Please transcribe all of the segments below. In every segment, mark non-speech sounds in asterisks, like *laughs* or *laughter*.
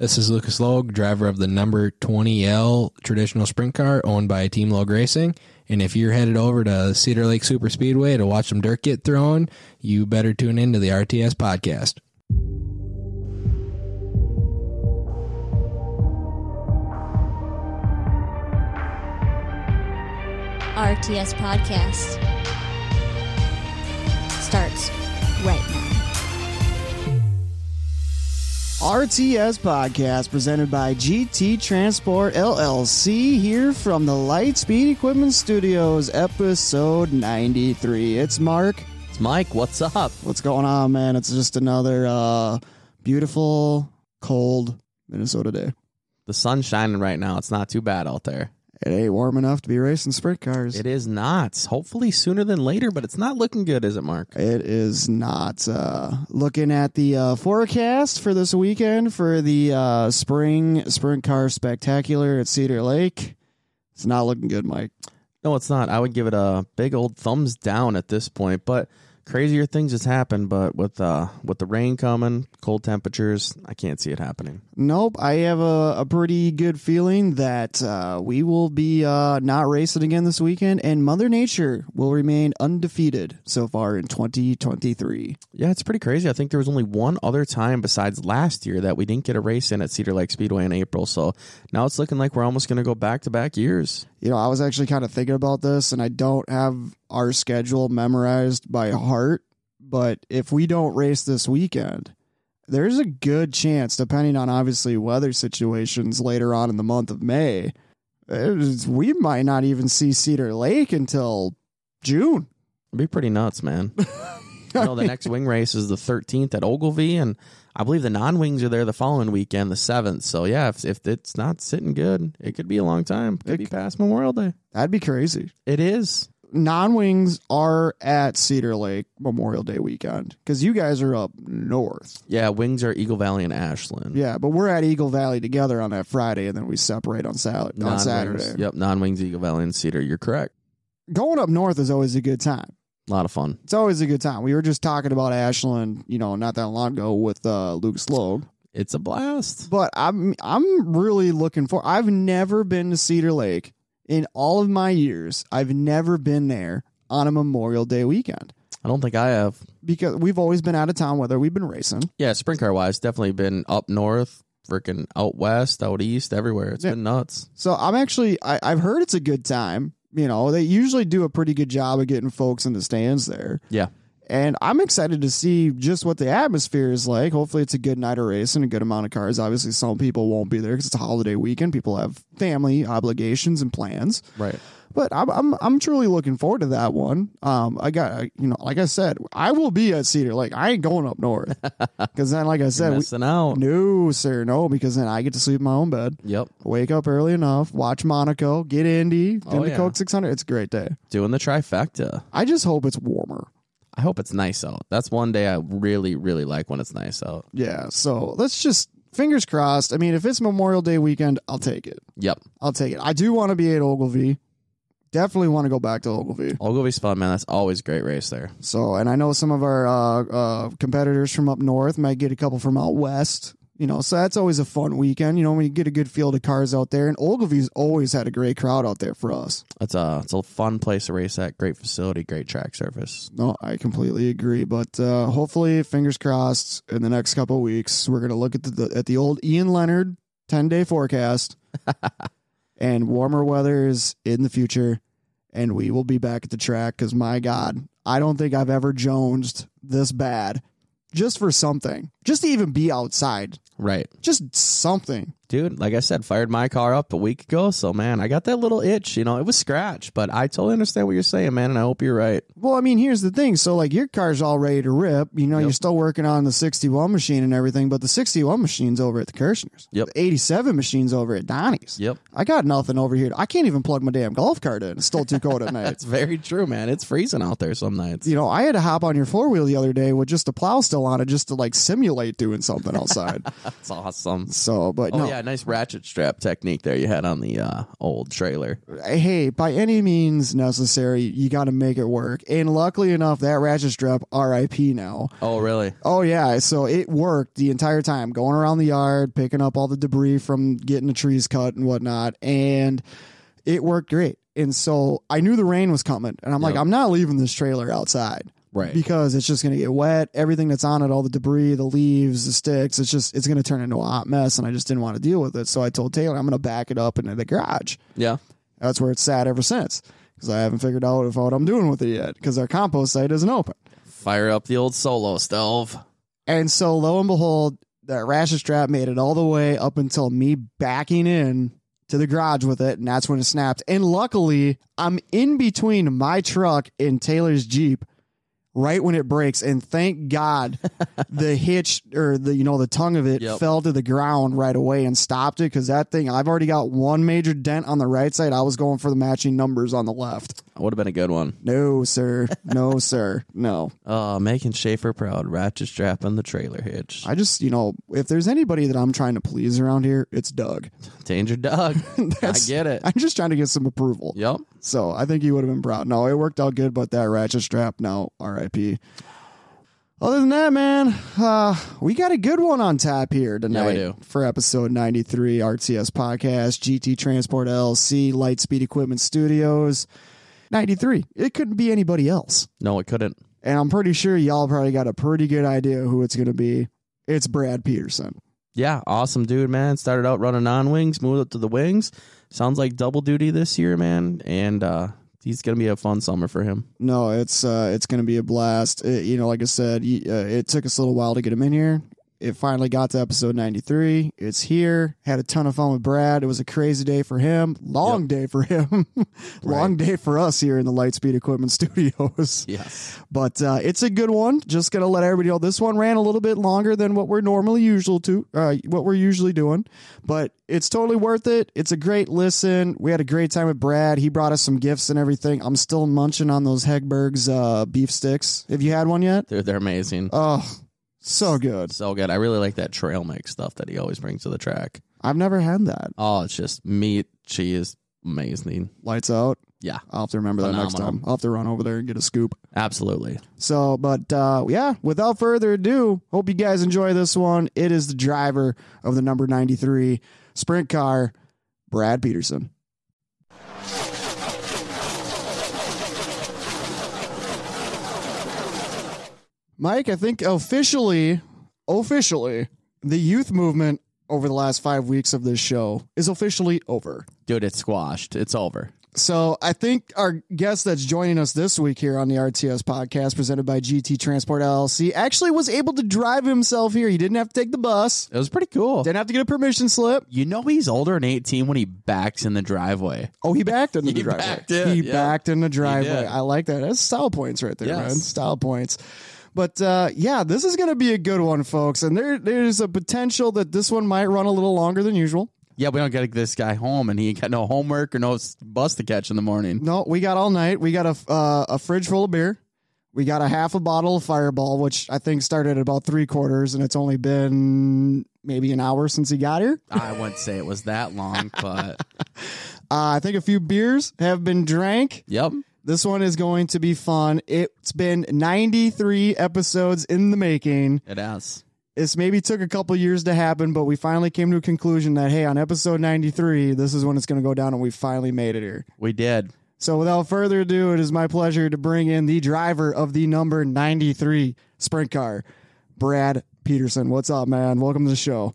This is Lucas Logue, driver of the number 20L traditional sprint car owned by Team Logue Racing. And if you're headed over to Cedar Lake Super Speedway to watch some dirt get thrown, you better tune in to the RTS podcast. RTS podcast starts right now. RTS podcast presented by GT Transport LLC here from the Lightspeed Equipment Studios, episode 93. It's Marc. It's Mike. What's up? What's going on, man? It's just another uh, beautiful, cold Minnesota day. The sun's shining right now. It's not too bad out there. It ain't warm enough to be racing sprint cars. It is not. Hopefully sooner than later, but it's not looking good, is it, Marc? It is not. Uh, looking at the uh, forecast for this weekend for the uh, spring sprint car spectacular at Cedar Lake, it's not looking good, Mike. No, it's not. I would give it a big old thumbs down at this point, but crazier things has happened. But with uh with the rain coming, cold temperatures, I can't see it happening. Nope. I have a, a pretty good feeling that uh, we will be uh, not racing again this weekend, and Mother Nature will remain undefeated so far in 2023. Yeah, it's pretty crazy. I think there was only one other time besides last year that we didn't get a race in at Cedar Lake Speedway in April. So now it's looking like we're almost going to go back to back years. You know, I was actually kind of thinking about this, and I don't have our schedule memorized by heart. But if we don't race this weekend, there's a good chance, depending on obviously weather situations later on in the month of May, we might not even see Cedar Lake until June. It'd be pretty nuts, man. *laughs* you know, the next wing race is the 13th at Ogilvie, and I believe the non wings are there the following weekend, the 7th. So, yeah, if, if it's not sitting good, it could be a long time. Could It be past Memorial Day. That'd be crazy. It is. Non wings are at Cedar Lake Memorial Day weekend because you guys are up north. Yeah, wings are Eagle Valley and Ashland. Yeah, but we're at Eagle Valley together on that Friday, and then we separate on, Sal- on. Saturday. Yep, non wings, Eagle Valley, and Cedar. You're correct. Going up north is always a good time. A lot of fun. It's always a good time. We were just talking about Ashland, you know, not that long ago with uh, Lucas Logue. It's a blast. But I'm I'm really looking for. I've never been to Cedar Lake in all of my years. I've never been there on a Memorial Day weekend I don't think I have. because we've always been out of town. Whether we've been racing, Yeah, sprint car wise, definitely been up north, freaking out west, out east, everywhere. It's Yeah. been nuts. so I'm actually I, I've heard it's a good time. You know, they usually do a pretty good job of getting folks in the stands there. Yeah. And I'm excited to see just what the atmosphere is like. Hopefully, it's a good night of racing, and a good amount of cars. Obviously, some people won't be there because it's a holiday weekend. People have family obligations and plans. Right. But I'm I'm, I'm truly looking forward to that one. Um, I got you know, like I said, I will be at Cedar Lake. I ain't going up north *laughs* because then, like I said, we, Missing out. no, sir, no, because then I get to sleep in my own bed, Yep. wake up early enough, watch Monaco, get Indy, Oh, the yeah. Coke 600. It's a great day. Doing the trifecta. I just hope it's warmer. I hope it's nice out. That's one day I really, really like when it's nice out. Yeah, so let's just fingers crossed. I mean, if it's Memorial Day weekend, I'll take it. Yep. I'll take it. I do want to be at Ogilvie. Definitely want to go back to Ogilvie. Ogilvie's fun, man. That's always a great race there. So, and I know some of our uh, uh, competitors from up north might get a couple from out west. You know, so that's always a fun weekend. You know, when you get a good field of cars out there, and Ogilvie's always had a great crowd out there for us. It's a it's a fun place to race at. Great facility, great track surface. No, I completely agree. But uh, hopefully, fingers crossed, in the next couple of weeks, we're gonna look at the, the at the old Ian Leonard ten day forecast, *laughs* and warmer weather is in the future, and we will be back at the track. Because my God, I don't think I've ever jonesed this bad, just for something, just to even be outside, Right. just something. Dude, like I said, fired my car up a week ago. So, man, I got that little itch. You know, it was scratch, but I totally understand what you're saying, man. And I hope you're right. Well, I mean, here's the thing. So, like, your car's all ready to rip. You know, Yep. you're still working on the 61 machine and everything, but the 61 machine's over at the Kirshner's. Yep. The 87 machine's over at Donnie's. Yep. I got nothing over here. I can't even plug my damn golf cart in. It's still too cold at *laughs* night. That's very true, man. It's freezing out there some nights. You know, I had to hop on your four wheel the other day with just a plow still on it just to like simulate doing something outside. *laughs* That's awesome. so, but Oh, no. yeah. Yeah, nice ratchet strap technique there you had on the uh, old trailer. hey, by any means necessary, you got to make it work. And luckily enough, that ratchet strap, RIP now. Oh, really? Oh yeah, so it worked the entire time, going around the yard, picking up all the debris from getting the trees cut and whatnot, and it worked great. And so I knew the rain was coming, and I'm like, I'm not leaving this trailer outside. Right. Because it's just going to get wet. Everything that's on it, all the debris, the leaves, the sticks, it's just, it's going to turn into a hot mess. And I just didn't want to deal with it. So I told Taylor, I'm going to back it up into the garage. Yeah. That's where it's sat ever since because I haven't figured out if what I'm doing with it yet because our compost site isn't open. Fire up the old solo stove. And so lo and behold, that ratchet strap made it all the way up until me backing in to the garage with it, and that's when it snapped. And luckily, I'm in between my truck and Taylor's Jeep right when it breaks and thank god *laughs* the hitch or the you know the tongue of it Yep. fell to the ground right away and stopped it because that thing i've already got one major dent on the right side i was going for the matching numbers on the left I Would have been a good one. no sir no *laughs* sir no Oh, making Schaefer proud. Ratchet strap on the trailer hitch. I just, you know, if there's anybody that I'm trying to please around here, it's Doug. Danger Doug. *laughs* I get it. I'm just trying to get some approval. Yep. So I think he would have been proud. No, it worked out good, but that ratchet strap, no, RIP. Other than that, man, uh, we got a good one on tap here tonight do. for episode 93 RTS podcast, GT Transport LLC, Lightspeed Equipment Studios. 93. It couldn't be anybody else. No, it couldn't. And I'm pretty sure y'all probably got a pretty good idea who it's going to be. It's Brad Peterson. Yeah, awesome dude, man. Started out running on wings, moved up to the wings. Sounds like double duty this year, man. And uh he's gonna be a fun summer for him. No, it's uh, it's to be a blast. It- you know, like I said, y- uh, it took us a little while to get him in here. It finally got to episode 93. It's here. Had a ton of fun with Brad. It was a crazy day for him. Long day for him. *laughs* Long day for us here in the Lightspeed Equipment *laughs* Studios. Yes. But uh, it's a good one. Just gonna let everybody know this one ran a little bit longer than what we're normally usual to, uh, what we're usually doing. But it's totally worth it. It's a great listen. We had a great time with Brad. He brought us some gifts and everything. I'm still munching on those Hegberg's uh, beef sticks. Have you had one yet? They're they're amazing. Oh, so good. so good. I really like that trail mix stuff that he always brings to the track. I've never had that. Oh, it's just meat, cheese, amazing. Lights out. Yeah, I'll have to remember that next time. I'll have to run over there and get a scoop. absolutely. So, but uh, yeah, without further ado, hope you guys enjoy this one. It is the driver of the number 93 sprint car, Brad Peterson. Mike, I think officially, officially, the youth movement over the last five weeks of this show is officially over. Dude, it's squashed. It's over. So I think our guest that's joining us this week here on the RTS podcast, presented by GT Transport LLC, actually was able to drive himself here. He didn't have to take the bus. It was pretty cool. Didn't have to get a permission slip. You know he's older than 18 when he backs in the driveway. Oh, he backed in the *laughs* He driveway. backed in, he yeah. backed in the driveway. I like that. That's style points right there, Yes. man. Style points. But uh, yeah, this is going to be a good one, folks. And there, there's a potential that this one might run a little longer than usual. Yeah, we don't get this guy home and he ain't got no homework or no bus to catch in the morning. No, we got all night. We got a uh, a fridge full of beer. We got a half a bottle of Fireball, which I think started at about three quarters, and it's only been maybe an hour since he got here. I wouldn't say it was that long, but *laughs* Uh, I think a few beers have been drank. yep. This one is going to be fun. It's been 93 episodes in the making. It has. This maybe took a couple years to happen, but we finally came to a conclusion that, hey, on episode 93, this is when it's going to go down, and we finally made it here. We did. So without further ado, it is my pleasure to bring in the driver of the number 93 sprint car, Brad Peterson. What's up, man? Welcome to the show.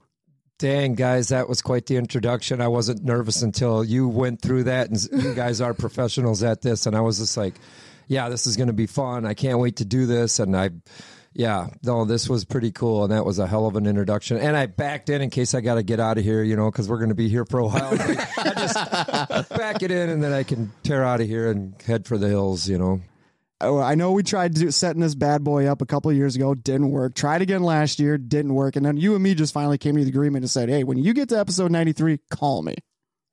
Dang, guys, that was quite the introduction. I wasn't nervous until you went through that, and you guys are professionals at this. And I was just like, yeah, this is going to be fun. I can't wait to do this. And I, yeah, no, this was pretty cool. And that was a hell of an introduction. And I backed in in case I got to get out of here, you know, because we're going to be here for a while. I just *laughs* back it in, and then I can tear out of here and head for the hills, you know. I know we tried do, setting this bad boy up a couple years ago, didn't work. Tried again last year, didn't work. And then you and me just finally came to the agreement and said, hey, when you get to episode 93, call me.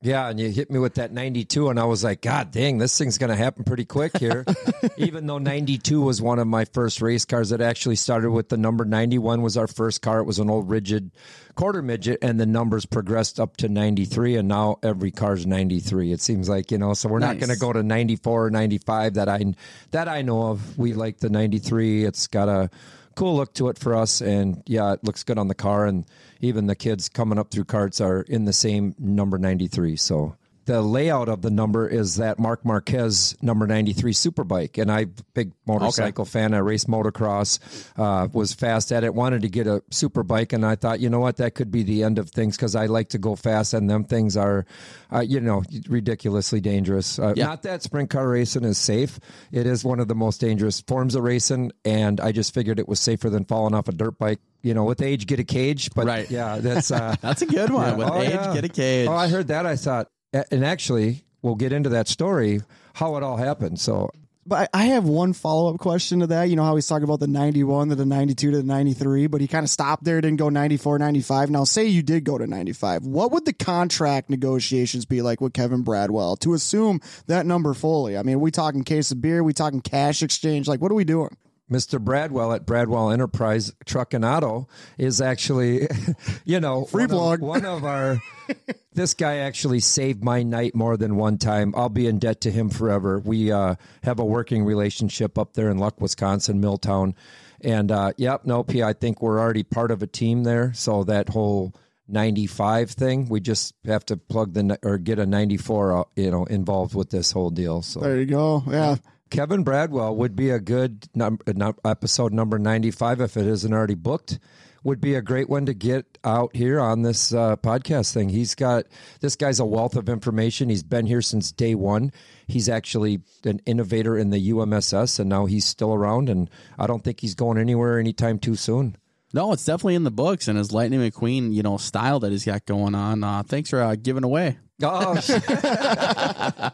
Yeah, and you hit me with that 92, and I was like, God dang, this thing's going to happen pretty quick here. *laughs* Even though 92 was one of my first race cars, it actually started with the number 91 was our first car. It was an old rigid quarter midget, and the numbers progressed up to 93, and now every car's 93. It seems like, you know, so we're not going to go to 94 or 95 that I, that I know of. We like the 93. It's got a cool look to it for us, and yeah, it looks good on the car, and even the kids coming up through carts are in the same number 93 so the layout of the number is that Marc Marquez number 93 superbike. And I big motorcycle fan. I race motocross uh, was fast at it wanted to get a superbike. And I thought you know what? That could be the end of things because I like to go fast and them things are uh, you know ridiculously dangerous. Uh, Yeah. not that sprint car racing is safe. It is one of the most dangerous forms of racing. And I just figured it was safer than falling off a dirt bike you know with age get a cage but Right. yeah that's uh *laughs* That's a good one. yeah. With Oh, age, yeah. get a cage. Oh, I heard that. I thought, and actually, we'll get into that story, how it all happened. So, But I I have one follow up question to that. You know how he's talking about the 91 to the 92 to the 93, but he kind of stopped there, didn't go 94, 95. Now, say you did go to 95. What would the contract negotiations be like with Kevin Bradwell to assume that number fully? I mean, we talking case of beer? We talking cash exchange? Like, what are we doing? Mr. Bradwell at Bradwell Enterprise Truck and Auto is actually, *laughs* you know, Free one of- one of our. *laughs* this guy actually saved my night more than one time. I'll be in debt to him forever. We uh, have a working relationship up there in Luck, Wisconsin, Milltown, and uh, yep, nope. I think we're already part of a team there. So that whole 95 thing, we just have to plug the or get a 94, uh, you know, involved with this whole deal. So There you go. Yeah. Kevin Bradwell would be a good uh, num- episode number 95 if it isn't already booked. Would be a great one to get out here on this uh, podcast thing. He's got this guy's a wealth of information. He's been here since day one. He's actually an innovator in the UMSS, and now he's still around. And I don't think he's going anywhere anytime too soon. no, it's definitely in the books and his Lightning McQueen, you know, style that he's got going on. Uh, thanks for uh, giving away. Oh, *laughs*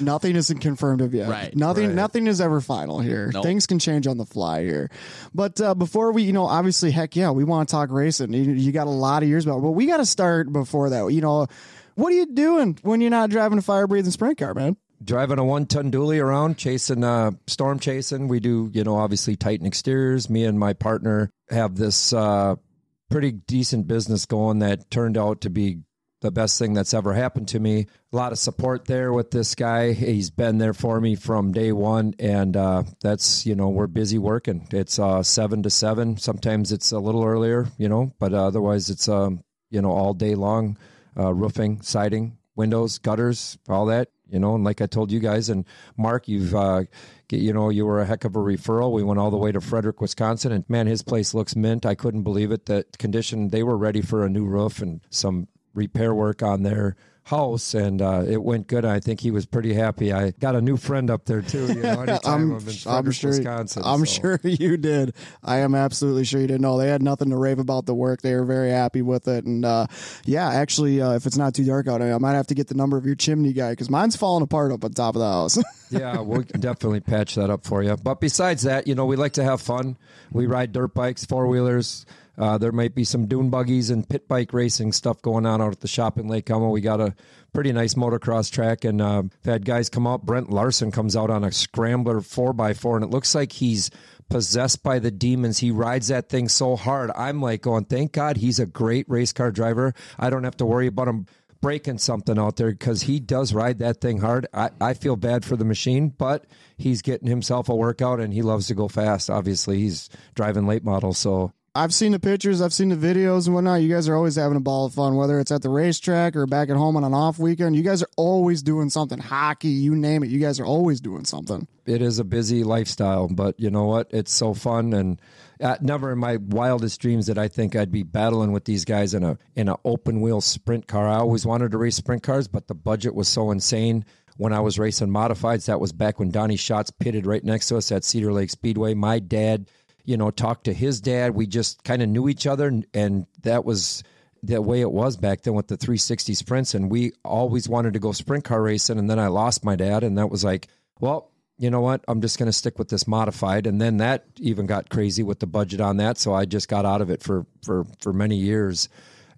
Nothing isn't confirmed of yet. Right, Nothing. right. Nothing is ever final here. Nope. Things can change on the fly here. But uh, before we, you know, obviously, heck yeah, we want to talk racing. You, you got a lot of years about, but we got to start before that. You know, what are you doing when you're not driving a fire breathing sprint car, man? driving a one ton dually around chasing uh storm chasing we do you know obviously titan exteriors me and my partner have this uh pretty decent business going that turned out to be the best thing that's ever happened to me. A lot of support there with this guy. He's been there for me from day one and uh that's you know we're busy working. It's uh seven to seven. Sometimes it's a little earlier you know but otherwise it's um you know all day long uh roofing siding windows gutters all that you know and like i told you guys and marc you've uh get- you know you were a heck of a referral. We went all the way to frederic wisconsin and man his place looks mint. I couldn't believe it. That condition they were ready for a new roof and some repair work on their house and uh, it went good i think he was pretty happy i got a new friend up there too you know *laughs* I'm, i'm, I'm sure. wisconsin I'm so. sure *laughs* you did. I am absolutely sure you did. No, they had nothing to rave about the work. They were very happy with it. And uh, yeah, actually, uh, if it's not too dark out, I might have to get the number of your chimney guy because mine's falling apart up on top of the house. *laughs* yeah, we'll definitely patch that up for you. But besides that, you know, we like to have fun. We ride dirt bikes, four wheelers. Uh, there might be some dune buggies and pit bike racing stuff going on out at the shop in Lake Elmo. We got a pretty nice motocross track, and uh, we've had guys come out. Brent Larson comes out on a scrambler four x four, and it looks like he's possessed by the demons. He rides that thing so hard. I'm like going, thank God he's a great race car driver. I don't have to worry about him breaking something out there because he does ride that thing hard. I, I feel bad for the machine, but he's getting himself a workout and he loves to go fast. Obviously, he's driving late model, so I've seen the pictures, I've seen the videos and whatnot. You guys are always having a ball of fun, whether it's at the racetrack or back at home on an off weekend. You guys are always doing something. Hockey, you name it. You guys are always doing something. it is a busy lifestyle. But you know what? It's so fun and. Uh, never in my wildest dreams did I think I'd be battling with these guys in a in an open wheel sprint car. I always wanted to race sprint cars, but the budget was so insane. When I was racing modifieds, that was back when Donny Schatz pitted right next to us at Cedar Lake Speedway. My dad you know, talked to his dad. We just kind of knew each other, and, and that was the way it was back then with the 360 sprints. And we always wanted to go sprint car racing. And then I lost my dad, and that was like, well, you know what? I'm just going to stick with this modified. And then that even got crazy with the budget on that, so I just got out of it for for for many years,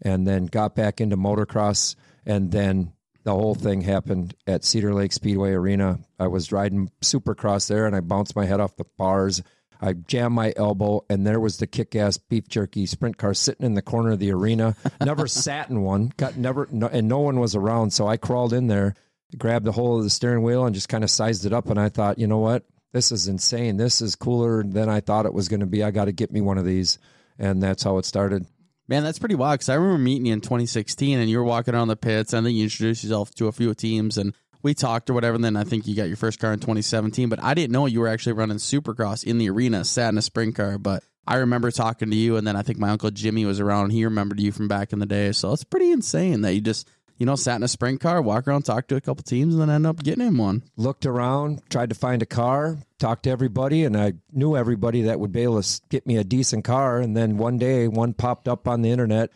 and then got back into motocross, and then the whole thing happened at Cedar Lake Speedway Arena. I was riding Supercross there, and I bounced my head off the bars. I jammed my elbow, and there was the kick-ass beef jerky sprint car sitting in the corner of the arena. Never *laughs* sat in one, got never, no, and no one was around. So I crawled in there, grabbed the hold of the steering wheel, and just kind of sized it up. And I thought, you know what? This is insane. This is cooler than I thought it was going to be. I got to get me one of these, and that's how it started. Man, that's pretty wild because I remember meeting you in 2016 and you were walking around the pits. and then you introduced yourself to a few teams and we talked or whatever. And then I think you got your first car in 2017, but I didn't know you were actually running supercross in the arena, sat in a sprint car. But I remember talking to you, and then I think my uncle Jimmy was around. And he remembered you from back in the day. So it's pretty insane that you just, you know, sat in a sprint car, walk around, talk to a couple teams, and then end up getting in one. Looked around, tried to find a car, talked to everybody, and I knew everybody that would be able to get me a decent car. And then one day, one popped up on the internet,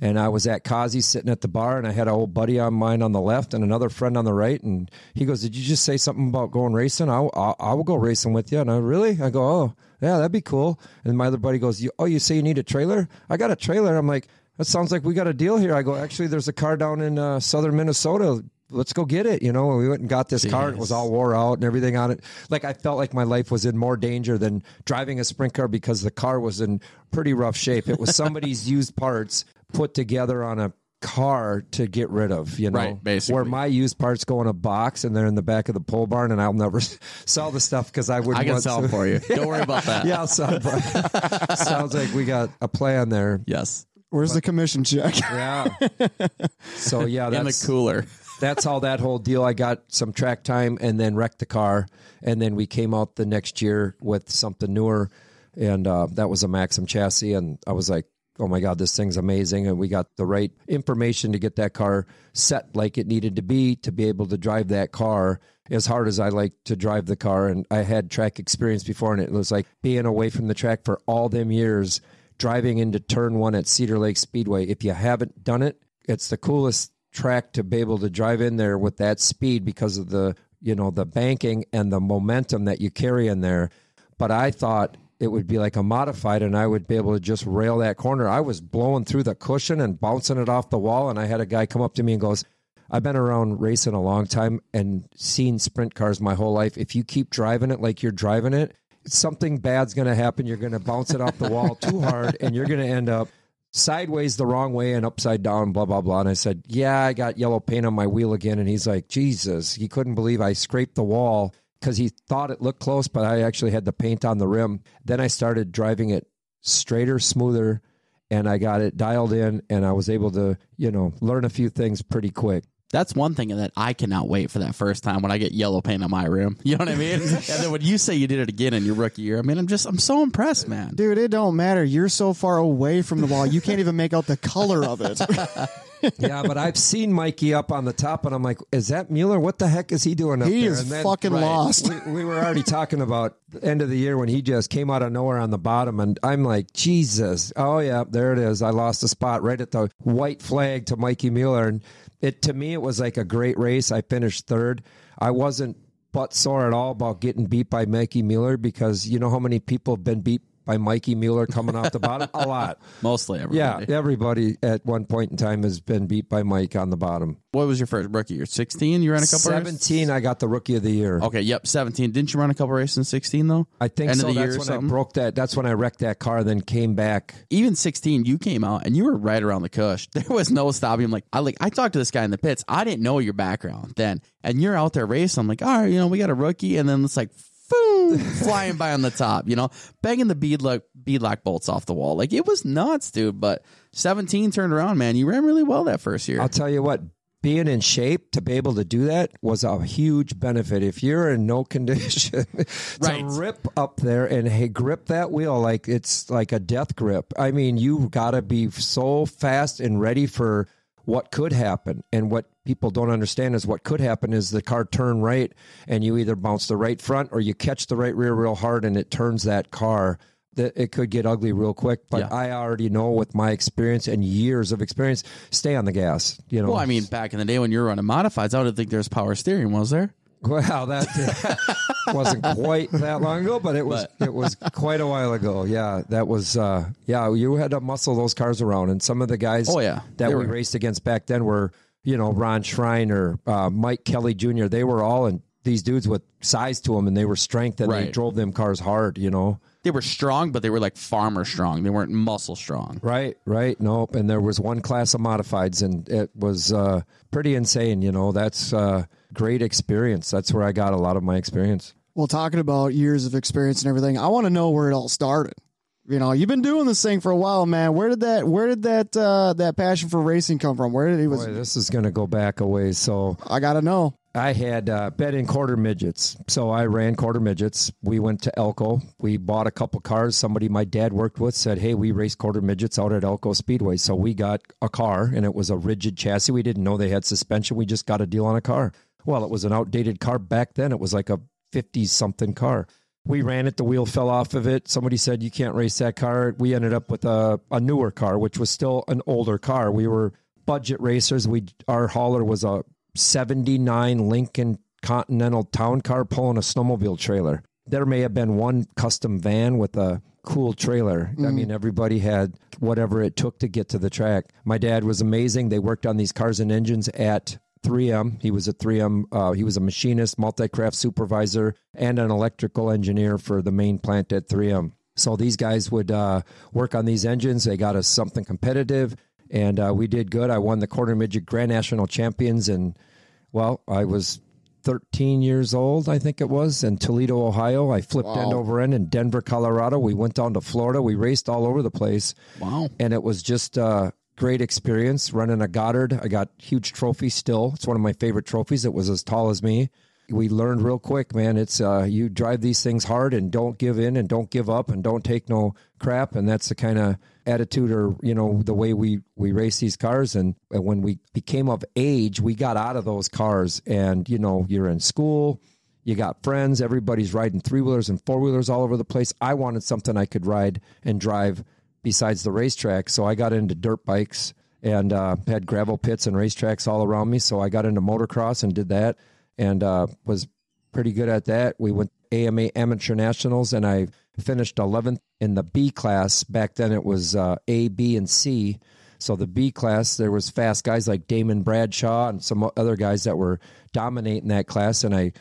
and I was at Kazi sitting at the bar, and I had an old buddy on mine on the left and another friend on the right. And he goes, "Did you just say something about going racing? I, I, I will go racing with you." And I really, I go, "Oh, yeah, that'd be cool." And my other buddy goes, you, "Oh, you say you need a trailer? I got a trailer." I'm like, "That sounds like we got a deal here." I go, "Actually, there's a car down in uh, southern Minnesota." Let's go get it. You know, and we went and got this car. It was all wore out and everything on it. Like I felt like my life was in more danger than driving a sprint car because the car was in pretty rough shape. It was somebody's *laughs* used parts put together on a car to get rid of, you know. Right, basically. Where my used parts go in a box and they're in the back of the pole barn and I'll never *laughs* sell the stuff because I wouldn't I can want sell to. for you. *laughs* Don't worry about that. yeah, I'll sell it, but *laughs* sounds like we got a plan there. Yes. Where's the commission check? Yeah. So yeah, In the that's cooler. that's how that whole deal. I got some track time and then wrecked the car, and then we came out the next year with something newer, and uh, that was a Maxim chassis, and I was like. Oh my God, this thing's amazing. And we got the right information to get that car set like it needed to be to be able to drive that car as hard as I like to drive the car. And I had track experience before, and it was like being away from the track for all them years, driving into turn one at Cedar Lake Speedway. If you haven't done it, it's the coolest track to be able to drive in there with that speed because of the you know the banking and the momentum that you carry in there but i thought it would be like a modified and i would be able to just rail that corner i was blowing through the cushion and bouncing it off the wall and i had a guy come up to me and goes i've been around racing a long time and seen sprint cars my whole life if you keep driving it like you're driving it something bad's going to happen you're going to bounce it off the wall too hard and you're going to end up sideways the wrong way and upside down, blah, blah, blah. And I said, Yeah, I got yellow paint on my wheel again. And he's like, Jesus, he couldn't believe I scraped the wall because he thought it looked close, but I actually had the paint on the rim. Then I started driving it straighter, smoother, and I got it dialed in and I was able to, you know, learn a few things pretty quick. That's one thing that I cannot wait for that first time when I get yellow paint on my rim. *laughs* You know what I mean? *laughs* and then when you say you did it again in your rookie year, I mean, I'm just, I'm so impressed, man. Dude, it don't matter. You're so far away from the wall, you can't even make out the color of it. *laughs* yeah, but I've seen Mikey up on the top, and I'm like, is that Mueller? What the heck is he doing up He there? is And then- fucking lost. We, we were already talking about the end of the year when he just came out of nowhere on the bottom, and I'm like, Jesus! Oh yeah, there it is. I lost a spot right at the white flag to Mikey Mueller, and it to me it was like a great race. I finished third. I wasn't butt sore at all about getting beat by Mikey Mueller because you know how many people have been beat by Mikey Mueller coming off the bottom? A lot. *laughs* Mostly everybody. Yeah, everybody at one point in time has been beat by Mike on the bottom. What was your first rookie year? 16? You ran a couple races? 17, I got the rookie of the year. Okay, yep, 17. Didn't you run a couple races in 16, though? I think End so. of the That's or when I broke that. That's when I wrecked that car, then came back. even 16 you came out and you were right around the cush *laughs* there was no stopping I'm like i like i talked to this guy in the pits i didn't know your background then and you're out there racing i'm like all right you know we got a rookie and then it's like boom *laughs* flying by on the top you know banging the beadlock beadlock bolts off the wall like it was nuts dude but 17 turned around man you ran really well that first year I'll tell you what, being in shape to be able to do that was a huge benefit. If you're in no *laughs* condition Right. rip up there and hey, grip that wheel like it's like a death grip. I mean, you got to be so fast and ready for what could happen. And what people don't understand is what could happen is the car turn right and you either bounce the right front or you catch the right rear real hard and it turns that car. That it could get ugly real quick, but Yeah. I already know with my experience and years of experience, stay on the gas. You know, well i mean back in the day when you were running modifieds i don't think there was power steering was there Well, that *laughs* wasn't quite that long ago, but it was it was quite a while ago. Yeah, that was uh yeah, you had to muscle those cars around and some of the guys Oh, yeah. that They we were- raced against back then were you know, Ron Schreiner, uh, Mike Kelly Jr., they were all in these dudes with size to them and they were strength and they drove them cars hard, you know. They were strong, but they were like farmer strong. They weren't muscle strong. Right, right. Nope. And there was one class of modifieds, and it was uh, pretty insane. You know, that's uh, great experience. That's where I got a lot of my experience. Well, talking about years of experience and everything, I want to know where it all started. You know, you've been doing this thing for a while, man. Where did that where did that uh that passion for racing come from? Where did it was Boy, this is going to go back a ways. So I got to know. I had uh, bet in quarter midgets. So I ran quarter midgets. We went to Elko. We bought a couple cars. Somebody my dad worked with said, Hey, we race quarter midgets out at Elko Speedway. So we got a car and it was a rigid chassis. We didn't know they had suspension. We just got a deal on a car. Well, it was an outdated car back then. It was like a 50 something car. We ran it, the wheel fell off of it. Somebody said, You can't race that car. We ended up with a, a newer car, which was still an older car. We were budget racers. We Our hauler was a 79 Lincoln Continental town car pulling a snowmobile trailer. There may have been one custom van with a cool trailer. I mm-hmm. mean, everybody had whatever it took to get to the track. My dad was amazing. They worked on these cars and engines at 3M. He was a 3M. Uh, he was a machinist, multi-craft supervisor, and an electrical engineer for the main plant at 3M. So these guys would uh, work on these engines. They got us something competitive, and uh, we did good. I won the quarter midget Grand National Champions, and well, I was 13 years old, I think it was, in Toledo, Ohio. I flipped end over end in Denver, Colorado. We went down to Florida. We raced all over the place Wow. and it was just a great experience running a Goddard. I got huge trophy still. It's one of my favorite trophies. It was as tall as me. We learned real quick, man. It's uh, you drive these things hard and don't give in and don't give up and don't take no crap. And that's the kind of attitude or you know the way we we race these cars. And, and when we became of age, we got out of those cars. And you know you're in school. You got friends. Everybody's riding three wheelers and four wheelers all over the place. I wanted something I could ride and drive besides the racetrack. So I got into dirt bikes and uh, had gravel pits and racetracks all around me. So I got into motocross and did that and uh, was pretty good at that. We went AMA Amateur Nationals and I finished 11th in the B class. Back then it was uh, A, B, and C. So the B class, there was fast guys like Damon Bradshaw and some other guys that were dominating that class. And I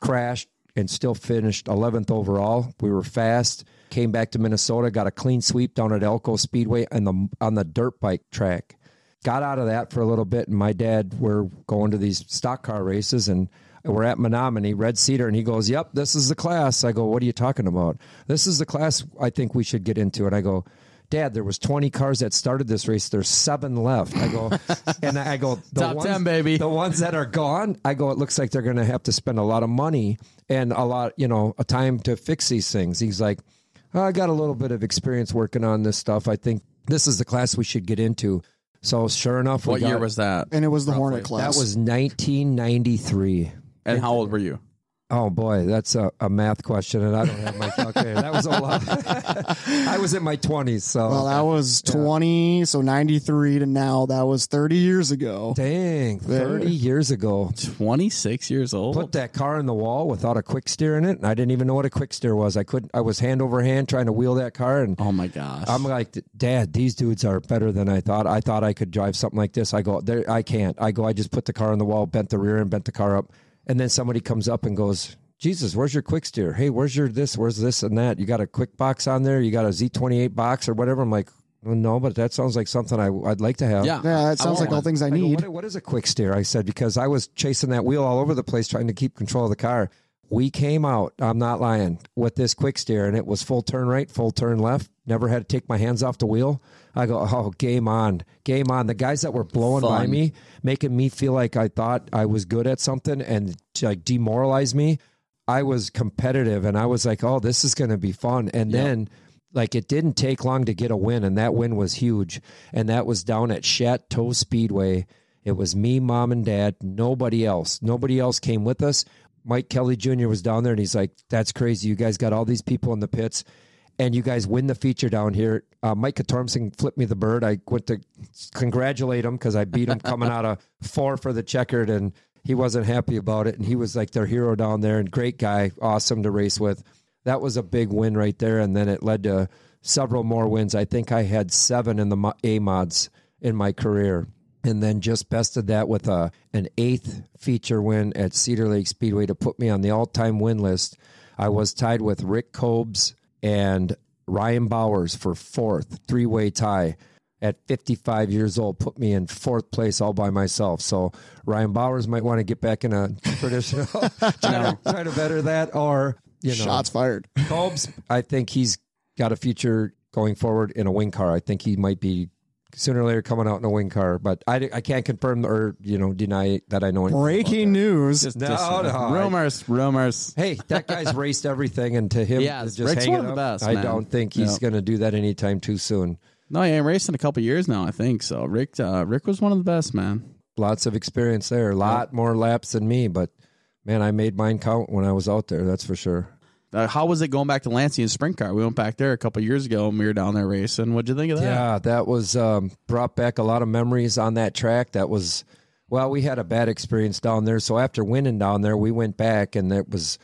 crashed and still finished 11th overall. We were fast. Came back to Minnesota, got a clean sweep down at Elko Speedway and the on the dirt bike track. Got out of that for a little bit, and my dad were going to these stock car races, and we're at Menomonie, Red Cedar, and he goes, "Yep, this is the class." I go, "What are you talking about?" This is the class I think we should get into, and I go. Dad, there was 20 cars that started this race. There's seven left. I go, *laughs* and I go, the Top ones, 10, baby. The ones that are gone, I go, it looks like they're going to have to spend a lot of money and a lot, you know, a time to fix these things. He's like, "Oh, I got a little bit of experience working on this stuff. I think this is the class we should get into. So sure enough, we What got- year was that? And it was the Hornet class. that was 1993. And how old were you? Oh boy, that's a, a math question, and I don't have my calculator. that was a lot. *laughs* I was in my 20s, so well, that was 20, so 93 to now. That was 30 years ago. dang, 30 years ago. 26 years old. Put that car in the wall without a quick steer in it, and I didn't even know what a quick steer was. I couldn't. I was hand over hand trying to wheel that car, and oh my gosh. I'm like, Dad, these dudes are better than I thought. I thought I could drive something like this. I go, there, I can't. I go, I just put the car on the wall, bent the rear end, bent the car up, and then somebody comes up and goes, Jesus, where's your quick steer? Hey, where's your this? Where's this and that? You got a quick box on there? You got a Z28 box or whatever? I'm like, well, no, but that sounds like something I, I'd like to have. yeah. Yeah, that sounds want like all things I I go, need. what, what is a quick steer? I said, because I was chasing that wheel all over the place trying to keep control of the car. We came out, I'm not lying, with this quick steer, and it was full turn right, full turn left. Never had to take my hands off the wheel. I go, oh, game on, game on. The guys that were blowing by me, making me feel like I thought I was good at something and like demoralize me. I was competitive and I was like, oh, this is going to be fun. And then, like, it didn't take long to get a win, and that win was huge. And that was down at Chateau Speedway. It was me, mom, and dad, nobody else. Nobody else came with us. Mike Kelly Jr. was down there and he's like, that's crazy. You guys got all these people in the pits and you guys win the feature down here. Uh, Mike Katormson flipped me the bird. I went to congratulate him because I beat him coming out of *laughs* four for the checkered, and he wasn't happy about it. And he was like their hero down there, and great guy, awesome to race with. That was a big win right there, and then it led to several more wins. I think I had seven in the A mods in my career. and then just bested that with a an eighth feature win at Cedar Lake Speedway to put me on the all time win list. I was tied with Rick Cobes and Ryan Bowers for fourth, three way tie at 55 years old, put me in fourth place all by myself. So Ryan Bowers might want to get back in a traditional, *laughs* try, to, try to better that, or you know, Shots fired. Cobes, I think he's got a future going forward in a wing car. I think he might be sooner or later coming out in a wing car, but I, I can't confirm or you know deny that I know. anything about Breaking news. Just, No, just, uh, no, I- rumors, rumors. Hey, that guy's *laughs* raced everything, and to him, Yeah, just Rick's hang one it of the up, best, I man. don't think he's Yep. going to do that anytime too soon. No, yeah, I'm racing a couple years now. I think so. Rick, uh, Rick was one of the best, man. Lots of experience there, a lot more laps than me, but man, I made mine count when I was out there. That's for sure. Uh, how was it going back to Lansing in sprint car? We went back there a couple years ago and we were down there racing. What'd you think of that? Yeah, that was um, brought back a lot of memories on that track. That was, well, we had a bad experience down there. So after winning down there, we went back and it was,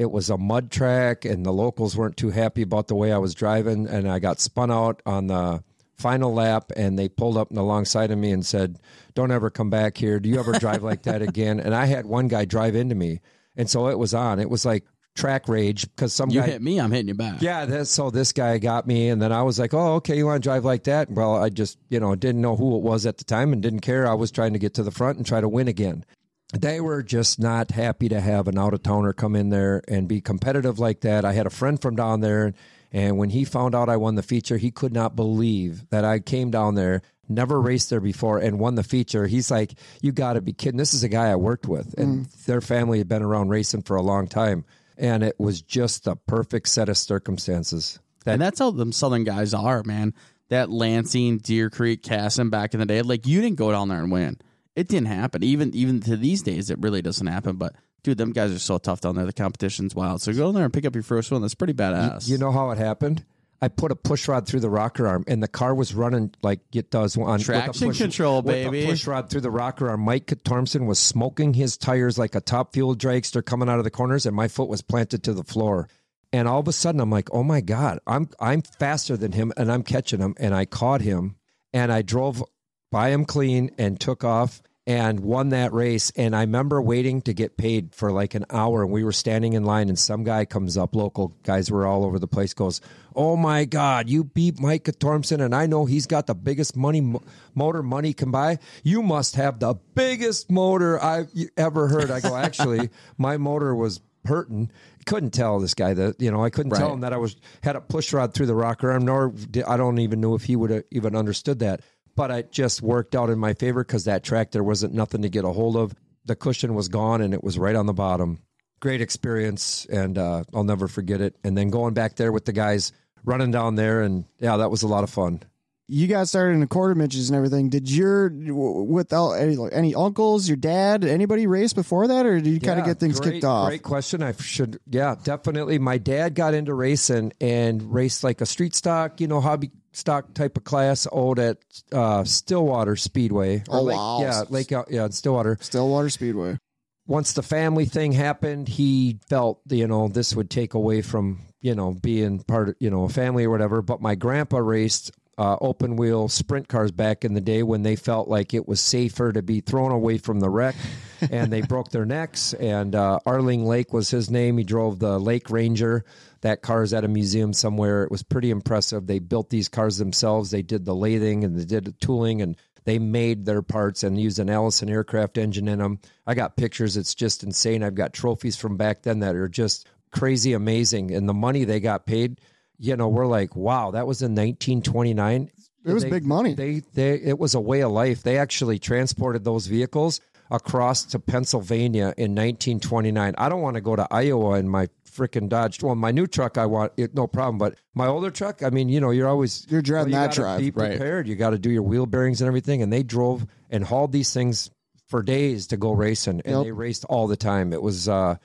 it was a mud track, and the locals weren't too happy about the way I was driving, and I got spun out on the final lap, and they pulled up alongside of me and said, "Don't ever come back here. Do you ever drive like that *laughs* again?" And I had one guy drive into me, and so it was on. It was like track rage because some You guy hit me, I'm hitting you back. yeah, that's, so this guy got me, and then I was like, "Oh, okay, you want to drive like that?" Well, I just, you know, didn't know who it was at the time and didn't care. I was trying to get to the front and try to win again. They were just not happy to have an out of towner come in there and be competitive like that. I had a friend from down there, and when he found out I won the feature, he could not believe that I came down there, never raced there before, and won the feature. He's like, "You got to be kidding! This is a guy I worked with, and mm. their family had been around racing for a long time." And it was just the perfect set of circumstances. That and that's how them Southern guys are, man. That Lansing, Deer Creek, Kasson back in the day, like you didn't go down there and win. It didn't happen. Even even to these days, it really doesn't happen. But dude, them guys are so tough down there. The competition's wild. So go in there and pick up your first one. That's pretty badass. You know how it happened? I put a push rod through the rocker arm, and the car was running like it does on Traction push- control, baby. A push rod through the rocker arm. Mike Thompson was smoking his tires like a top fuel dragster coming out of the corners, and my foot was planted to the floor. And all of a sudden, I'm like, "Oh my god, I'm I'm faster than him, and I'm catching him." And I caught him, and I drove by him clean and took off and won that race. And I remember waiting to get paid for like an hour. And we were standing in line, and some guy comes up, local guys were all over the place, goes, Oh my God, you beat Mike Tormson, and I know he's got the biggest money motor money can buy. You must have the biggest motor I've ever heard. I go, Actually, *laughs* my motor was hurting. Couldn't tell this guy that you know I couldn't tell him that I was had a push rod through the rocker arm. Nor did, I don't even know if he would have even understood that. But it just worked out in my favor because that track there wasn't nothing to get a hold of. The cushion was gone and it was right on the bottom. Great experience, and uh, I'll never forget it. And then going back there with the guys running down there, and yeah, that was a lot of fun. You guys started in the quarter midgets and everything. Did your without any, any uncles, your dad, anybody race before that, or did you kind of get things great, kicked off? Great question. I should, yeah, definitely. My dad got into racing and raced like a street stock, you know, hobby stock type of class out at uh, Stillwater Speedway. Or Oh, Lake- wow. Yeah, Lake, yeah, Stillwater. Stillwater Speedway. once the family thing happened, he felt you know this would take away from you know being part of you know a family or whatever. But my grandpa raced uh, open wheel sprint cars back in the day when they felt like it was safer to be thrown away from the wreck, *laughs* and they broke their necks. And uh, Arling Lake was his name. He drove the Lake Ranger. That car is at a museum somewhere. It was pretty impressive. They built these cars themselves. They did the lathing and they did the tooling and they made their parts and used an Allison aircraft engine in them. I got pictures. It's just insane. I've got trophies from back then that are just crazy amazing. And the money they got paid, you know, we're like, wow, that was in 1929. It was They- big money. They, they, it was a way of life. They actually transported those vehicles across to Pennsylvania in 1929. I don't want to go to Iowa in my freaking Dodge. Well, my new truck, I want it, no problem. But my older truck, I mean, you know, you're always You're driving well, you that gotta drive. Be Right. prepared. You got to do your wheel bearings and everything. And they drove and hauled these things for days to go racing, and Yep. they raced all the time. It was uh,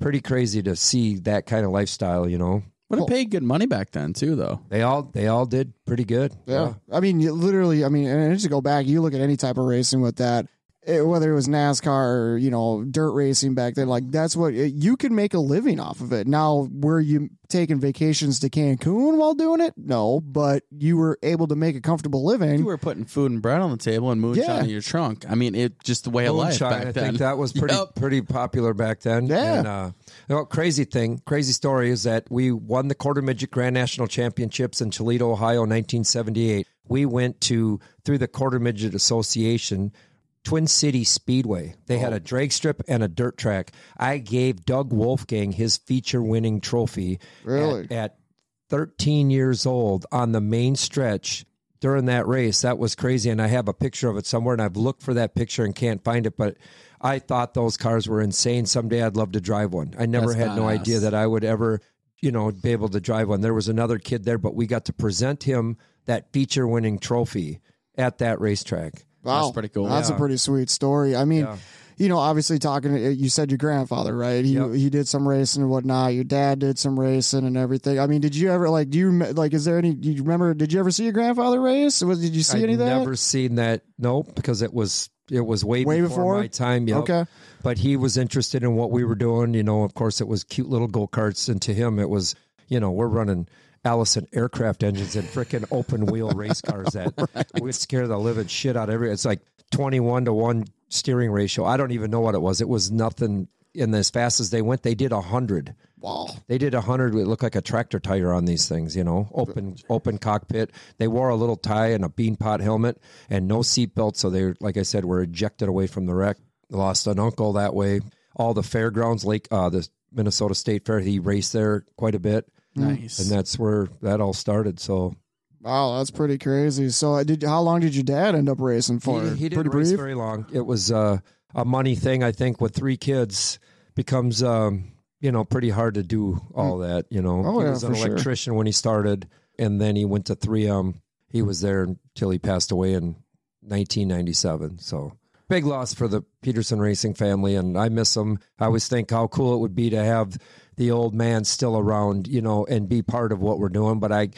pretty crazy to see that kind of lifestyle. You know, Would it paid good money back then too, though. they all they all did pretty good. Yeah. I mean, literally, I mean, and just to go back, you look at any type of racing with that, it- whether it was NASCAR or you know dirt racing back then, like that's what you could make a living off of it. Now, were you taking vacations to Cancun while doing it? No, but you were able to make a comfortable living. You were putting food and bread on the table and moonshine Yeah. in your trunk. I mean, it just the way of life Moonshine, back I then. think that was pretty Yep. pretty popular back then. Yeah. And, uh, well, crazy thing, crazy story is that we won the quarter midget grand national championships in Toledo, Ohio, 1978. We went to through the quarter midget association. Twin City Speedway. They had a oh. drag strip and a dirt track. I gave Doug Wolfgang his feature winning trophy Really? at, at 13 years old on the main stretch during that race. That was crazy. And I have a picture of it somewhere, and I've looked for that picture and can't find it. But I thought those cars were insane. Someday I'd love to drive one. I never That's had no idea that I would ever, you know, be able to drive one. There was another kid there, but we got to present him that feature winning trophy at that racetrack. Wow, That's pretty cool. That's a pretty sweet story. I mean, Yeah. you know, obviously talking. To, You said your grandfather, right? He Yep. he did some racing and whatnot. Your dad did some racing and everything. I mean, did you ever like? Do you like? Is there any? Do you remember? Did you ever see your grandfather race? Was did you see anything? I'd any of that? never seen that. Nope, because it was it was way, Way before, before? my time. Yep. Okay. but he was interested in what we were doing. You know, of course, it was cute little go karts, and to him, it was you know we're running Allison aircraft engines and freaking open wheel race cars that *laughs* would scare the living shit out of every. It's like twenty one to one steering ratio. I don't even know what it was. It was nothing. And as fast as they went, they did a hundred. Wow. They did a hundred. It looked like a tractor tire on these things, you know, open open cockpit. They wore a little tie and a beanpot helmet and no seatbelt. So they, like I said, were ejected away from the wreck. Lost an uncle that way. All the fairgrounds, Lake, uh, the Minnesota State Fair, he raced there quite a bit, nice. and that's where that all started. So Wow, that's pretty crazy. So, uh, did how long did your dad end up racing for? he, he pretty didn't race brief. very long. It was uh, a money thing. I think with three kids becomes um, you know pretty hard to do all that. You know, Oh, he yeah, was an for sure. electrician when he started, and then he went to 3M. He was there until he passed away in 1997. So big loss for the Peterson Racing family, and I miss him. I always think how cool it would be to have the old man still around, you know, and be part of what we're doing. But I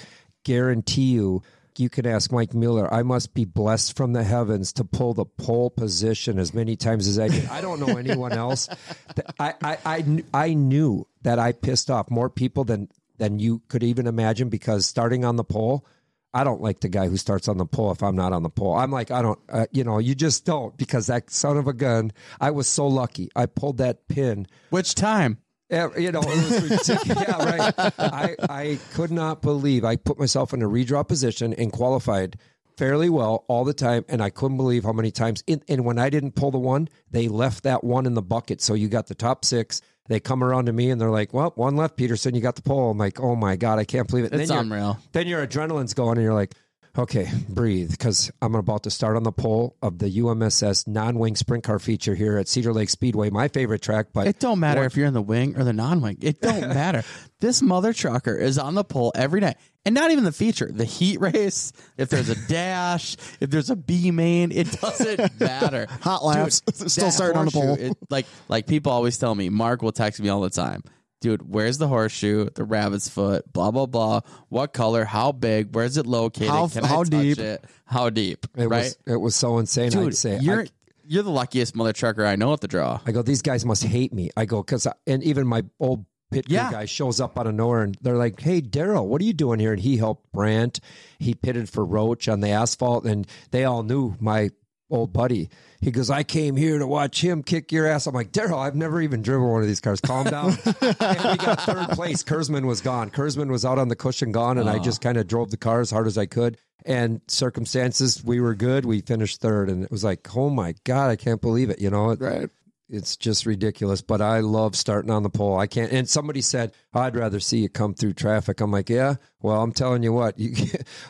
guarantee you, you can ask Mike Mueller. I must be blessed from the heavens to pull the pole position as many times as I did. I don't know anyone else. *laughs* I, I, I, I knew that I pissed off more people than than you could even imagine because starting on the pole. I don't like the guy who starts on the pole if I'm not on the pole. I'm like, I don't, uh, you know, you just don't because that son of a gun. I was so lucky. I pulled that pin Which time? Yeah, you know, it was *laughs* yeah, right. I, I could not believe I put myself in a redraw position and qualified fairly well all the time, and I couldn't believe how many times. In, and when I didn't pull the one, they left that one in the bucket. So you got the top six. They come around to me and they're like, "Well, one left, Peterson. You got the pole." I'm like, "Oh my god, I can't believe it." And It's then unreal. Then your adrenaline's going, and you're like, "Okay, breathe," because I'm about to start on the pole of the UMSS non-wing sprint car feature here at Cedar Lake Speedway, my favorite track. But It don't matter if you're in the wing or the non-wing. It don't *laughs* matter. This mother trucker is on the pole every day, and not even the feature, the heat race. If there's a *laughs* dash, if there's a B main, it doesn't *laughs* matter. Hot laps. Still that starting on the pole. it- like like people always tell me, Marc will text me all the time. Dude, where's the horseshoe? The rabbit's foot, blah blah blah. What color? How big? Where's it located? How- Can I how touch deep? it? How deep? It right, was it was so insane. dude. I'd say you're I, you're the luckiest mother trucker I know at the draw. I go, these guys must hate me. I go because and even my old pit Yeah. guy shows up out of nowhere and they're like, "Hey, Daryl, what are you doing here?" And he helped Brandt. He pitted for Roach on the asphalt, and they all knew my old buddy. He goes, "I came here to watch him kick your ass." I'm like, Daryl, I've never even driven one of these cars. Calm down. *laughs* and we got third place. Kurzman was gone. Kurzman was out on the cushion, gone, and I ah. just kind of drove the car as hard as I could. And circumstances, we were good. We finished third, and it was like, oh my god, I can't believe it. You know, Right. it's just ridiculous. But I love starting on the pole. I can't. And somebody said, I'd rather see you come through traffic. I'm like, yeah. Well, I'm telling you what, *laughs* you,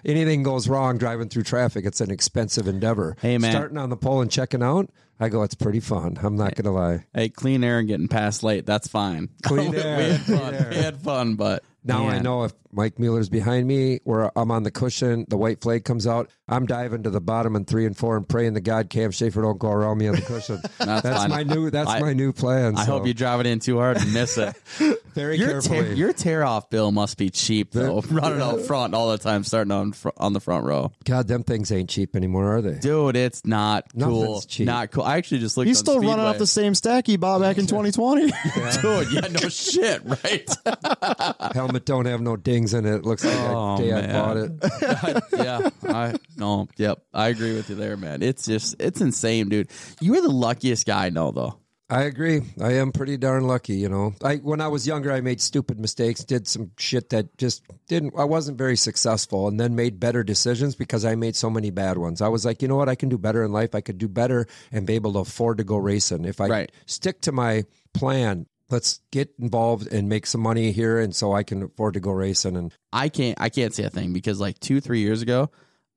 anything goes wrong driving through traffic, it's an expensive endeavor. Hey, man. starting on the pole and checking out, I go, it's pretty fun. I'm not gonna lie. Hey, clean air and getting past late, that's fine. *laughs* Clean we, air, we had fun. air. We had fun, but Now I know if Mike Mueller's behind me, where I'm on the cushion, the white flag comes out, I'm diving to the bottom in three and four and praying to God Cam Schaefer don't go around me on the cushion. *laughs* That's that's my new. That's I- my new plan. I so hope you drive it in too hard and miss it. very your, carefully. Tear, your tear off bill must be cheap though, running *laughs* running out front all the time, starting on fr- on the front row. God, them things ain't cheap anymore, are they? Dude, it's not cool. Nothing's cheap. Not cool. I actually just looked. He's on still running off the same stack he bought back in *laughs* 2020. *laughs* Dude, yeah, no shit, right? Helmet don't have no dings in it. It looks like Oh, the day I bought it. yeah, I no, yep, I agree with you there, man. It's just it's insane, dude. You are the luckiest guy I know, though. I agree. I am pretty darn lucky, you know. I when I was younger, I made stupid mistakes, did some shit that just didn't. I wasn't very successful, and then made better decisions because I made so many bad ones. I was like, you know what, I can do better in life. I could do better and be able to afford to go racing if I Right. stick to my plan. Let's get involved and make some money here, and so I can afford to go racing. And I can't I can't say a thing because like two three years ago,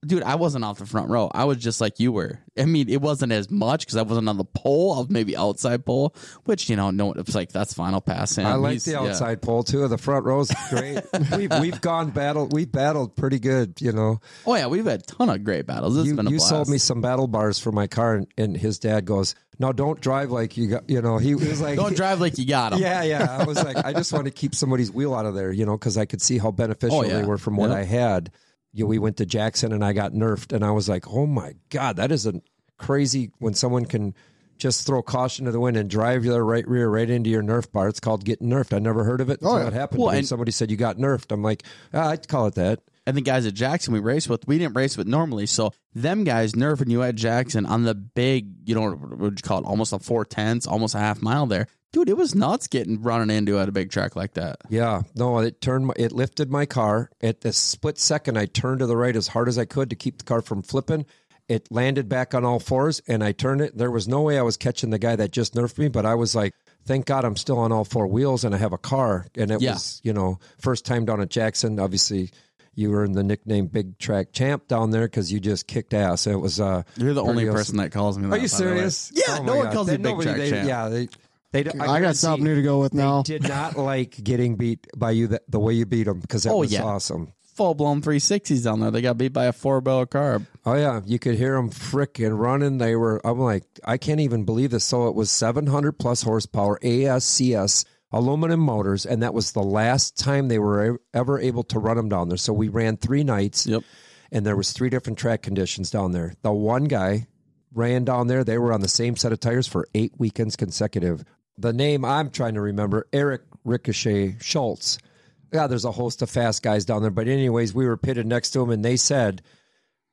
dude, I wasn't off the front row. I was just like you were. I mean, it wasn't as much because I wasn't on the pole. I was maybe outside pole, which you know, no, it's like that's fine. I'll pass him. I like He's- the yeah. outside pole too. The front row's great. *laughs* we've we've gone battle. We've battled pretty good, you know. Oh yeah, we've had a ton of great battles. It's you, been a you blast. sold me some battle bars for my car, and, and his dad goes, "No, don't drive like you got." You know, he was like, Don't drive like you got them. Yeah, yeah. I was like, *laughs* I just want to keep somebody's wheel out of there, you know, because I could see how beneficial Oh, yeah. they were from what Yeah. I had. You know, we went to Jackson, and I got nerfed, and I was like, oh my god, that is a crazy when someone can. Just throw caution to the wind and drive your right rear right into your nerf bar. It's called getting nerfed. I never heard of it until yeah. it happened. Well, to me. and- Somebody said you got nerfed. I'm like, ah, I'd call it that. And the guys at Jackson we raced with, we didn't race with normally. So them guys nerfing you at Jackson on the big, you know, what would you call it? Almost a four tenths, almost a half mile there. Dude, it was nuts getting running into at a big track like that. Yeah, no, it turned. It lifted my car at the split second. I turned to the right as hard as I could to keep the car from flipping. It landed back on all fours, and I turned it. There was no way I was catching the guy that just nerfed me, but I was like, "Thank God I'm still on all four wheels and I have a car." And it Yeah. was, you know, first time down at Jackson. Obviously, you earned the nickname Big Track Champ down there because you just kicked ass. It was. uh You're the only pretty person that calls me that. Are you by the way. serious? Yeah, Oh no my one calls They- me Big nobody- Track they- Champ. Yeah, they. They, don't- I got something new to go with now. did not *laughs* like getting beat by you the, the way you beat them because that Oh, was yeah. awesome. Full blown 360s down there. They got beat by a four barrel carb. Oh yeah, you could hear them frickin' running. They were. I'm like, I can't even believe this. So it was 700 plus horsepower ASCS aluminum motors, and that was the last time they were e- ever able to run them down there. So we ran three nights. Yep. And there was three different track conditions down there. The one guy ran down there. They were on the same set of tires for eight weekends consecutive. The name I'm trying to remember, Eric Ricochet Schultz. Yeah, there's a host of fast guys down there. But anyways, we were pitted next to him, and they said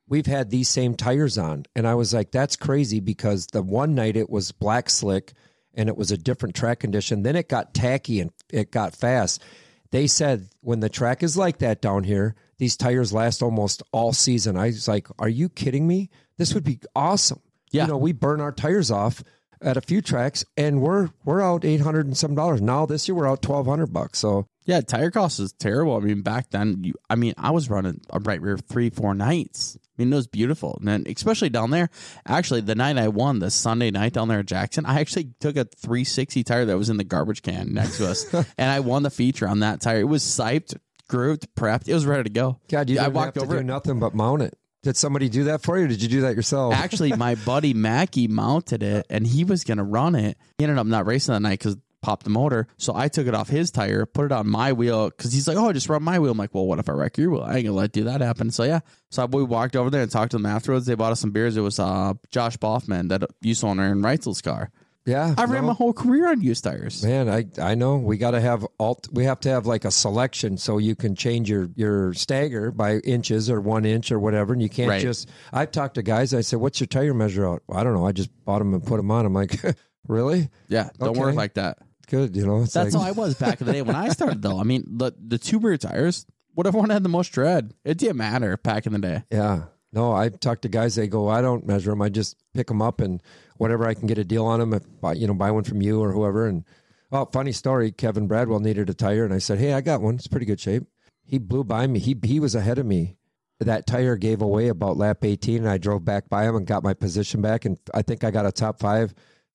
we've had these same tires on. And I was like, that's crazy because the one night it was black slick and it was a different track condition. Then it got tacky and it got fast. They said when the track is like that down here, these tires last almost all season. I was like, are you kidding me? This would be awesome. Yeah. You know, we burn our tires off at a few tracks and we're we're out eight hundred and some dollars. Now this year we're out twelve hundred bucks. So Yeah, tire cost is terrible. I mean, back then, you, I mean, I was running a right rear three, four nights. I mean, it was beautiful. And then, especially down there, actually, the night I won, the Sunday night down there at Jackson, I actually took a 360 tire that was in the garbage can next to us, *laughs* and I won the feature on that tire. It was siped, grooved, prepped. It was ready to go. God, you I didn't walked have to over nothing but mount it. Did somebody do that for you? Or did you do that yourself? Actually, my *laughs* buddy Mackie mounted it, and he was going to run it. He ended up not racing that night because popped the motor. So I took it off his tire, put it on my wheel because he's like, "Oh, just run my wheel." I'm like, "Well, what if I wreck your wheel? I ain't gonna let do that happen." So yeah, so we walked over there and talked to them afterwards. They bought us some beers. It was uh, Josh Boffman that used to own Aaron Reutzel's car. Yeah, I ran no. my whole career on used tires. Man, I I know we got to have alt. We have to have like a selection so you can change your your stagger by inches or one inch or whatever, and you can't Right. just. I've talked to guys. I said, "What's your tire measure out?" I don't know. I just bought them and put them on. I'm like, *laughs* really? Yeah, don't Okay. work like that. Good, you know. That's like, how I was back in the day when I started. Though I mean, the the two rear tires, whatever one had the most tread, it didn't matter back in the day. Yeah. No, I talk to guys. They go, I don't measure them. I just pick them up and whatever I can get a deal on them. If buy, you know, buy one from you or whoever. And oh, funny story. Kevin Bradwell needed a tire, and I said, Hey, I got one. It's pretty good shape. He blew by me. He he was ahead of me. That tire gave away about lap 18, and I drove back by him and got my position back. And I think I got a top five.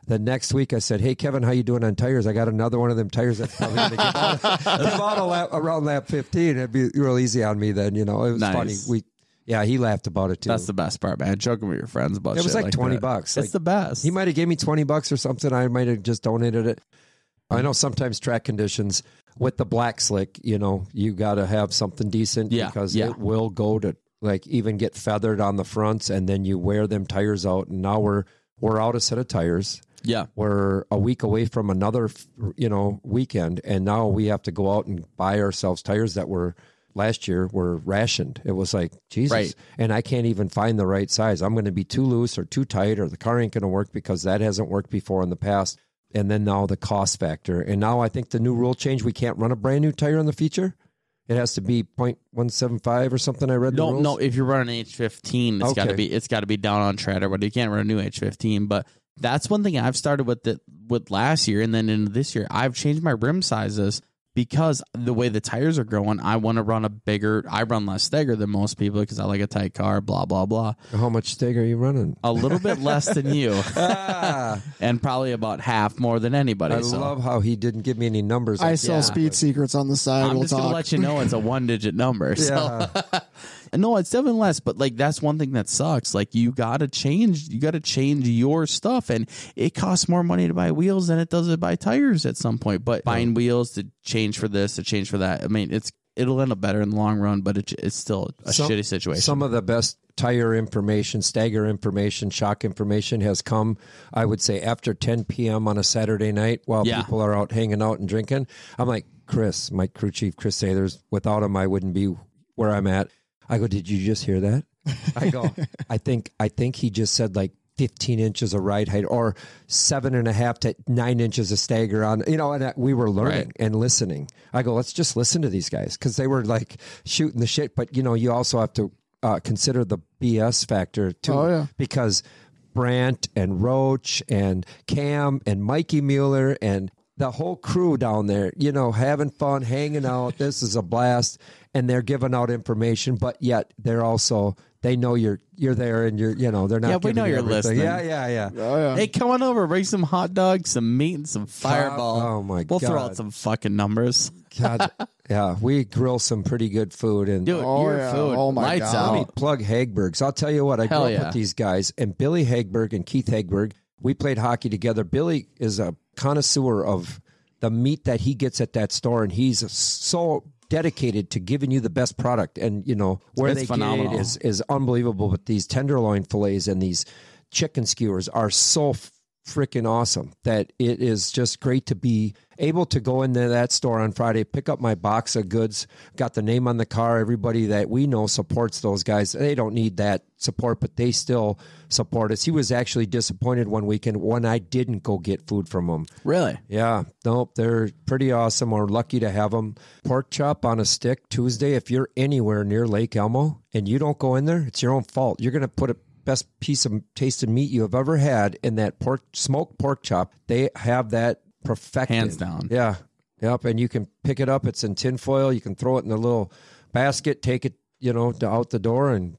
The next week, I said, "Hey Kevin, how you doing on tires? I got another one of them tires that's probably going to give out, give out a lap, around lap 15. It'd be real easy on me then. You know, it was Nice. funny. We yeah, he laughed about it too. That's the best part, man. Joking with your friends about It was like 20 that. bucks. It's Like, the best. he might have gave me 20 bucks or something. I might have just donated it. I know sometimes track conditions, with the black slick, you know, you got to have something decent Yeah, because yeah. it will go to like even get feathered on the fronts, and then you wear them tires out. And now we're we're out a set of tires. Yeah. We're a week away from another, you know, weekend, and now we have to go out and buy ourselves tires that were last year were rationed. It was like Jesus, Right. and I can't even find the right size. I'm going to be too loose or too tight, or the car ain't going to work because that hasn't worked before in the past. And then now the cost factor, and now I think the new rule change: we can't run a brand new tire in the future. It has to be 0.175 or something. I read the No, no. If you're running H fifteen, it's got to Okay. be it's got to be down on tread or what. You can't run a new H fifteen. But that's one thing I've started with the, with last year and then into this year. I've changed my rim sizes because the way the tires are growing. I want to run a bigger. I run less stagger than most people because I like a tight car. Blah blah blah. How much stag are you running? A little bit less than you, *laughs* Ah, *laughs* and probably about half more than anybody. I so. love how he didn't give me any numbers. I sell Yeah. speed secrets on the side. I'm we'll just gonna let you know it's a one digit number. So. *laughs* No, it's definitely less, but like that's one thing that sucks. Like you gotta change, you gotta change your stuff, and it costs more money to buy wheels than it does to buy tires at some point. But buying wheels to change for this, to change for that, I mean, it's it'll end up better in the long run, but it, it's still a Some- shitty situation. Some of the best tire information, stagger information, shock information has come, I would say, after 10 p.m. on a Saturday night while Yeah. people are out hanging out and drinking. I'm like, Chris, my crew chief, Chris Sathers, without him, I wouldn't be where I'm at. I go, did you just hear that? I go, I think, I think he just said like 15 inches of ride height or seven and a half to nine inches of stagger on, you know, and we were learning Right. and listening. I go, let's just listen to these guys because they were like shooting the shit. But, you know, you also have to uh, consider the BS factor too. Oh, yeah. Because Brandt and Roach and Cam and Mikey Mueller and the whole crew down there, you know, having fun, hanging out. This is a blast. And they're giving out information, but yet they're also they know you're you're there and you're you know they're not. Yeah, we know you you're everything. listening. Yeah, yeah, yeah. Oh yeah. hey, come on over, bring some hot dogs, some meat, and some fireball. oh, my god. We'll throw out some fucking numbers, God, *laughs* yeah, we grill some pretty good food and dude. Oh, your yeah. food, Oh, my lights God. Let me plug Hagberg's. I'll tell you what, I Hell grew up yeah. with these guys, and Billy Hagberg and Keith Hagberg. We played hockey together. Billy is a connoisseur of the meat that he gets at that store, and he's so dedicated to giving you the best product. And you know where It's they phenomenal. get it is is unbelievable. But these tenderloin fillets and these chicken skewers are so freaking awesome that it is just great to be able to go into that store on Friday, pick up my box of goods, got the name on the car. Everybody that we know supports those guys. They don't need that support, but they still support us. He was actually disappointed one weekend when I didn't go get food from him. Really? Yeah, nope, they're pretty awesome. We're lucky to have them. Pork chop on a stick Tuesday. If you're anywhere near Lake Elmo and you don't go in there, it's your own fault. You're going to put a best piece of tasted meat you have ever had in that pork smoked pork chop. They have that perfected, Hands down. Yeah, yep. And you can pick it up. It's in tin foil. You can throw it in a little basket. Take it, you know, to out the door and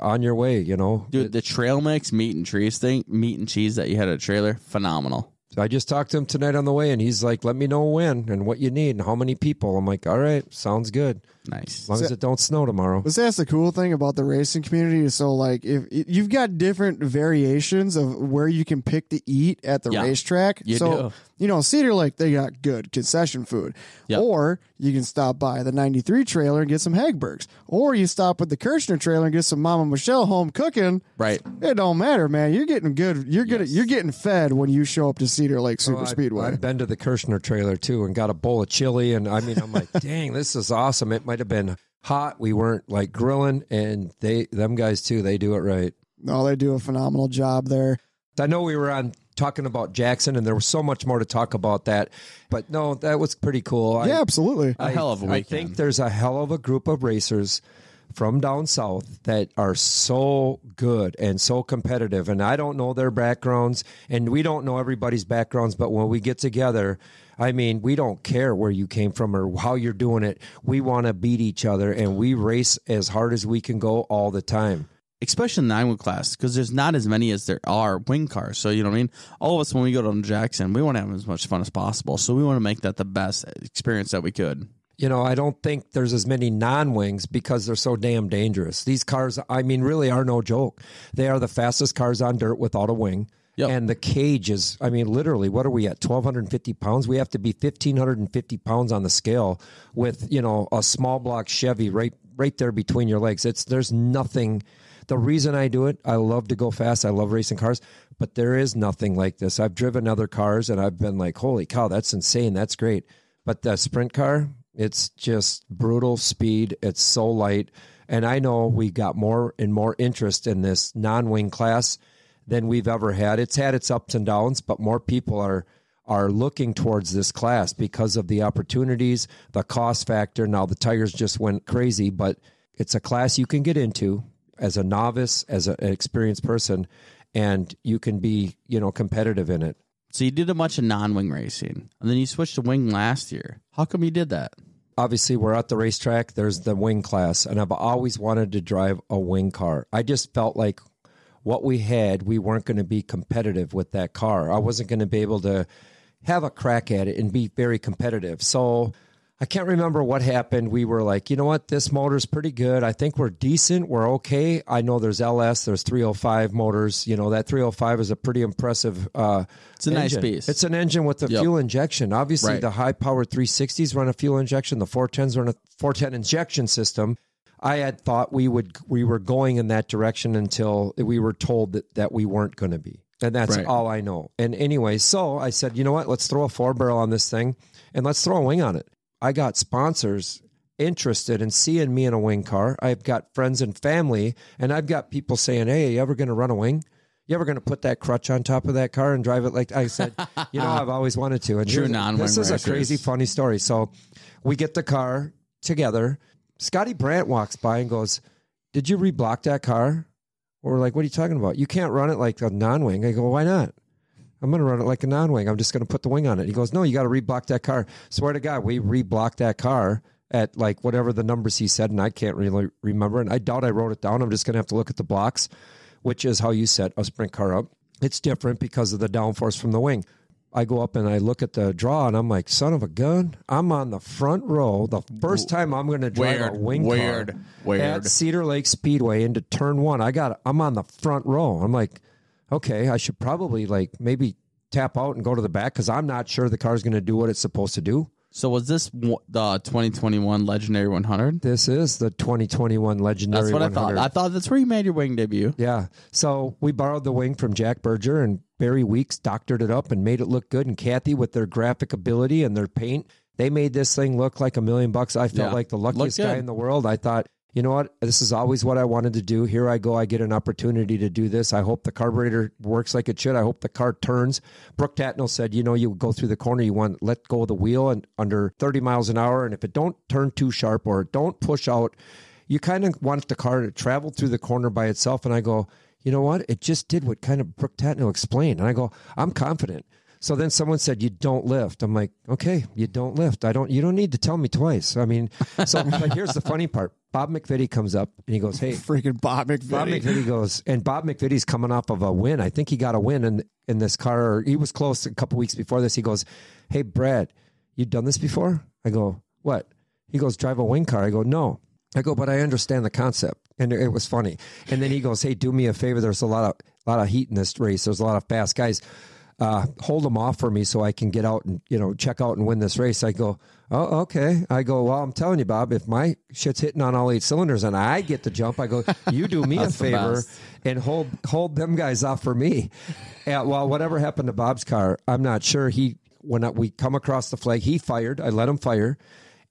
on your way. You know, Dude, the trail mix meat and cheese thing, meat and cheese that you had at a trailer, phenomenal. So I just talked to him tonight on the way, and he's like, "Let me know when and what you need and how many people." I'm like, "All right, sounds good. Nice. As long as it don't snow tomorrow." Let's that's the cool thing about the racing community. is So, like, if you've got different variations of where you can pick to eat at the Yeah, racetrack, you so do. you know Cedar Lake they got good concession food, Yep. or you can stop by the '93 trailer and get some Hagbergs, or you stop at the Kirchner trailer and get some Mama Michelle home cooking. Right. It don't matter, man. You're getting good. You're good. You're getting fed when you show up to Cedar Lake Super Oh, I- Speedway. I've been to the Kirshner trailer too and got a bowl of chili, and I mean, I'm like, *laughs* "Dang, this is awesome." It might have been hot. We weren't like grilling, and they, them guys too, they do it right. no, they do a phenomenal job there. I know we were on talking about Jackson, and there was so much more to talk about that, but no, that was pretty cool. I- yeah, absolutely. A hell of a I weekend. think there's a hell of a group of racers from down south that are so good and so competitive. And I don't know their backgrounds, and we don't know everybody's backgrounds, but when we get together, I mean, we don't care where you came from or how you're doing it. We want to beat each other, and we race as hard as we can go all the time. especially in the wing class, because there's not as many as there are wing cars. So you know what I mean. All of us when we go to Jackson, we want to have as much fun as possible. So we want to make that the best experience that we could. You know, I don't think there's as many non wings because they're so damn dangerous. These cars, I mean, really are no joke. They are the fastest cars on dirt without a wing. Yep. And the cage is, I mean, literally, what are we at? 1,250 pounds? We have to be 1,550 pounds on the scale with, you know, a small block Chevy right, right there between your legs. It's, there's nothing. The reason I do it, I love to go fast. I love racing cars, but there is nothing like this. I've driven other cars and I've been like, holy cow, that's insane. That's great. But the sprint car, it's just brutal speed. It's so light. And I know we got more and more interest in this non wing class than we've ever had. It's had its ups and downs, but more people are are looking towards this class because of the opportunities, the cost factor. Now the tires just went crazy, but it's a class you can get into as a novice, as an experienced person, and you can be, you know, competitive in it. So you did a bunch of non-wing racing, and then you switched to wing last year. How come you did that? obviously we're at the racetrack there's the wing class and i've always wanted to drive a wing car i just felt like what we had we weren't going to be competitive with that car i wasn't going to be able to have a crack at it and be very competitive so i can't remember what happened. We were like you know what? This motor's pretty good. I think we're decent. We're okay. I know there's ls there's 305 motors. You know that 305 is a pretty impressive uh It's a nice engine. piece. it's an engine with the Yep. fuel injection. Obviously Right. the high powered 360s run a fuel injection. The 410s run a 410 injection system. I had thought we would we were going in that direction until we were told that, that we weren't going to be. And that's Right. all i know. And anyway so i said you know what? Let's throw a four barrel on this thing and let's throw a wing on it i got sponsors interested in seeing me in a wing car i've got friends and family and i've got people saying hey you ever going to run a wing you ever going to put that crutch on top of that car and drive it like I said? *laughs* You know, I've always wanted to. And True non-wing This is a crazy, funny story. So we get the car together. Scotty Brandt walks by and goes, "Did you reblock that car?" We're like, "What are you talking about? You can't run it like a non-wing." I go, "Why not?" I'm going to run it like a non-wing. I'm just going to put the wing on it. He goes, "No, you got to reblock that car." Swear to God, we reblocked that car at like whatever the numbers he said, and I can't really remember. And I doubt I wrote it down. I'm just going to have to look at the blocks, which is how you set a sprint car up. It's different because of the downforce from the wing. I go up and I look at the draw, and I'm like, "Son of a gun!" I'm on the front row. The first time I'm going to drive a wing weird, car weird. at Cedar Lake Speedway into turn one. I got I'm on the front row. I'm like, okay, I should probably like maybe tap out and go to the back because I'm not sure the car's going to do what it's supposed to do. So was this the 2021 Legendary 100? This is the 2021 legendary. That's what 100. I thought. I thought that's where you made your wing debut. Yeah. So we borrowed the wing from Jack Berger and Barry Weeks doctored it up and made it look good. And Kathy, with their graphic ability and their paint, they made this thing look like a million bucks. I felt Yeah. like the luckiest guy in the world. I thought, you know what? This is always what I wanted to do. Here I go. I get an opportunity to do this. I hope the carburetor works like it should. I hope the car turns. Brooke Tatnell said, you know, you go through the corner, you want let go of the wheel and under 30 miles an hour. And if it don't turn too sharp or don't push out, you kind of want the car to travel through the corner by itself. And I go, you know what? It just did what kind of Brooke Tatnell explained. And I go, I'm confident. So then someone said, "You don't lift." I'm like, "Okay, you don't lift. I don't. You don't need to tell me twice." I mean, so but here's the funny part. Bob McVitie comes up and he goes, "Hey, *laughs* Freaking Bob McVitie. Bob McVitie goes, and Bob McVitie's coming off of a win. I think he got a win in in this car. He was close a couple weeks before this. He goes, "Hey, Brad, you done this before?" I go, "What?" He goes, "Drive a wing car." I go, "No." I go, "But I understand the concept." And it was funny. And then he goes, "Hey, do me a favor. There's a lot of lot of heat in this race. There's a lot of fast guys." Uh, hold them off for me so I can get out and you know check out and win this race. I go, oh okay. I go, well, I'm telling you, Bob, if my shit's hitting on all eight cylinders and I get the jump, I go, you do me *laughs* a favor and hold hold them guys off for me. And, well, whatever happened to Bob's car, I'm not sure. He when we come across the flag, he fired. I let him fire,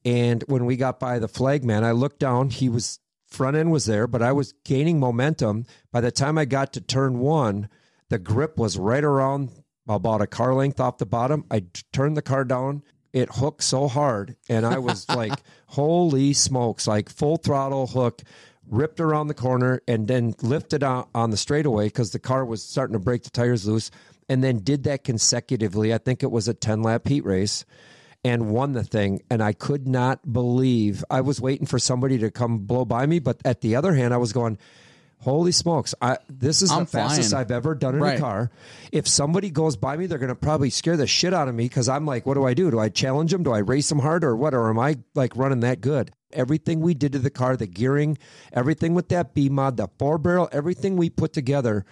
and when we got by the flag man, I looked down. He was front end was there, but I was gaining momentum. By the time I got to turn one, the grip was right around about a car length off the bottom. I turned the car down. It hooked so hard, and I was *laughs* like, "Holy smokes!" Like full throttle hook, ripped around the corner, and then lifted on, on the straightaway because the car was starting to break the tires loose, and then did that consecutively. I think it was a ten lap heat race and won the thing. And I could not believe I was waiting for somebody to come blow by me. But at the other hand, I was going, Holy smokes! I, this is I'm the fastest flying. I've ever done in Right. a car. If somebody goes by me, they're going to probably scare the shit out of me because I'm like, what do I do? Do I challenge them? Do I race them hard or what? Or am I like running that good? Everything we did to the car, the gearing, everything with that B mod, the four barrel, everything we put together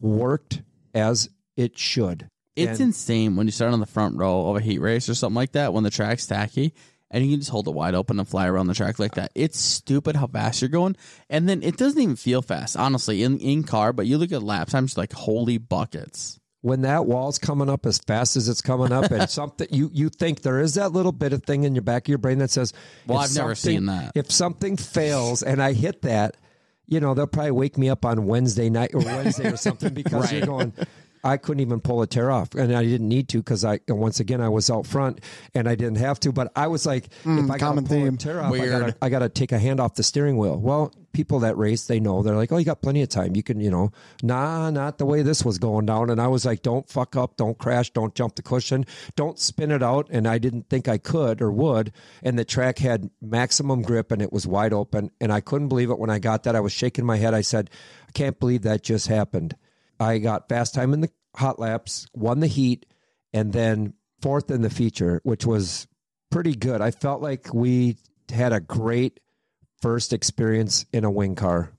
worked as It should. It's And- insane when you start on the front row of a heat race or something like that when the track's tacky and you can just hold it wide open and fly around the track like that. It's stupid how fast you're going. And then it doesn't even feel fast, honestly, in, in car, but you look at lap times, like, holy buckets. when that wall's coming up as fast as it's coming up and *laughs* something you you think there is that little bit of thing in your back of your brain that says Well, I've never seen that. if something fails and i hit that you know they'll probably wake me up on wednesday night or wednesday or something *laughs* because you're going I couldn't even pull a tear off, and I didn't need to because I once again I was out front and I didn't have to. But I was like, if mm, I common pull a theme. tear off, I Weird. gotta, I got to take a hand off the steering wheel. Well, people that race, they know they're like, oh, you got plenty of time. You can, you know, nah, not the way this was going down. And I was like, don't fuck up, don't crash, don't jump the cushion, don't spin it out. And I didn't think I could or would. And the track had maximum grip and it was wide open. And I couldn't believe it when I got that. I was shaking my head. I said, I can't believe that just happened. I got fast time in the hot laps, won the heat, and then fourth in the feature, which was pretty good. I felt like we had a great first experience in a wing car.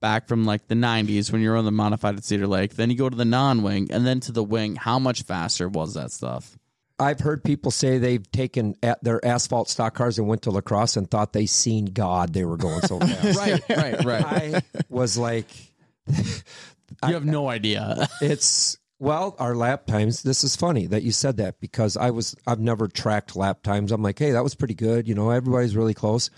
Back from like the 90s when you're on the modified at Cedar Lake, then you go to the non wing and then to the wing. How much faster was that stuff? I've heard people say they've taken at their asphalt stock cars and went to La Crosse and thought they seen God. They were going so *laughs* fast. Right, right, right. I was like, you have no idea. *laughs* it's well, our lap times. This is funny that you said that because I was I've never tracked lap times. I'm like, hey, that was pretty good. You know, everybody's really close.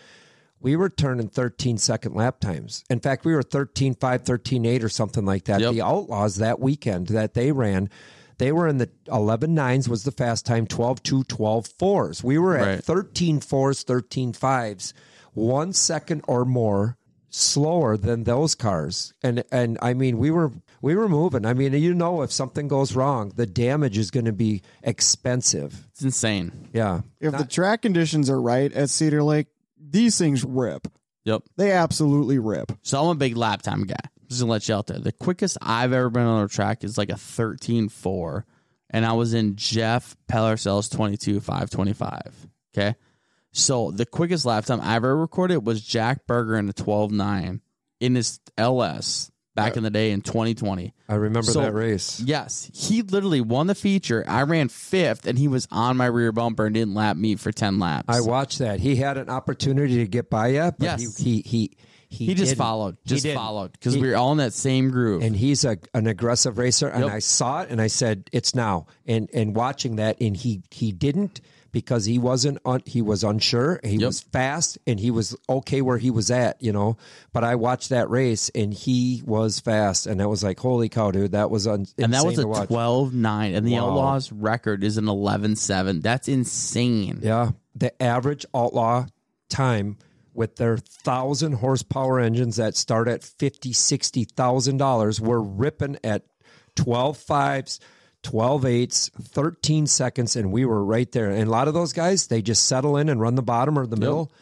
We were turning 13 second lap times. In fact, we were 13 5, 13 8 or something like that. Yep. The Outlaws that weekend that they ran, they were in the 11 nines was the fast time, 12 2, 12 fours. We were at Right. 13 fours, 13 fives, one second or more slower than those cars. And and I mean, we were we were moving. I mean, you know, if something goes wrong, the damage is going to be expensive. It's insane. Yeah. If the track conditions are right at Cedar Lake, these things rip. Yep. They absolutely rip. So I'm a big lap time guy. Just to let you out there. The quickest I've ever been on a track is like a 13.4. And I was in Jeff Pellercell's 22 525. Okay. So the quickest lap time I ever recorded was Jack Berger in a 12.9 in his LS back uh, in the day in 2020. I remember So- that race. Yes, he literally won the feature. I ran fifth, and he was on my rear bumper and didn't lap me for 10 laps. I watched that. He had an opportunity to get by you, but Yes. he he he he, he just didn't. followed, just didn't. followed because we were all in that same groove. and he's a an aggressive racer and Yep. I saw it and I said it's now and and watching that and he he didn't because he wasn't un, he was unsure he Yep. was fast and he was okay where he was at you know but I watched that race and he was fast and I was like holy cow dude that was un, and that was to a watch. 12 9 and the Wow. outlaws record is an 11 7 that's insane Yeah, the average outlaw time with their thousand horsepower engines that start at fifty, sixty thousand dollars, we're ripping at 12 fives, 12 eights, 13 seconds, and we were right there. And a lot of those guys, they just settle in and run the bottom or the middle.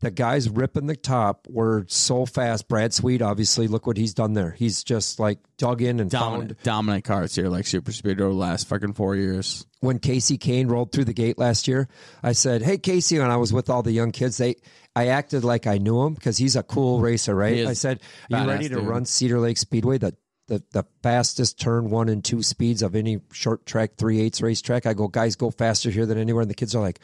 The guys ripping the top were so fast. Brad Sweet, obviously, look what he's done there. He's just like dug in and found dominant dominant cars here like super speed over the last fucking four years when Kasey Kahne rolled through the gate last year, I said, "Hey Kasey," when I was with all the young kids, they I acted like I knew him because he's a cool racer, right? I said, "Are you ready to dude." run Cedar Lake Speedway, the the the fastest turn one and two speeds of any short track three eighths racetrack?" I go, "Guys, go faster here than anywhere," and the kids are like.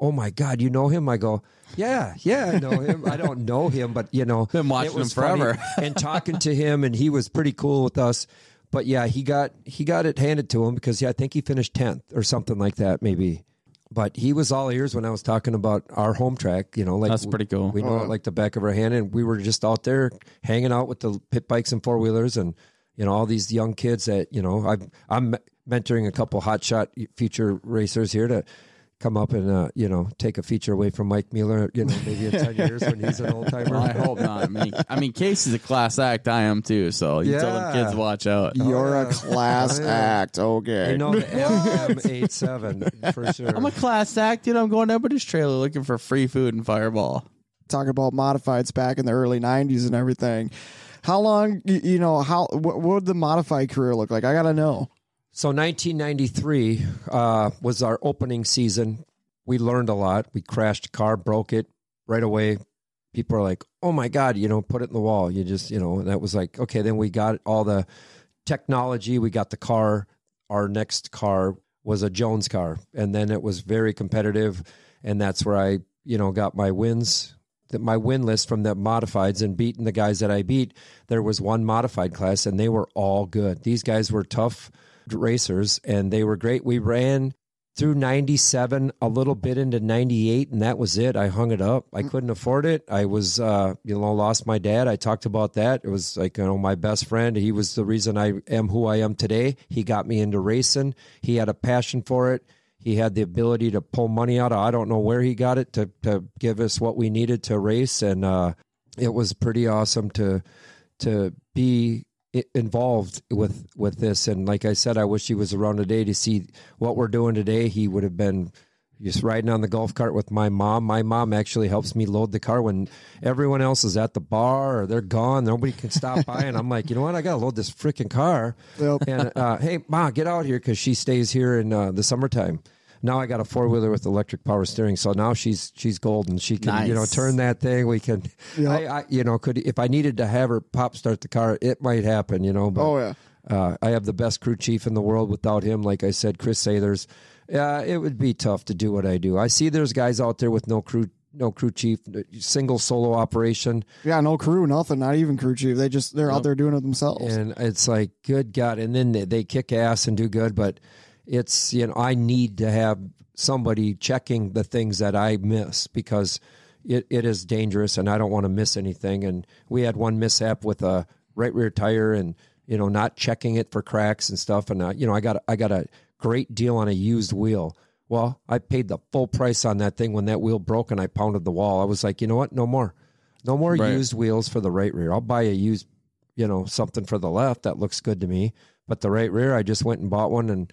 Oh my God! You know him? I go, yeah, yeah, I know him. I don't know him, but you know, *laughs* Been watching it was him forever. and talking to him, and he was pretty cool with us. But yeah, he got he got it handed to him because yeah, I think he finished tenth or something like that, maybe. But he was all ears when I was talking about our home track. You know, like That's pretty cool. We know it like the back of our hand, and we were just out there hanging out with the pit bikes and four wheelers, and you know all these young kids that you know I'm I'm mentoring a couple hotshot future racers here to come up and uh, you know take a feature away from Mike Mueller. You know, maybe in ten years when he's an old timer. well, i hope not i mean i mean kasey's a class act i am too so you tell them kids watch out You're yeah. a class Oh, yeah. act. Okay. I know the *laughs* FM87 for sure. i'm a class act dude i'm going to everybody's trailer looking for free food and fireball talking about modifieds back in the early 90s and everything. How long, you, you know, how what, what would the modified career look like? I got to know. So 1993 uh, was our opening season. We learned a lot. We crashed a car, broke it right away. People are like, "Oh my god!" You know, put it in the wall. You just, you know, and that was like, okay. Then we got all the technology. We got the car. our next car was a Jones car, and then it was very competitive, and that's where I you know got my wins. That my win list from the modifieds and beating the guys that I beat, there was one modified class and they were all good. These guys were tough racers and they were great. We ran through 97 a little bit into 98 and that was it. I hung it up. I couldn't afford it. I was uh, you know lost my dad. I talked about that. It was like you know my best friend. He was the reason i am who i am today. He got me into racing. He had a passion for it. He had the ability to pull money out of i don't know where he got it to, to give us what we needed to race and uh, it was pretty awesome to to be involved with with this. And like i said i wish he was around today to see what we're doing today. He would have been just riding on the golf cart with my mom. My mom actually helps me load the car when everyone else is at the bar or they're gone. Nobody can stop by. And i'm like you know what? I gotta load this freaking car. Yep. and uh, hey ma get out here because she stays here in uh, the summertime now I got a four wheeler with electric power steering, so now she's she's golden. She can you know turn that thing. We can, Yep. I, I you know could if I needed to have her pop start the car, it might happen. You know, but Oh yeah. uh, I have the best crew chief in the world. Without him, like I said, Chris Sathers, uh, it would be tough to do what I do. I see there's guys out there with no crew, no crew chief, single solo operation, Yeah, no crew, nothing, not even crew chief. They just they're out there doing it themselves. and it's like, good God! And then they, they kick ass and do good, but it's you know I need to have somebody checking the things that I miss because it, it is dangerous, and I don't want to miss anything. And we had one mishap with a right rear tire, and you know not checking it for cracks and stuff, and uh, you know I got I got a great deal on a used wheel. Well, I paid the full price on that thing when that wheel broke and I pounded the wall. I was like, you know what? No more. No more Right. used wheels for the right rear. I'll buy a used, you know, something for the left that looks good to me. But the right rear, I just went and bought one and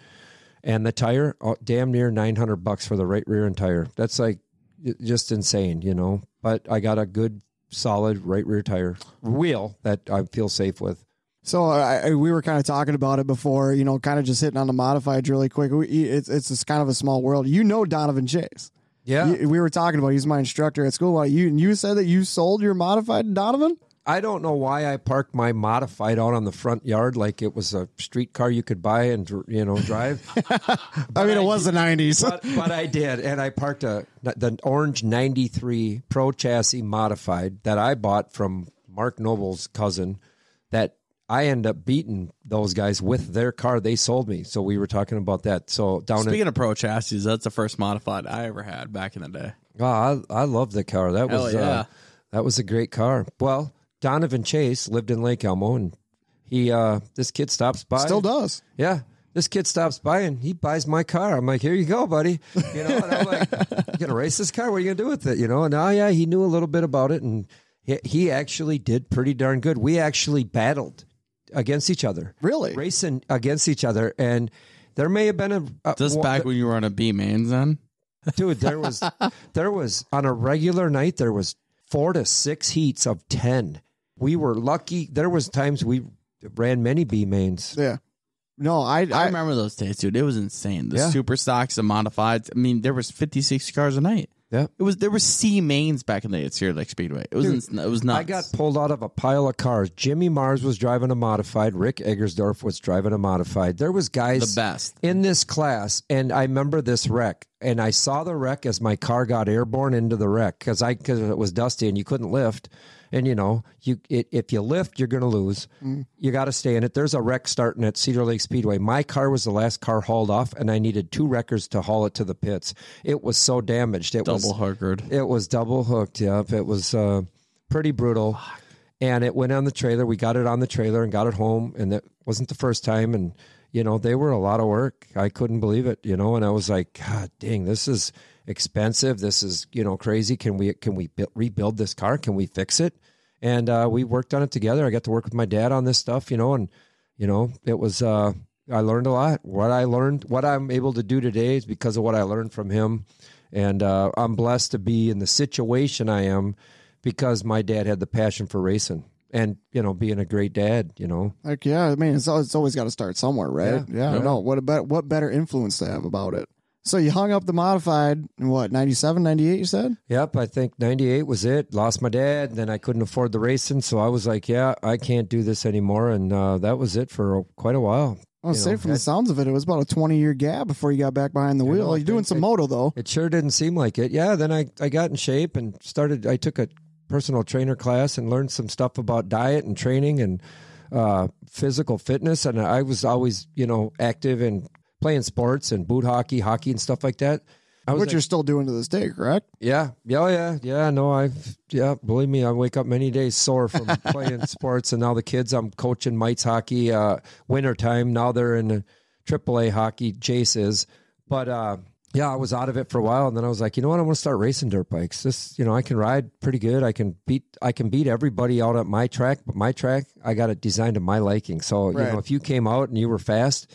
and the tire, oh, damn near 900 bucks for the right rear and tire. That's like just insane, you know. But I got a good solid right rear tire wheel that I feel safe with. So I, we were kind of talking about it before, you know, kind of just hitting on the modifieds really quick. We, it's it's just kind of a small world. You know Donovan Chase. Yeah. You- we were talking about. He's my instructor at school. You you said that you sold your modified Donovan. I don't know why I parked my modified out on the front yard like it was a street car you could buy and you know drive. *laughs* I mean, it was the nineties. but, but I did, and I parked a the orange '93 Pro chassis modified that I bought from Mark Noble's cousin. That I end up beating those guys with their car they sold me. So we were talking about that. So down Speaking in, of pro chassis, that's the first modified I ever had back in the day. oh, I I love the car. That Hell was yeah. uh, that was a great car. Well, Donovan Chase lived in Lake Elmo, and he uh, this kid stops by. Still does. Yeah. This kid stops by and he buys my car. I'm like, here you go, buddy. You know, and I'm like, *laughs* you gonna race this car? What are you gonna do with it? You know, and oh yeah, he knew a little bit about it, and he, he actually did pretty darn good. We actually battled against each other, Really? racing against each other, and there may have been a, a Just one- back when you were on a B mains then? dude. There was *laughs* there was on a regular night there was four to six heats of ten. We were lucky. There was times we ran many B mains. Yeah. No, I I I, remember those days, dude. It was insane. The Yeah. super stocks and modifieds. I mean, there was 50, 60 cars a night. Yeah. It was there were C mains back in the day at Cedar Lake Speedway. It was Dude, ins- it was nuts. I got pulled out of a pile of cars. Jimmy Mars was driving a modified. Rick Eggersdorf was driving a modified. There was guys the best. in this class, and I remember this wreck. And I saw the wreck as my car got airborne into the wreck because I because it was dusty and you couldn't lift. And you know, you it, if you lift, you're going to lose. You got to stay in it. There's a wreck starting at Cedar Lake Speedway. My car was the last car hauled off, and I needed two wreckers to haul it to the pits. It was so damaged. It was Double hookered. it was double hooked. Yep, it was uh, pretty brutal. And it went on the trailer. We got it on the trailer and got it home. And it wasn't the first time. And you know, they were a lot of work. I couldn't believe it. You know, and I was like, God dang, this is expensive. This is you know crazy. Can we can we bu- rebuild this car? Can we fix it? And uh, we worked on it together. I got to work with my dad on this stuff. You know, and you know, it was. Uh, I learned a lot. What I learned, what I'm able to do today, is because of what I learned from him. And uh, I'm blessed to be in the situation I am because my dad had the passion for racing and you know being a great dad. You know, like yeah. I mean, it's, it's always got to start somewhere, right? Yeah. Yeah. No, what about what better influence to have about it? So you hung up the modified in what 97, 98, You said. Yep, I think 98 was it. Lost my dad, then I couldn't afford the racing, so I was like, yeah, I can't do this anymore and uh, that was it for quite a while. I'll You say know, from the sounds of it, it was about a 20 year gap before you got back behind the I wheel. know, You're doing it- some moto though. It sure didn't seem like it. Yeah, then I, I got in shape and started. I took a personal trainer class and learned some stuff about diet and training and uh, physical fitness. And I was always, you know, active and playing sports and boot hockey, hockey, and stuff like that. I was Which like, you're still doing to this day, correct? yeah, yeah, oh, yeah, yeah. No, I've yeah. Believe me, I wake up many days sore from *laughs* playing sports, and now the kids I'm coaching mites hockey, uh, wintertime. Now they're in AAA hockey. Jace is, but uh, yeah, I was out of it for a while, and then I was like, you know what, I want to start racing dirt bikes. This, you know, I can ride pretty good. I can beat, I can beat everybody out at my track, but my track, I got it designed to my liking. So you know, if you came out and you were fast.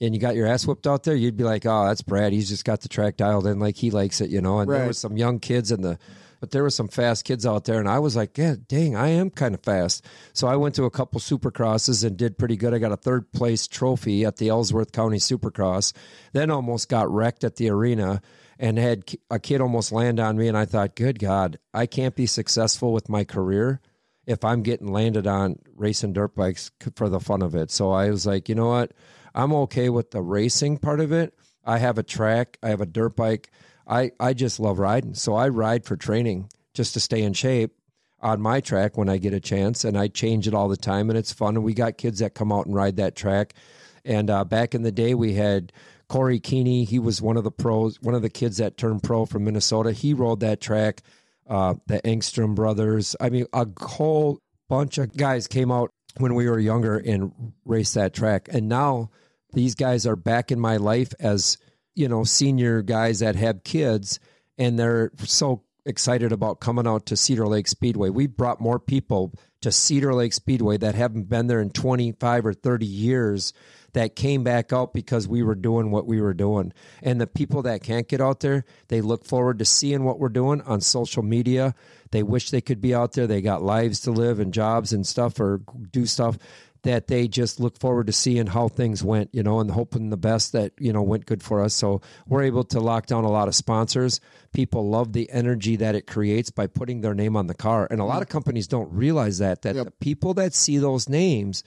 And you got your ass whipped out there, you'd be like, "Oh, that's Brad. He's just got the track dialed in like he likes it," you know. And there Right. was some young kids in the but there were some fast kids out there and i was like yeah dang i am kind of fast so i went to a couple supercrosses and did pretty good i got a third place trophy at the ellsworth county supercross then almost got wrecked at the arena and had a kid almost land on me and i thought good god i can't be successful with my career if i'm getting landed on racing dirt bikes for the fun of it so i was like you know what i'm okay with the racing part of it i have a track i have a dirt bike I, I just love riding. So I ride for training just to stay in shape on my track when I get a chance. And I change it all the time and it's fun. And we got kids that come out and ride that track. And uh, back in the day, we had Corey Keeney. He was one of the pros, one of the kids that turned pro from Minnesota. He rode that track. Uh, the Engstrom brothers. I mean, a whole bunch of guys came out when we were younger and raced that track. And now these guys are back in my life as you know senior guys that have kids and they're so excited about coming out to Cedar Lake Speedway. We brought more people to Cedar Lake Speedway that haven't been there in 25 or 30 years that came back out because we were doing what we were doing. And the people that can't get out there, they look forward to seeing what we're doing on social media. They wish they could be out there. They got lives to live and jobs and stuff or do stuff that they just look forward to seeing how things went, you know, and hoping the best that, you know, went good for us. So we're able to lock down a lot of sponsors. People love the energy that it creates by putting their name on the car. And a lot of companies don't realize that, that Yep. the people that see those names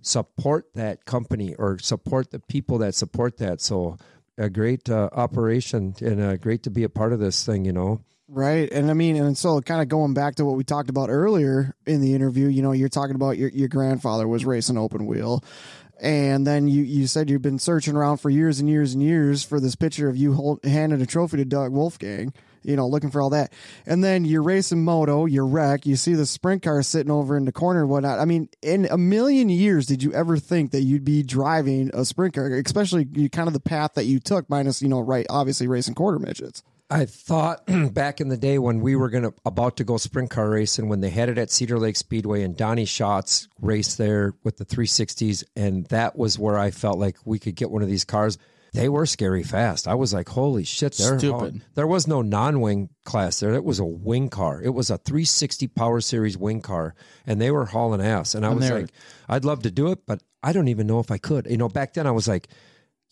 support that company or support the people that support that. So a great uh, operation and uh, great to be a part of this thing, you know. Right. And I mean, and so kind of going back to what we talked about earlier in the interview, you know, you're talking about your, your grandfather was racing open wheel. And then you, you said you've been searching around for years and years and years for this picture of you hold, handing a trophy to Doug Wolfgang, you know, looking for all that. And then you're racing moto, you wreck, you see the sprint car sitting over in the corner and whatnot. I mean, in a million years, did you ever think that you'd be driving a sprint car, especially you, kind of the path that you took, minus, you know, right, obviously racing quarter midgets? I thought *clears throat* back in the day when we were gonna about to go sprint car racing when they had it at Cedar Lake Speedway and Donny Schatz raced there with the 360s and that was where I felt like we could get one of these cars. They were scary fast. I was like, holy shit! They're Stupid. There was no non-wing class there. It was a wing car. It was a 360 Power Series wing car, and they were hauling ass. And I was like, I'd love to do it, but I don't even know if I could. You know, back then I was like,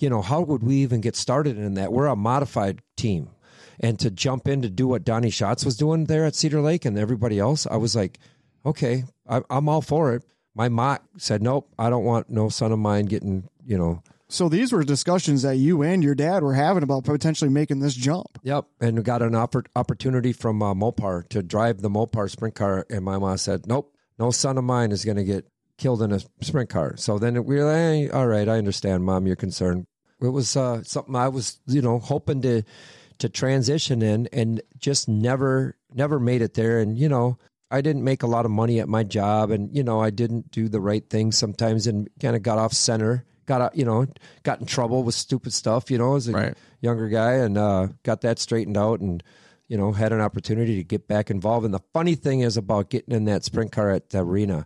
you know, how would we even get started in that? We're a modified team. And to jump in to do what Donny Schatz was doing there at Cedar Lake and everybody else, I was like, okay, I, I'm all for it. My mock said, nope, I don't want no son of mine getting, you know, So these were discussions that you and your dad were having about potentially making this jump. Yep, and got an oppor- opportunity from uh, Mopar to drive the Mopar sprint car, and my mom said, "Nope, no son of mine is going to get killed in a sprint car." So then we were like, hey, "All right, I understand, mom, you're concerned." It was uh, something I was, you know, hoping to to transition in, and just never never made it there. And you know, I didn't make a lot of money at my job, and you know, I didn't do the right things sometimes, and kind of got off center. Got out, you know, got in trouble with stupid stuff, you know, as a Right. younger guy, and uh, got that straightened out, and you know, had an opportunity to get back involved. And the funny thing is about getting in that sprint car at the arena,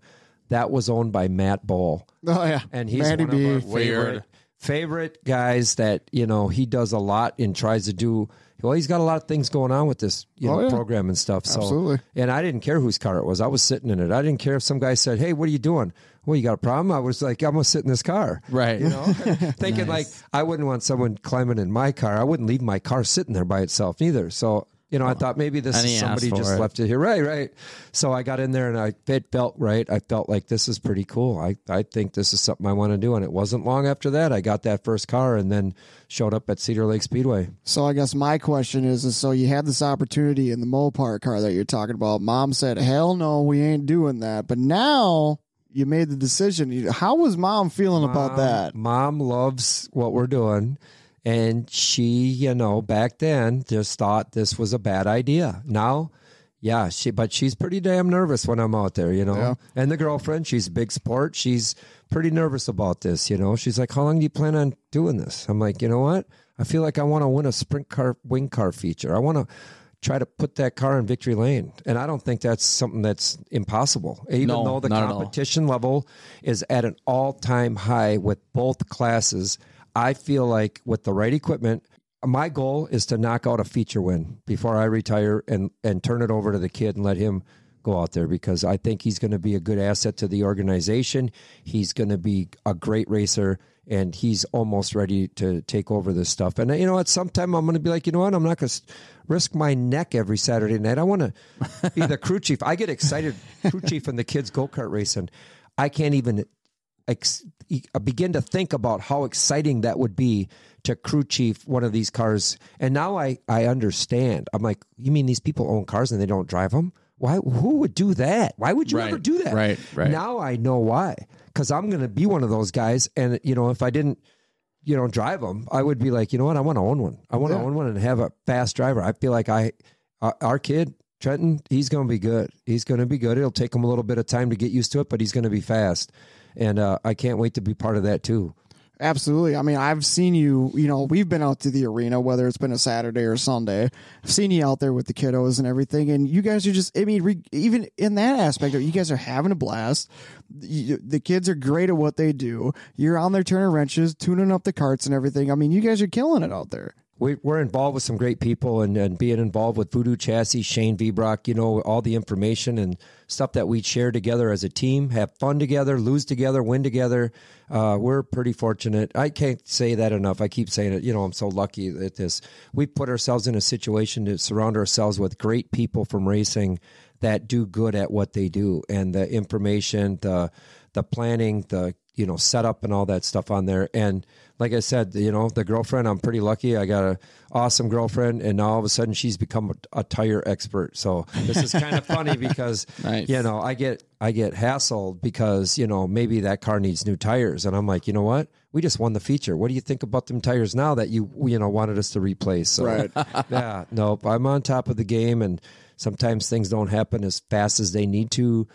that was owned by Matt Bowl, Oh yeah, and he's Matty one B. of our favorite favorite guys that you know he does a lot and tries to do. Well, he's got a lot of things going on with this you oh, know Oh, yeah. program and stuff. So, Absolutely. and I didn't care whose car it was. I was sitting in it. I didn't care if some guy said, "Hey, what are you doing?" Well, you got a problem? I was like, "I'm gonna sit in this car." Right. You know, *laughs* *laughs* thinking like I wouldn't want someone climbing in my car. I wouldn't leave my car sitting there by itself either. So You know, I uh-huh. thought maybe this And is somebody just it. left it here. Right, right. So I got in there and I it felt right. I felt like this is pretty cool. I, I think this is something I want to do. And it wasn't long after that I got that first car and then showed up at Cedar Lake Speedway. So I guess my question is, is so you had this opportunity in the Mopar car that you're talking about. Mom said, "Hell no, we ain't doing that." But now you made the decision. How was mom feeling about that? Mom loves what we're doing. And she, you know, back then just thought this was a bad idea. Now, yeah, she, but she's pretty damn nervous when I'm out there, you know. Yeah. And the girlfriend, she's a big sport. She's pretty nervous about this, you know. She's like, How long do you plan on doing this? I'm like, You know what? I feel like I want to win a sprint car wing car feature. I want to try to put that car in victory lane. And I don't think that's something that's impossible. Even No, though the not at all. competition level is at an all time high with both classes, I feel like with the right equipment, my goal is to knock out a feature win before I retire and, and turn it over to the kid and let him go out there because I think he's going to be a good asset to the organization. He's going to be a great racer and he's almost ready to take over this stuff. And you know, at some time I'm going to be like, you know what? I'm not going to risk my neck every Saturday night. I want to be the crew chief. I get excited crew *laughs* chief and the kids go kart racing. I can't even ex- begin to think about how exciting that would be to crew chief one of these cars. And now I, I understand. I'm like, you mean these people own cars and they don't drive them? Why? Who would do that? Why would you Right, ever do that? right, right. Now I know why. Because I'm going to be one of those guys. And, you know, if I didn't, you know, drive them, I would be like, you know what? I want to own one. I want to Yeah. own one and have a fast driver. I feel like I, uh, our kid, Trenton, he's going to be good. He's going to be good. It'll take him a little bit of time to get used to it, but he's going to be fast. And uh, I can't wait to be part of that too. Absolutely. I mean, I've seen you, you know, we've been out to the arena, whether it's been a Saturday or Sunday. I've seen you out there with the kiddos and everything. And you guys are just, I mean, re, even in that aspect you guys are having a blast. You, the kids are great at what they do. You're on there turning wrenches, tuning up the carts and everything. I mean, you guys are killing it out there. We, we're involved with some great people and, and being involved with Voodoo Chassis, Shane Vbrock, you know, all the information and stuff that we share together as a team, have fun together, lose together, win together. Uh, we're pretty fortunate. I can't say that enough. I keep saying it. You know, I'm so lucky at this. We put ourselves in a situation to surround ourselves with great people from racing that do good at what they do and the information, the, the planning, the, you know, setup and all that stuff on there. And, like I said, you know, the girlfriend, I'm pretty lucky. I got a awesome girlfriend, and now all of a sudden she's become a, a tire expert. So this is kind of *laughs* funny because Nice. you know I get I get hassled because you know maybe that car needs new tires, and I'm like, you know what? We just won the feature. What do you think about them tires now that you you know wanted us to replace? So, Right. *laughs* yeah. Nope. I'm on top of the game, and sometimes things don't happen as fast as they need to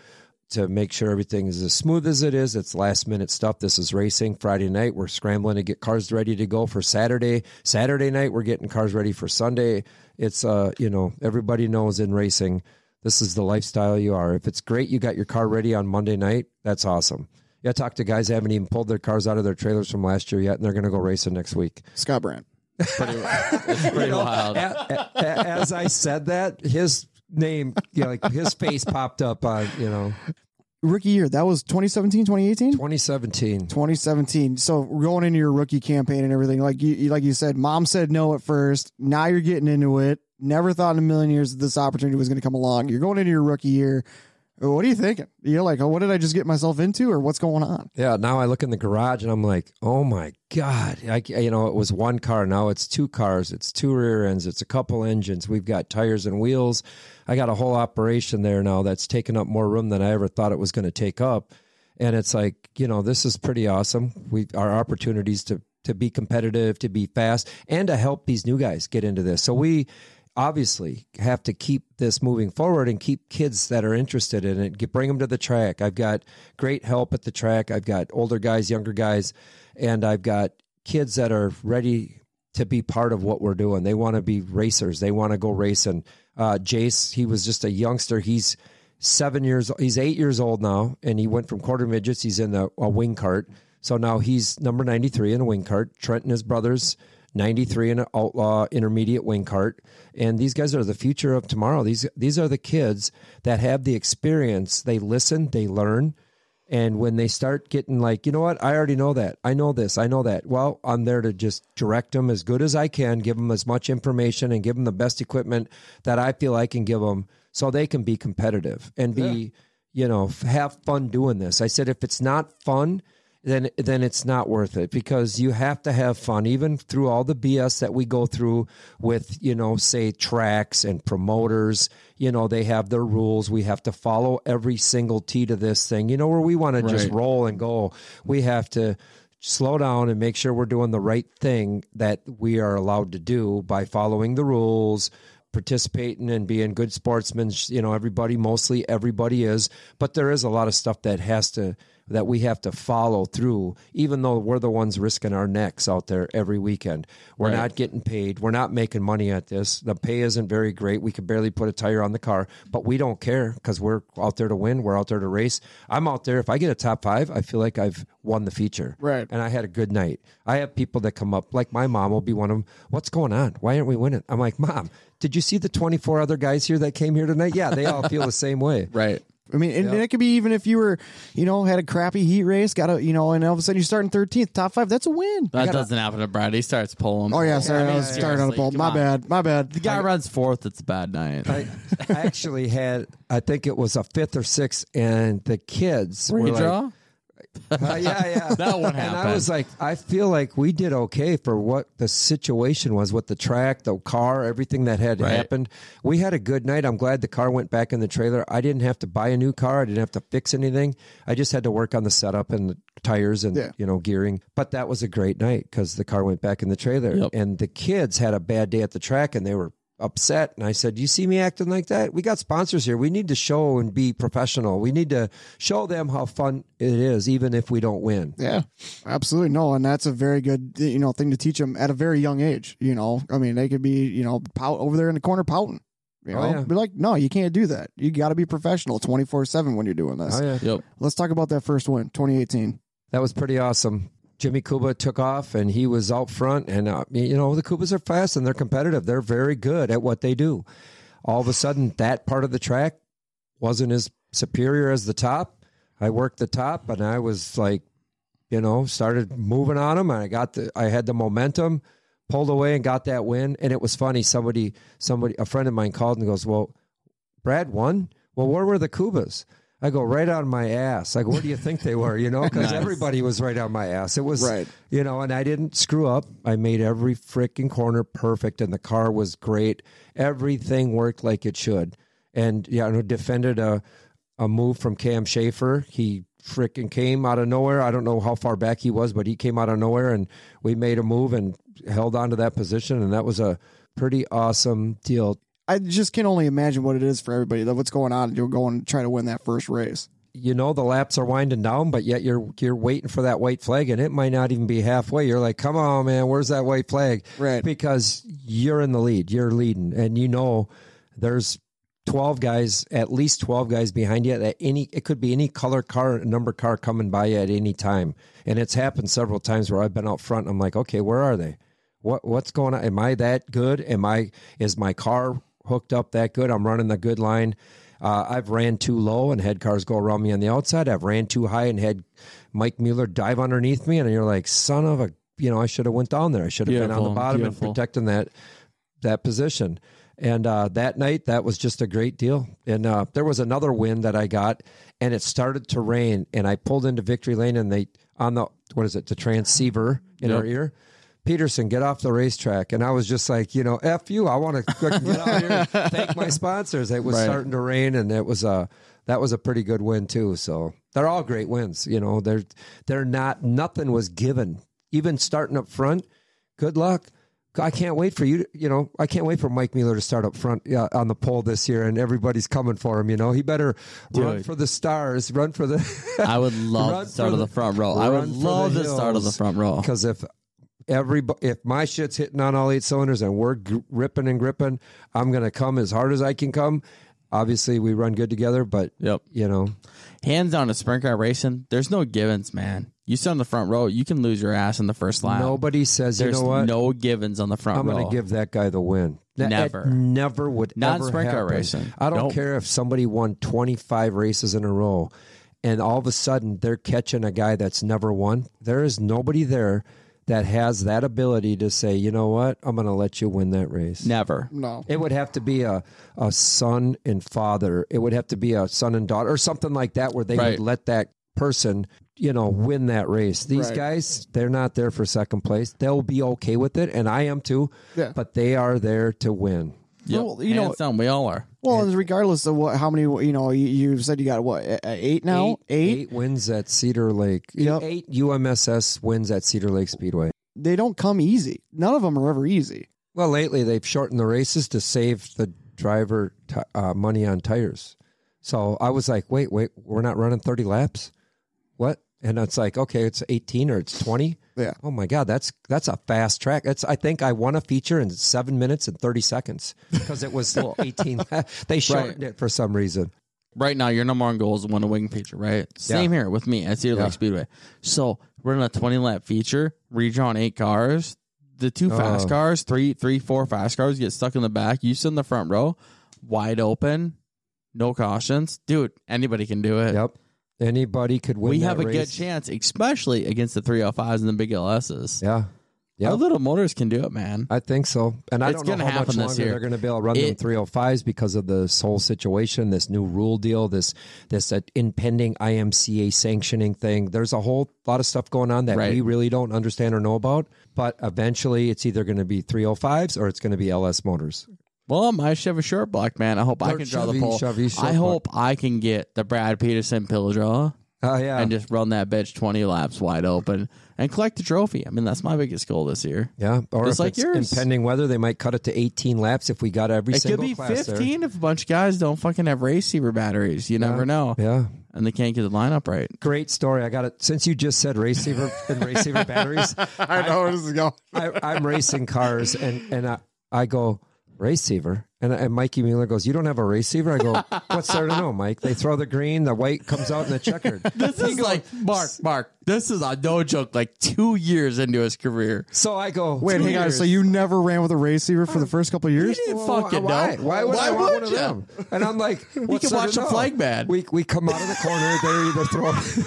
to make sure everything is as smooth as it is. It's last minute stuff. This is racing. Friday night, we're scrambling to get cars ready to go for Saturday. Saturday night, we're getting cars ready for Sunday. It's, uh, you know, everybody knows in racing, this is the lifestyle you are. If it's great, you got your car ready on Monday night, that's awesome. Yeah, I talked to guys that haven't even pulled their cars out of their trailers from last year yet, and they're going to go racing next week. Scott Brandt. Pretty, *laughs* it's pretty wild. A- a- a- As I said that, his name, know, like his face popped up on, you know, Rookie year, that was 2017, 2018? 2017. 2017. So going into your rookie campaign and everything, like you, like you said, mom said no at first. Now you're getting into it. Never thought in a million years that this opportunity was going to come along. You're going into your rookie year. What are you thinking? You're like, oh, what did I just get myself into, or what's going on? Yeah, now I look in the garage and I'm like, oh my god! I, you know, it was one car. Now it's two cars. It's two rear ends. It's a couple engines. We've got tires and wheels. I got a whole operation there now that's taking up more room than I ever thought it was going to take up. And it's like, you know, this is pretty awesome. We our opportunities to to be competitive, to be fast, and to help these new guys get into this. So we obviously have to keep this moving forward and keep kids that are interested in it get, bring them to the track. I've got great help at the track. I've got older guys younger guys and i've got kids that are ready to be part of what we're doing. They want to be racers. They want to go racing. Uh, jace he was just a youngster. He's seven years he's eight years old now and he went from quarter midgets. He's in a, a wing cart. So now he's number 93 in a wing cart. Trent and his brothers 93 in an outlaw intermediate wing cart and these guys are the future of tomorrow these these are the kids that have the experience they listen they learn And when they start getting like, you know what, I already know that. I know this. I know that. Well, I'm there to just direct them as good as I can, give them as much information, and give them the best equipment that I feel I can give them, so they can be competitive and be, you know, have fun doing this. I said, if it's not fun, then then it's not worth it because you have to have fun. Even through all the BS that we go through with you know say tracks and promoters you know they have their rules. We have to follow every single T to this thing. You know where we want to just roll and go. We have to slow down and make sure we're doing the right thing that we are allowed to do by following the rules participating and being good sportsmen. You know everybody mostly everybody is but there is a lot of stuff that has to that we have to follow through even though we're the ones risking our necks out there every weekend we're Right. not getting paid we're not making money at this the pay isn't very great we could barely put a tire on the car but we don't care because we're out there to win we're out there to race i'm out there if i get a top five i feel like i've won the feature Right. and I had a good night. I have people that come up, like my mom will be one of them. What's going on? Why aren't we winning? I'm like, Mom, did you see the 24 other guys here that came here tonight? Yeah, they all feel the same way. *laughs* Right. I mean, and, and it could be even if you were, you know, had a crappy heat race, got a, you know, and all of a sudden you're starting 13th, top five. That's a win. That gotta- doesn't happen to Brad. He starts pulling. Oh yeah, sorry, I mean, I was starting on a seriously, pole. come My on. bad, my bad. The guy runs fourth. It's a bad night. I, I *laughs* actually had, I think it was a fifth or sixth, and the kids were like, Redraw? Uh, yeah, yeah. *laughs* That won't And I was like, I feel like we did okay for what the situation was with the track, the car, everything that had Right. happened. We had a good night. I'm glad the car went back in the trailer. I didn't have to buy a new car. I didn't have to fix anything. I just had to work on the setup and the tires and Yeah. you know gearing. But that was a great night because the car went back in the trailer. Yep. And the kids had a bad day at the track and they were upset and I said, "You see me acting like that? We got sponsors here. We need to show and be professional. We need to show them how fun it is even if we don't win." Yeah, absolutely. No, and that's a very good, you know, thing to teach them at a very young age. You know, I mean, they could be, you know, pout over there in the corner pouting. You oh, know, Oh, yeah. be like, no, you can't do that. You got to be professional, twenty four seven when you're doing this. Oh yeah. Yep. Let's talk about that first win, 2018. That was pretty awesome. Jimmy Kuba took off and he was out front. And, uh, you know, the Kubas are fast and they're competitive. They're very good at what they do. All of a sudden, that part of the track wasn't as superior as the top. I worked the top and I was like, you know, started moving on them. And I got the, I had the momentum, pulled away and got that win. And it was funny. Somebody, somebody, a friend of mine called and goes, Well, Brad won? Well, where were the Kubas? I go right on my ass. Like, where do you think they were? You know, *laughs* because Nice. everybody was right on my ass. It was Right. You know, and I didn't screw up. I made every freaking corner perfect, and the car was great. Everything worked like it should. And yeah, I defended a a move from Cam Schaefer. He freaking came out of nowhere. I don't know how far back he was, but he came out of nowhere, and we made a move and held on to that position, and that was a pretty awesome deal. I just can only imagine what it is for everybody. What's going on? You're going to try to win that first race. you know the laps are winding down, but yet you're you're waiting for that white flag, and it might not even be halfway. You're like, "Come on, man, where's that white flag?" Right. Because you're in the lead, you're leading, and you know there's twelve guys, at least twelve guys behind you. That any it could be any color car, number car coming by you at any time, and it's happened several times where I've been out front. I'm like, okay, where are they? What what's going on? Am I that good? Am I is my car hooked up that good? I'm running the good line. Uh, I've ran too low and had cars go around me on the outside. I've ran too high and had Mike Mueller dive underneath me, and you're like, son of a, you know, I should have went down there. I should have been on the bottom beautiful. and protecting that that position. And uh, that night, that was just a great deal. And uh, there was another win that I got, and it started to rain, and I pulled into victory lane, and they on the what is it, the transceiver in Yep. our ear. Peterson, get off the racetrack. And I was just like, you know, F you. I want to get out here and *laughs* thank my sponsors. It was Right. starting to rain and it was a that was a pretty good win too. So they're all great wins. You know, they're they're not nothing was given. Even starting up front, good luck. I can't wait for you. To, you know, I can't wait for Mike Mueller to start up front yeah, on the pole this year, and everybody's coming for him. You know, he better run for the stars, run for the. I would *laughs* love to start for of the front row. I would love the to start of the front row. Because if every if my shit's hitting on all eight cylinders and we're ripping and gripping, I'm gonna come as hard as I can come. Obviously, we run good together, but Yep. you know, Hands down to sprint car racing. There's no givens, man. You sit on the front row, you can lose your ass in the first lap. nobody says There's you know what. no givens on the front row. I'm going to give that guy the win. That- that Never. never would Not ever sprint car happen. racing. I don't Nope. care if somebody won 25 races in a row. and all of a sudden they're catching a guy that's never won. There is nobody there that has that ability to say, you know what, I'm going to let you win that race. Never. No. It would have to be a, a son and father. It would have to be a son and daughter or something like that where they Right. would let that person, you know, win that race. These Right. guys, they're not there for second place. They'll be okay with it, and I am too. Yeah. But they are there to win. Yep. Well, you know- Hands down, we all are. Well, and regardless of what, how many, you know, you, you said you got what, a- a- eight now? Eight? wins at Cedar Lake. Yep. Eight UMSS wins at Cedar Lake Speedway. They don't come easy. None of them are ever easy. Well, lately they've shortened the races to save the driver ti uh, money on tires. So I was like, wait, wait, we're not running 30 laps? What? And it's like, okay, it's 18 or it's 20. Yeah. Oh my God, that's that's a fast track. That's I think I won a feature in seven minutes and 30 seconds because it was *laughs* still 18. *laughs* they shortened it for some reason. Right now, your number one goal is to win a wing feature, right? Same here with me at Cedar Yeah. Lake Speedway. So we're in a 20 lap feature, redrawn eight cars. The two oh. fast Oh. cars, three, three, four fast cars get stuck in the back. You sit in the front row, wide open, no cautions. Dude, anybody can do it. Yep. Anybody could win we have a good chance, especially against the 305s and the big LSs. Yeah. Our little motors can do it, man. I think so. And I It's don't know how much longer they're going to be able to run them It- 305s because of this whole situation, this new rule deal, this this uh, impending IMCA sanctioning thing. There's a whole lot of stuff going on that Right. we really don't understand or know about. But eventually, it's either going to be 305s or it's going to be LS motors. Well, my Chevy short block, man. I hope I Or can draw Chevy- the pole. Chevy I hope I can get the Brad Peterson pill draw. Oh yeah, and just run that bitch 20 laps wide open and collect the trophy. I mean, that's my biggest goal this year. yeah. Or Just if like it's yours. impending weather, they might cut it to 18 laps if we got every It could single be class there. 15 if a bunch of guys don't fucking have receiver batteries. You never know. Yeah. And they can't get the lineup right. Great story. I got it. Since you just said receiver and receiver *laughs* batteries, I know where this is going. I, I'm racing cars, and and I, I go receiver, and, and Mikey Mueller goes, "You don't have a receiver?" I go, *laughs* "What's there to know, Mike?" They throw the green, the white comes out in the checkered. *laughs* This is like, Marc, Marc, this is a no joke, like two years into his career. So I go, Wait, two hang on. So you never ran with a race receiver for the first couple of years? didn't Well, fucking why? know. Why would Why I want would one of them? And I'm like, *laughs* what's can watch to a flag man. We we come out of the corner. They're either throwing.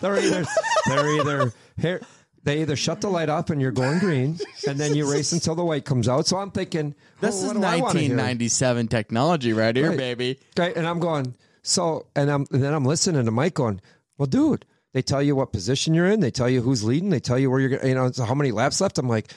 they're either they're either here. They either shut the light off and you're going green, *laughs* and then you race until the white comes out. So I'm thinking, This oh, is what do I wanna hear? 1997 technology right here, Right. baby. Okay, and I'm going, so, and I'm and then I'm listening to Mike going, well, dude, they tell you what position you're in, they tell you who's leading, they tell you where you're, gonna- you know, so how many laps left. I'm like,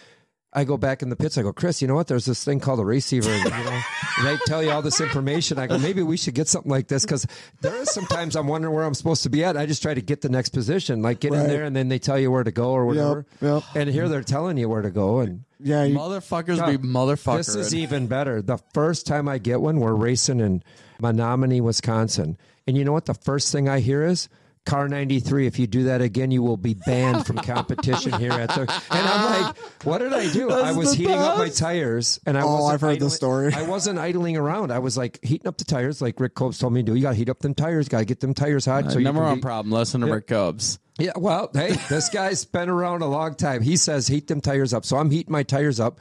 I go back in the pits. I go, Chris, you know what? There's this thing called a receiver. And, you know, they tell you all this information. I go, maybe we should get something like this because there is sometimes I'm wondering where I'm supposed to be at. I just try to get the next position, like get in there, and then they tell you where to go or whatever. yep. And here they're telling you where to go, and Yeah, you, Motherfuckers Yeah. be motherfuckers. this is even better. The first time I get one, we're racing in Menomonie, Wisconsin. And you know what? The first thing I hear is Car 93. If you do that again, you will be banned from *laughs* competition here at the. And I'm like, *laughs* what did I do? I was the heating up my tires, and I Oh, wasn't I've heard idling- this story. I wasn't idling around. I was like heating up the tires, like Rick Copes told me to do. You got to heat up them tires. Got to get them tires hot. so you number can one be- problem. Listen to Rick Cubs. yeah, well, hey, this guy's *laughs* been around a long time. He says heat them tires up. So I'm heating my tires up.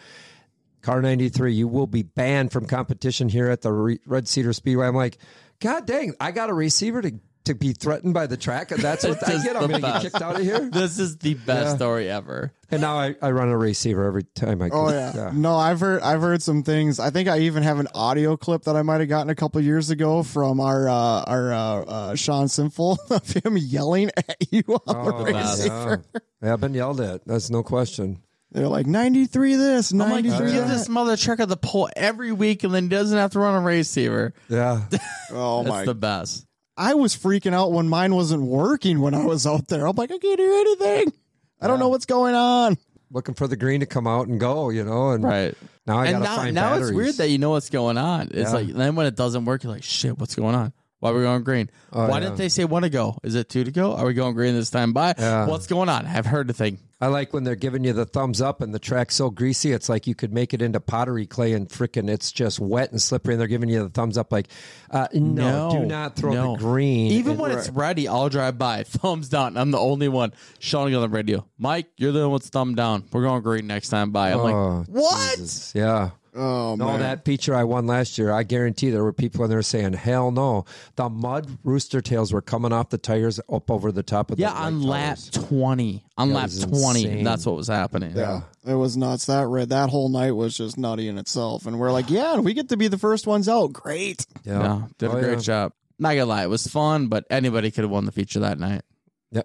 Car 93, you will be banned from competition here at the Re- Red Cedar Speedway. I'm like, God dang, I got a receiver to, to be threatened by the track, and *laughs* that's what I get. I'm going to get kicked out of here. This is the best Yeah. story ever. And now I, I run a receiver every time I go. Oh yeah. No, I've heard I've heard some things. I think I even have an audio clip that I might have gotten a couple years ago from our uh, our uh, uh, Sean Sinful *laughs* of him yelling at you on Oh, the best. receiver. yeah. Yeah, I've been yelled at. That's no question. They're like ninety three this, I'm like, ninety give this mother check trucker the pole every week and then doesn't have to run a race receiver. Yeah. *laughs* Oh That's my! the best. I was freaking out when mine wasn't working when I was out there. I'm like, I can't do anything. I don't know what's going on. Looking for the green to come out and go, you know. And Right. now I gotta now, find now batteries. it's weird that you know what's going on. It's Yeah. like then when it doesn't work, you're like, shit, what's going on? Why are we going green? Oh, Why yeah. didn't they say one to go? Is it two to go? Are we going green this time by? Yeah. What's going on? I've heard the thing. I like when they're giving you the thumbs up and the track's so greasy, it's like you could make it into pottery clay and frickin' it's just wet and slippery, and they're giving you the thumbs up like, uh, no, do not throw no. the green. Even when it's ready, I'll drive by, *laughs* thumbs down. I'm the only one shouting on the radio. Mike, you're the one with thumb down. We're going green next time by. I'm Oh, like, what? Jesus. Yeah. Oh No, man. that feature I won last year, I guarantee there were people in there saying, "Hell no!" The mud rooster tails were coming off the tires up over the top of the Yeah, on right lap tires. twenty. On That lap was twenty, insane. that's what was happening. Yeah, it was nuts. That red, that whole night was just nutty in itself. And we're like, yeah, we get to be the first ones out. Great. Yeah, did a Oh, great yeah. job. Not gonna lie, it was fun, but anybody could have won the feature that night.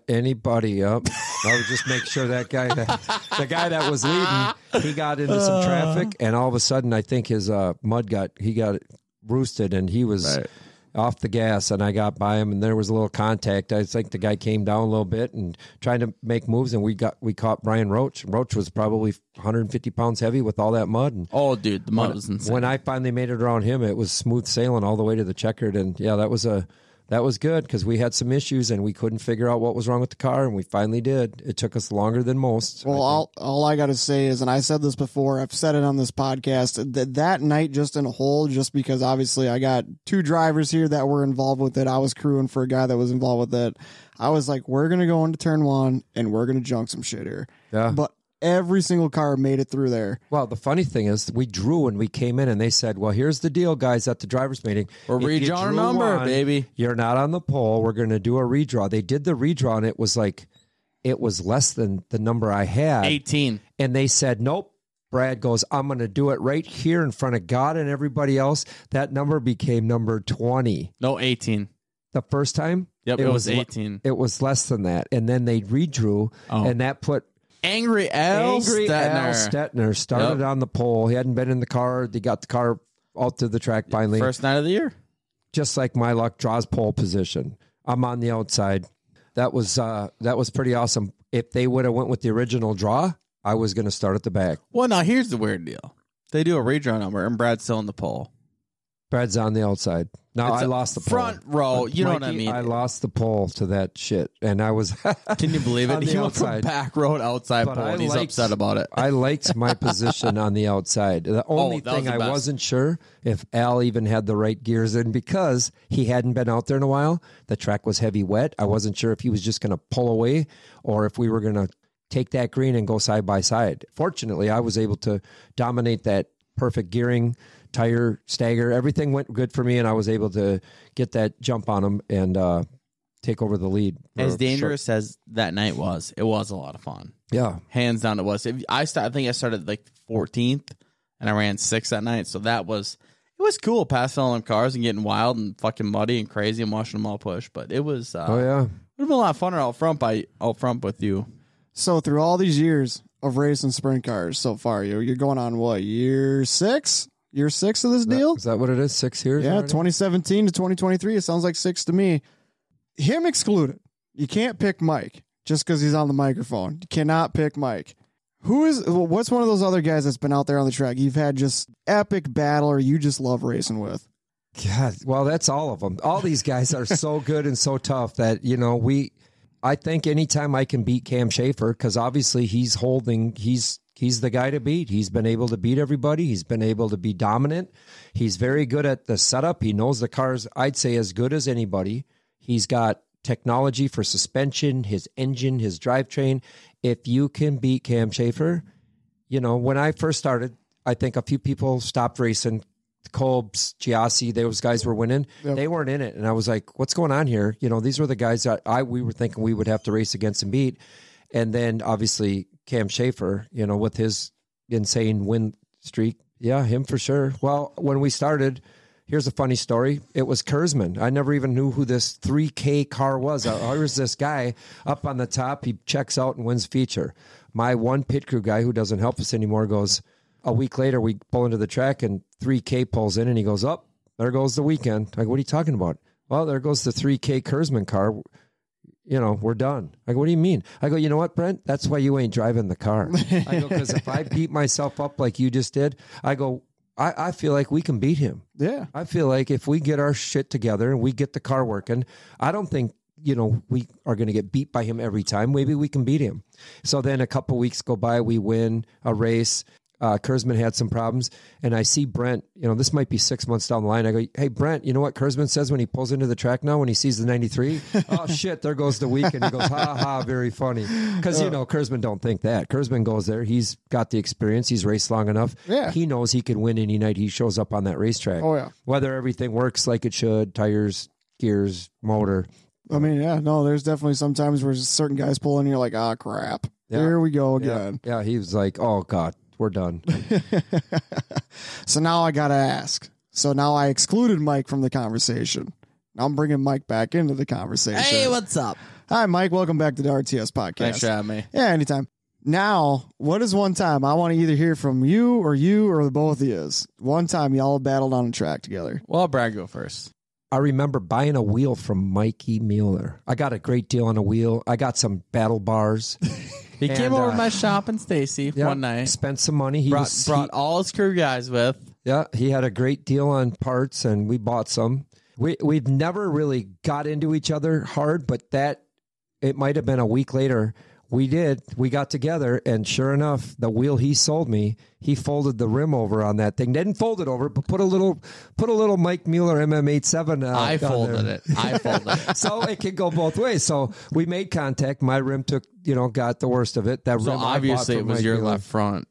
Anybody Yep. I would just make sure that guy, that, the guy that was leading, he got into some traffic, and all of a sudden, I think his uh, mud got he got roosted, and he was Right. off the gas, and I got by him, and there was a little contact. I think the guy came down a little bit and trying to make moves, and we got we caught Brian Roach. Roach was probably 150 pounds heavy with all that mud, and Oh, dude, the mud was insane. when I finally made it around him, it was smooth sailing all the way to the checkered, and yeah, that was a that was good because we had some issues and we couldn't figure out what was wrong with the car, and we finally did. It took us longer than most. Well, all, all I got to say is, and I said this before, I've said it on this podcast, that that night just in a whole, just because obviously I got two drivers here that were involved with it. I was crewing for a guy that was involved with it. I was like, we're going to go into turn one and we're going to junk some shit here. Yeah. But every single car made it through there. Well, the funny thing is, we drew when we came in, and they said, "Well, here's the deal, guys, at the drivers' meeting. We're If you redrawing a drew number, baby." You're not on the poll. We're going to do a redraw." They did the redraw, and it was like, it was less than the number I had. eighteen. And they said, nope. Brad goes, I'm going to do it right here in front of God and everybody else. That number became number 20. No, eighteen. The first time, Yep, it, was, le- eighteen. it was less than that. And then they redrew, Oh. and that put Angry Al Angry Stetner. Al Stetner started Yep. on the pole. He hadn't been in the car. They got the car out to the track finally. First night of the year. Just like my luck draws pole position. I'm on the outside. That was uh, that was pretty awesome. If they would have went with the original draw, I was going to start at the back. Well, now here's the weird deal. They do a redraw number, and Brad's still in the pole. Brad's on the outside. Now It's I lost the front pole. row. You know what I mean? I lost the pole to that shit, and I was. *laughs* Can you believe it? He went from outside. back road outside But pole, I and he's liked- upset about it. I liked my position on the outside. The *laughs* oh, only Oh, that was thing the I wasn't sure if Al even had the right gears in because he hadn't been out there in a while. The track was heavy wet. I wasn't sure if he was just going to pull away or if we were going to take that green and go side by side. Fortunately, I was able to dominate that perfect gearing, tire stagger. Everything went good for me, and I was able to get that jump on him and uh, take over the lead. for a As short- dangerous as that night was, it was a lot of fun. yeah. Hands down, it was. If I start, I think I started like 14th, and I ran six that night. So that was it was cool passing all them cars and getting wild and fucking muddy and crazy and watching them all push. But it was. Uh, Oh yeah. Would have been a lot funner out front by out front with you. So through all these years of racing sprint cars so far, you're, you're going on what, year six? Year six of this deal? Is that what it is? Six years? Yeah, already? 2017 to 2023. It sounds like six to me. Him excluded. You can't pick Mike just because he's on the microphone. You cannot pick Mike. Who is? What's one of those other guys that's been out there on the track? You've had just epic battle, or you just love racing with. God, well, that's all of them. All these guys are so *laughs* good and so tough that you know we. I think anytime I can beat Cam Schaefer, because obviously he's holding, he's he's the guy to beat. He's been able to beat everybody. He's been able to be dominant. He's very good at the setup. He knows the cars. I'd say as good as anybody. He's got technology for suspension, his engine, his drivetrain. If you can beat Cam Schaefer, you know when I first started, I think a few people stopped racing. Colbs, Giassi, those guys were winning. They weren't in it, and I was like, "What's going on here?" You know, these were the guys that I we were thinking we would have to race against and beat. And then obviously Cam Schaefer, you know, with his insane win streak, yeah, him for sure. Well, when we started, here's a funny story. It was Kurzman. I never even knew who this 3K car was. Uh, Here's this guy up on the top. He checks out and wins feature. My one pit crew guy who doesn't help us anymore goes. A week later, we pull into the track and 3K pulls in and he goes, Up, there goes the weekend. Go, What are you talking about? Well, there goes the 3K Kurzman car. You know, we're done. I go, What do you mean? I go, You know what, Brent? That's why you ain't driving the car. I go, Because if I *laughs* beat myself up like you just did, I go, I, I feel like we can beat him. Yeah, I feel like if we get our shit together and we get the car working, I don't think you know we are going to get beat by him every time. Maybe we can beat him. So then a couple weeks go by, we win a race. Uh, Kurzman had some problems, and I see Brent. You know, this might be six months down the line. I go, "Hey, Brent, you know what Kurzman says when he pulls into the track now when he sees the '93? *laughs* oh shit, there goes the weekend." He goes, "Ha ha, very funny," because you know Kurzman don't think that. Kurzman goes there. He's got the experience. He's raced long enough. Yeah. he knows he can win any night he shows up on that racetrack. Oh, yeah. whether everything works like it should, tires, gears, motor. I mean, yeah, no, there's definitely some times where certain guys pull in and you're like, ah, crap. Yeah. Here we go Yeah, again. yeah. He was like, "Oh God, we're done." *laughs* So now I got to ask. So now I excluded Mike from the conversation. Now I'm bringing Mike back into the conversation. Hey, what's up? Hi, Mike. Welcome back to the RTS podcast. Thanks for having me. Yeah, anytime. Now, what is one time I want to either hear from you or you or the both of you? One time y'all battled on a track together. Well, I'll Brad go first. I remember buying a wheel from Mikey Mueller. I got a great deal on a wheel. I got some battle bars. *laughs* He And, came over uh, to my shop in Stacy Yeah, one night. Spent some money. He Brought, was he- brought all his crew guys with. yeah, he had a great deal on parts, and we bought some. We we've never really got into each other hard, but that it might have been a week later. We did. We got together, and sure enough, the wheel he sold me, he folded the rim over on that thing. Didn't fold it over, but put a little, put a little Mike Mueller MM87. Uh, I folded there. it. I folded it. *laughs* so it could go both ways. So we made contact. My rim took, you know, got the worst of it. That So obviously it was Mike your Mueller. left front.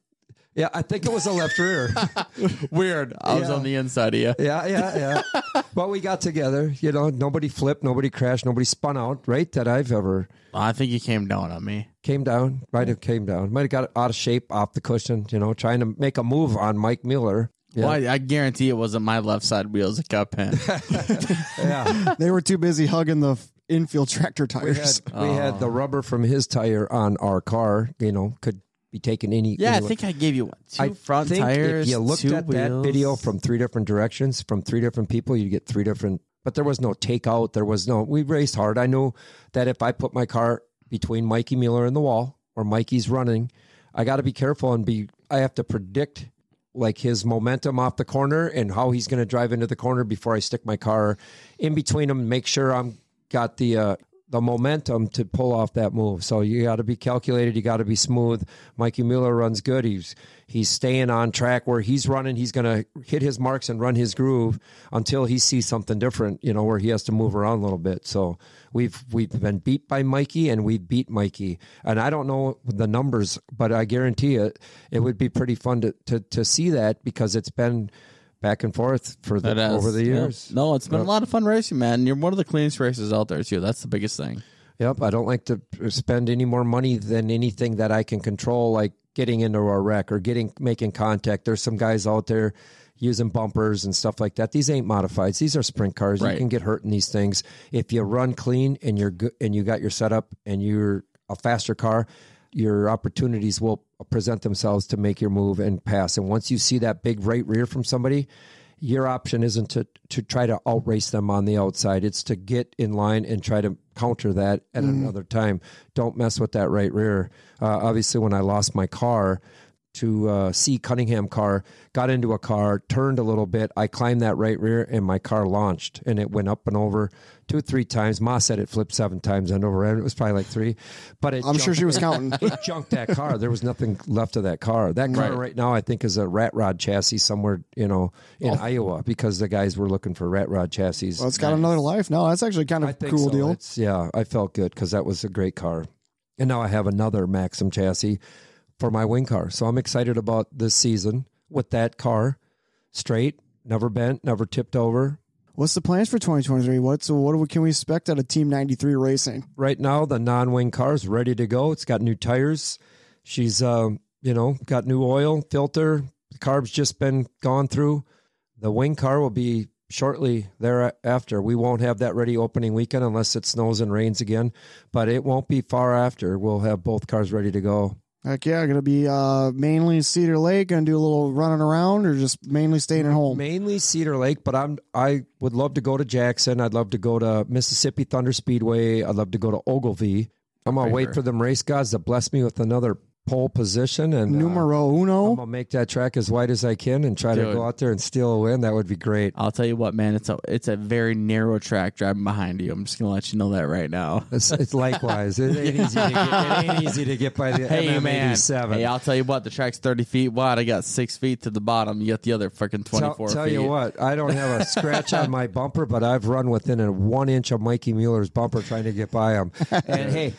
Yeah, I think it was a left rear. *laughs* Weird. I was Yeah. on the inside of you. yeah, yeah, yeah. *laughs* but we got together. You know, nobody flipped, nobody crashed, nobody spun out. Right? That I've ever I think you came down on me. came down. Might have came down. Might have got out of shape off the cushion. You know, trying to make a move on Mike Mueller. Yeah, Well, I, I guarantee it wasn't my left side wheels that got pinned. *laughs* yeah. They were too busy hugging the f- infield tractor We had tires. we had the oh. rubber from his tire on our car. You know, could be taken any. yeah, I think I gave you one. two I front think tires. If you looked at that video from three different directions, from three different people, you get three different. But there was no takeout. There was no. We raced hard. I knew that if I put my car between Mikey Mueller and the wall, or Mikey's running, I got to be careful and be. I have to predict like his momentum off the corner and how he's going to drive into the corner before I stick my car in between them. Make sure I'm got the. Uh, the momentum to pull off that move. So you got to be calculated. You got to be smooth. Mikey Mueller runs good. He's he's staying on track where he's running. He's going to hit his marks and run his groove until he sees something different. You know where he has to move around a little bit. So we've we've been beat by Mikey and we beat Mikey. And I don't know the numbers, but I guarantee it it would be pretty fun to to, to see that because it's been back and forth for the over the Yep. years. No, it's been a lot of fun racing, man. You're one of the cleanest racers out there too. That's the biggest thing. Yep, I don't like to spend any more money than anything that I can control, like getting into a wreck or getting making contact. There's some guys out there using bumpers and stuff like that. These ain't modifieds; these are sprint cars. Right. You can get hurt in these things if you run clean and you're good and you got your setup and you're a faster car. Your opportunities will present themselves to make your move and pass. And once you see that big right rear from somebody, your option isn't to to try to outrace them on the outside. It's to get in line and try to counter that at another time. Don't mess with that right rear. Uh, obviously, when I lost my car to uh, see Cunningham car, got into a car, turned a little bit. I climbed that right rear, and my car launched, and it went up and over two, three times. Ma said it flipped seven times and over. And it was probably like three, but it I'm sure she was counting. *laughs* it junked that car. There was nothing left of that car. That car Right. right, now, I think, is a rat rod chassis somewhere, you know, in Iowa because the guys were looking for rat rod chassis. Well, it's got another life. No, that's actually kind of cool so. deal. It's, yeah, I felt good because that was a great car. And now I have another Maxim chassis for my wing car. So I'm excited about this season with that car. Straight, never bent, never tipped over. What's the plans for 2023? What's what can we expect out of Team 93 Racing? right now the non-wing car is ready to go it's got new tires she's um, you know got new oil filter the carb's just been gone through the wing car will be shortly thereafter we won't have that ready opening weekend unless it snows and rains again but it won't be far after we'll have both cars ready to go Heck yeah, gonna be uh, mainly Cedar Lake. Gonna do a little running around, or just mainly staying at home. mainly cedar lake but i'm i would love to go to jackson i'd love to go to mississippi thunder speedway i'd love to go to ogilvie i'm gonna wait Favorite. for them race gods to bless me with another pole position and uh, Numero I'm uno. gonna make that track as wide as I can and try to go out there and steal a win. That would be great. I'll tell you what, man. It's a it's a very narrow track driving behind you. I'm just gonna let you know that right now. *laughs* It's, it's likewise. It ain't easy to get. It *laughs* ain't easy to get by the Hey MM87. hey, I'll tell you what. The track's 30 feet wide. I got six feet to the bottom. You got the other freaking 24 Tell, tell feet. you what, I don't have a scratch on my *laughs* bumper, but I've run within a one inch of Mikey Mueller's bumper trying to get by him. And hey,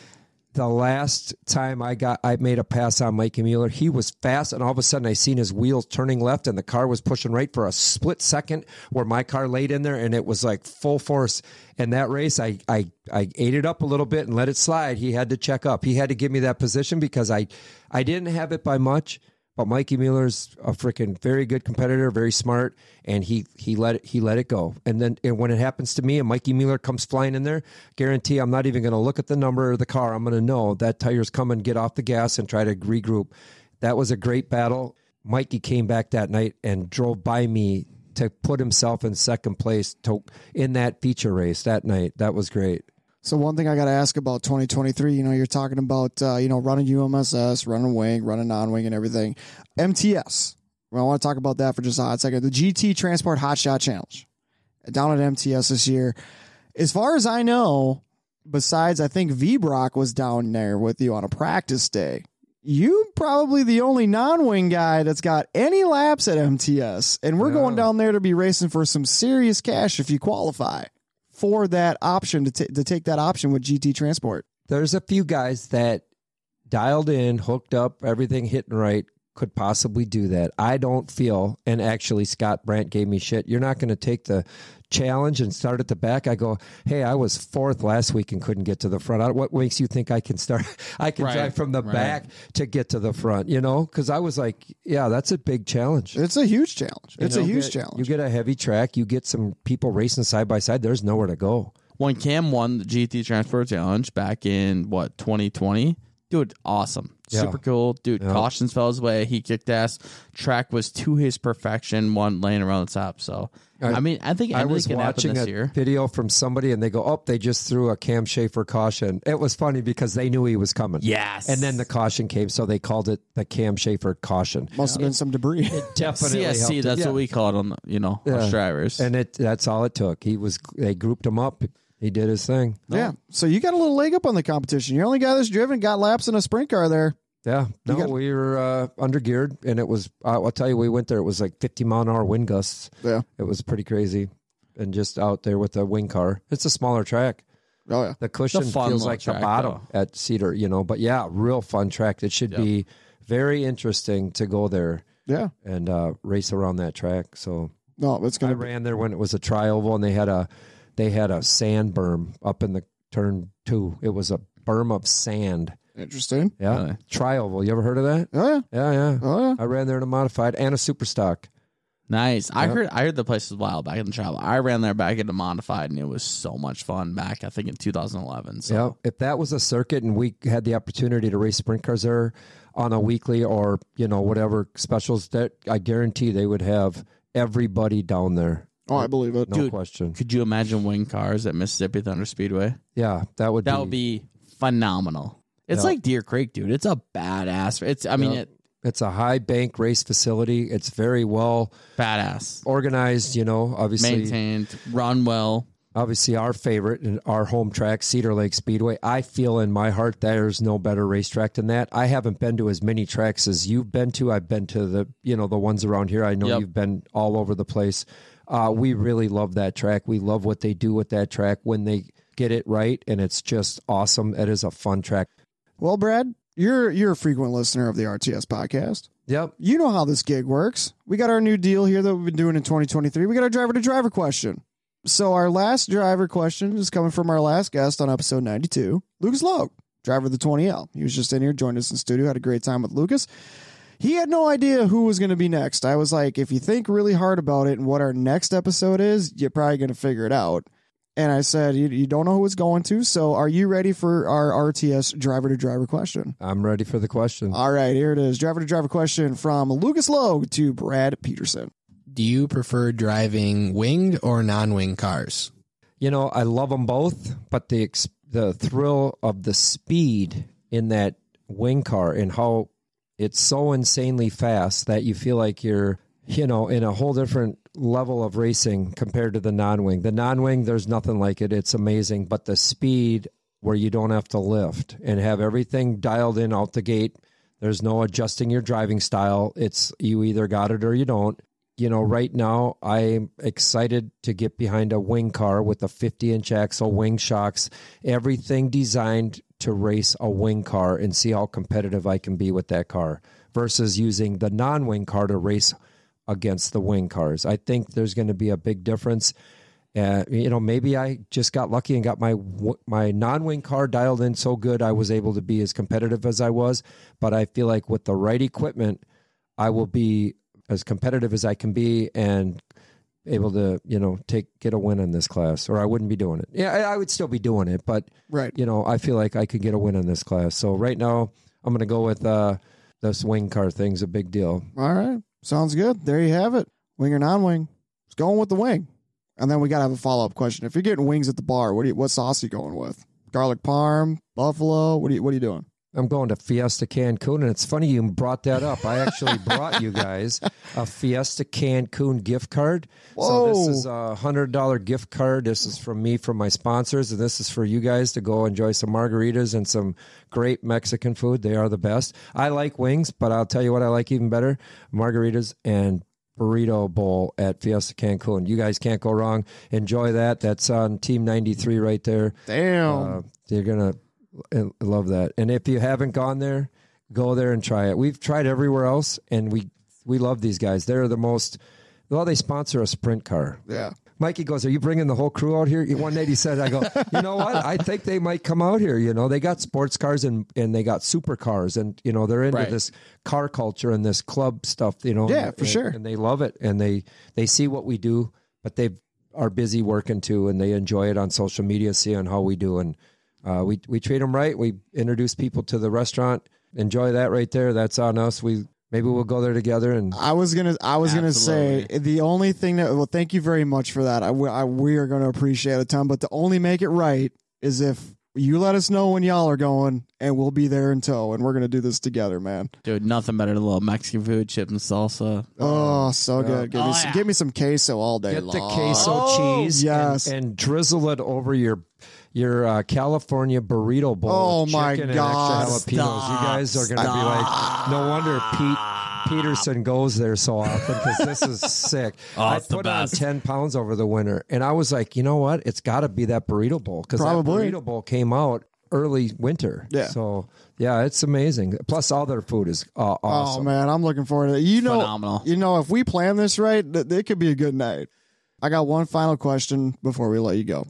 the last time I got, I made a pass on Mikey Mueller. He was fast, and all of a sudden I seen his wheels turning left, and the car was pushing right for a split second, where my car laid in there, and it was like full force. In that race, I I I ate it up a little bit and let it slide. He had to check up. He had to give me that position because I I didn't have it by much. But Mikey Mueller's a freaking very good competitor, very smart, and he he let it he let it go. And then and when it happens to me, and Mikey Mueller comes flying in there, guarantee I'm not even going to look at the number of the car. I'm going to know that tire's coming. Get off the gas and try to regroup. That was a great battle. Mikey came back that night and drove by me to put himself in second place to in that feature race that night. That was great. So one thing I got to ask about 2023, you know, you're talking about, uh, you know, running UMSS, running wing, running non-wing and everything. MTS. Well, I want to talk about that for just a hot second. The GT Transport Hot Shot Challenge down at MTS this year. As far as I know, besides I think V Brock was down there with you on a practice day. You probably the only non-wing guy that's got any laps at MTS, and we're Yeah. going down there to be racing for some serious cash if you qualify for that option to, t- to take that option with GT Transport. there's a few guys that dialed in, hooked up, everything hitting right, could possibly do that. I don't feel, and actually Scott Brandt gave me shit. You're not going to take the challenge and start at the back. I go, hey, I was fourth last week and couldn't get to the front. I- What makes you think I can start? *laughs* I can Right, drive from the right. back to get to the front. You know, because I was like, yeah, that's a big challenge. It's a huge challenge. You It's know, a huge get- challenge. You get a heavy track, you get some people racing side by side. There's nowhere to go. when Cam won the GT Transport Challenge back in what 2020, dude, awesome, Yeah. super cool, dude. Yeah. Cautions fell his way. He kicked ass. Track was to his perfection. One lane around the top. So I, I- mean, I think I was can watching this a year. video from somebody, and they go, "Oh, they just threw a Cam Schaefer caution." It was funny because they knew he was coming. Yes, and then the caution came, so they called it the Cam Schaefer caution. Must have been some debris. *laughs* Definitely CSC. helped. That's Yeah. what we call it on the you know Yeah. us drivers. and it that's all it took. He was they grouped him up. He did his thing. Yeah. So you got a little leg up on the competition. You're the only guy that's driven, got laps in a sprint car there. Yeah, no, got- we were uh, under geared, and it was. I'll tell you, we went there. It was like 50 mile an hour wind gusts. Yeah. It was pretty crazy, and just out there with a wing car. It's a smaller track. Oh yeah. The cushion fun feels little like the track, bottom at Cedar, you know. But yeah, real fun track. It should be very interesting to go there Yeah. and uh, race around that track. So No, it's I gonna be ran there when it was a tri oval, and they had a they had a sand berm up in the turn two. It was a berm of sand. interesting. Yeah, Really? tri oval. You ever heard of that? Oh yeah. Yeah, yeah. Oh yeah. I ran there in a modified and a super stock. nice. I Yep. heard. I heard the place was wild back in the travel. I ran there back in into modified, and it was so much fun back. I think in 2011. So Yeah, if that was a circuit and we had the opportunity to race sprint cars there on a weekly or you know whatever specials, that I guarantee they would have everybody down there. Oh, I believe it. No Dude, question. could you imagine wing cars at Mississippi Thunder Speedway? Yeah, that would That be, would be phenomenal. It's Yeah. like Deer Creek, dude. It's a badass. It's I mean Yeah. it It's a high bank race facility. It's very well badass. organized. You know, obviously, Maintained, run well. obviously our favorite and our home track, Cedar Lake Speedway. I feel in my heart there's no better racetrack than that. I haven't been to as many tracks as you've been to. I've been to the you know the ones around here. I know Yep. you've been all over the place. Uh, we really love that track. We love what they do with that track when they get it right, and it's just awesome. It is a fun track. Well, Brad, you're you're a frequent listener of the RTS podcast. Yep. You know how this gig works. We got our new deal here that we've been doing in 2023. We got our driver to driver question. So our last driver question is coming from our last guest on episode 92, Lucas Logue, driver of the 20L. He was just in here, joined us in studio, had a great time with Lucas. He had no idea who was going to be next. I was like, if you think really hard about it and what our next episode is, you're probably going to figure it out. And I said, you, you don't know who it's going to. So are you ready for our RTS driver to driver question? I'm ready for the question. All right, here it is. Driver to driver question from Lucas Logue to Brad Peterson. Do you prefer driving winged or non-winged cars? You know, I love them both, but the ex- the thrill of the speed in that wing car and how it's so insanely fast that you feel like you're, you know, in a whole different level of racing compared to the non wing. The non wing, there's nothing like it. It's amazing. But the speed where you don't have to lift and have everything dialed in out the gate, there's no adjusting your driving style. It's you either got it or you don't. You know, right now I'm excited to get behind a wing car with a 50 inch axle, wing shocks, everything designed to race a wing car and see how competitive I can be with that car versus using the non wing car to race against the wing cars. I think there's going to be a big difference. Uh, you know, maybe I just got lucky and got my my non wing car dialed in so good I was able to be as competitive as I was. But I feel like with the right equipment, I will be as competitive as I can be and able to you know take get a win in this class, or I wouldn't be doing it. Yeah, I, I would still be doing it, but Right. you know, I feel like I could get a win in this class. So right now, I'm going to go with uh, this wing car thing's a big deal. All right. Sounds good. There you have it. Wing or non wing. It's going with the wing. And then we gotta have a follow up question. If you're getting wings at the bar, what do you, what sauce are you going with? Garlic parm, buffalo. What are you what are you doing? I'm going to Fiesta Cancun, and it's funny you brought that up. I actually *laughs* brought you guys a Fiesta Cancun gift card. So this is a hundred dollar gift card. This is from me from my sponsors, and this is for you guys to go enjoy some margaritas and some great Mexican food. They are the best. I like wings, but I'll tell you what I like even better: margaritas and burrito bowl at Fiesta Cancun. You guys can't go wrong. Enjoy that. That's on Team 93 right there. Damn. Uh, you're gonna love that. And if you haven't gone there, go there and try it. We've tried everywhere else, and we we love these guys. They're the most. Well, they sponsor a sprint car. yeah. Mikey goes, "Are you bringing the whole crew out here?" One night he said, "I go, you know what? I think they might come out here. You know, they got sports cars and and they got supercars, and you know they're into Right. this car culture and this club stuff. You know, Yeah, for and- sure. and they love it, and they they see what we do, but they are busy working too, and they enjoy it on social media, seeing how we do, and uh, we we treat them right. We introduce people to the restaurant. Enjoy that right there. That's on us. We maybe we'll go there together and I was gonna. I was gonna say the only thing that. Well, thank you very much for that. I, I- we are gonna appreciate it a ton. But to only make it right is if you let us know when y'all are going, and we'll be there in tow, and we're gonna do this together, man. Dude, nothing better than a little Mexican food, chips and salsa. Oh, so good. Give me Oh, some, yeah. give me some queso all day Get the queso Oh, cheese, yes. and, and drizzle it over your your uh, California burrito bowl. Oh, my God. And extra. You guys are going to be like, no wonder Pete Peterson goes there so often because this is sick. *laughs* Oh, I put on ten pounds over the winter, and I was like, you know what? It's got to be that burrito bowl because that burrito bowl came out early winter. Yeah. So yeah, it's amazing. Plus, all their food is uh, Oh awesome. man, I'm looking forward to it. You know, Phenomenal. you know, if we plan this right, th- it could be a good night. I got one final question before we let you go.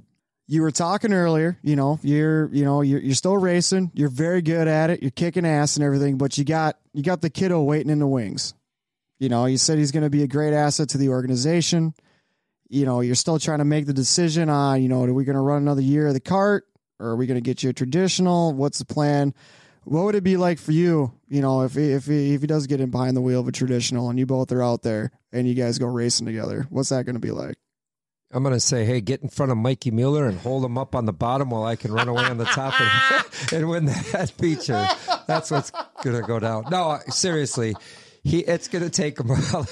You were talking earlier, you know, you're, you know, you're, you're still racing. You're very good at it. You're kicking ass and everything, but you got, you got the kiddo waiting in the wings. You know, you said he's going to be a great asset to the organization. You know, you're still trying to make the decision on, you know, are we going to run another year of the cart or are we going to get you a traditional? What's the plan? What would it be like for you, you know, if he, if he, if he does get in behind the wheel of a traditional and you both are out there and you guys go racing together? What's that going to be like? I'm going to say, hey, get in front of Mikey Mueller and hold him up on the bottom while I can run away on the top and, *laughs* and win that feature. That's what's going to go down. No, seriously. He, it's going to take him. a while.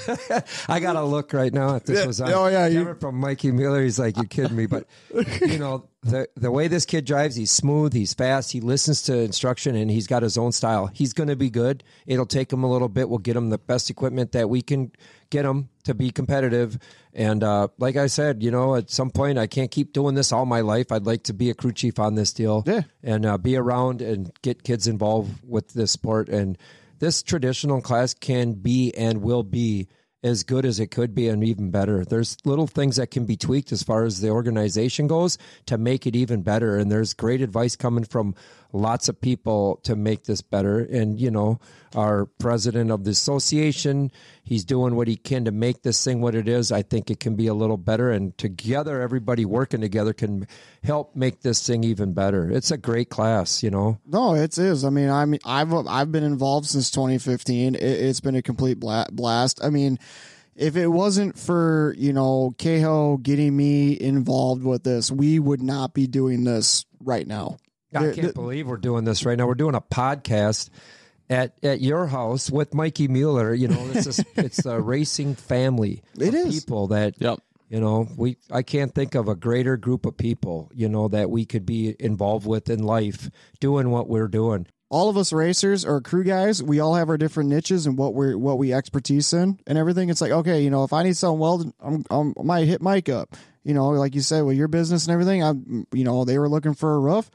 *laughs* I got to look right now if this Yeah. was on Oh, yeah, you- camera from Mikey Mueller. He's like, you're kidding me. But, *laughs* you know, the, the way this kid drives, he's smooth, he's fast, he listens to instruction, and he's got his own style. He's going to be good. It'll take him a little bit. We'll get him the best equipment that we can get him to be competitive. And uh, like I said, you know, at some point, I can't keep doing this all my life. I'd like to be a crew chief on this deal Yeah. and uh, be around and get kids involved with this sport. And this traditional class can be and will be as good as it could be and even better. There's little things that can be tweaked as far as the organization goes to make it even better. And there's great advice coming from lots of people to make this better. And, you know, our president of the association, he's doing what he can to make this thing what it is. I think it can be a little better. And together, everybody working together can help make this thing even better. It's a great class, you know. No, it is. I mean, I mean, I've I've been involved since 2015. It, it's been a complete blast. I mean, if it wasn't for you know Keho getting me involved with this, we would not be doing this right now. I can't th- believe we're doing this right now. We're doing a podcast at at your house with Mikey Mueller. You know, it's a, *laughs* it's a racing family. It of is. people that Yep. you know we. I can't think of a greater group of people you know that we could be involved with in life doing what we're doing. all of us racers or crew guys, we all have our different niches and what we're what we expertise in and everything. It's like okay, you know, if I need something welded, I'm, I'm I might hit Mike up. You know, like you said with your business and everything. I, you know, they were looking for a roof.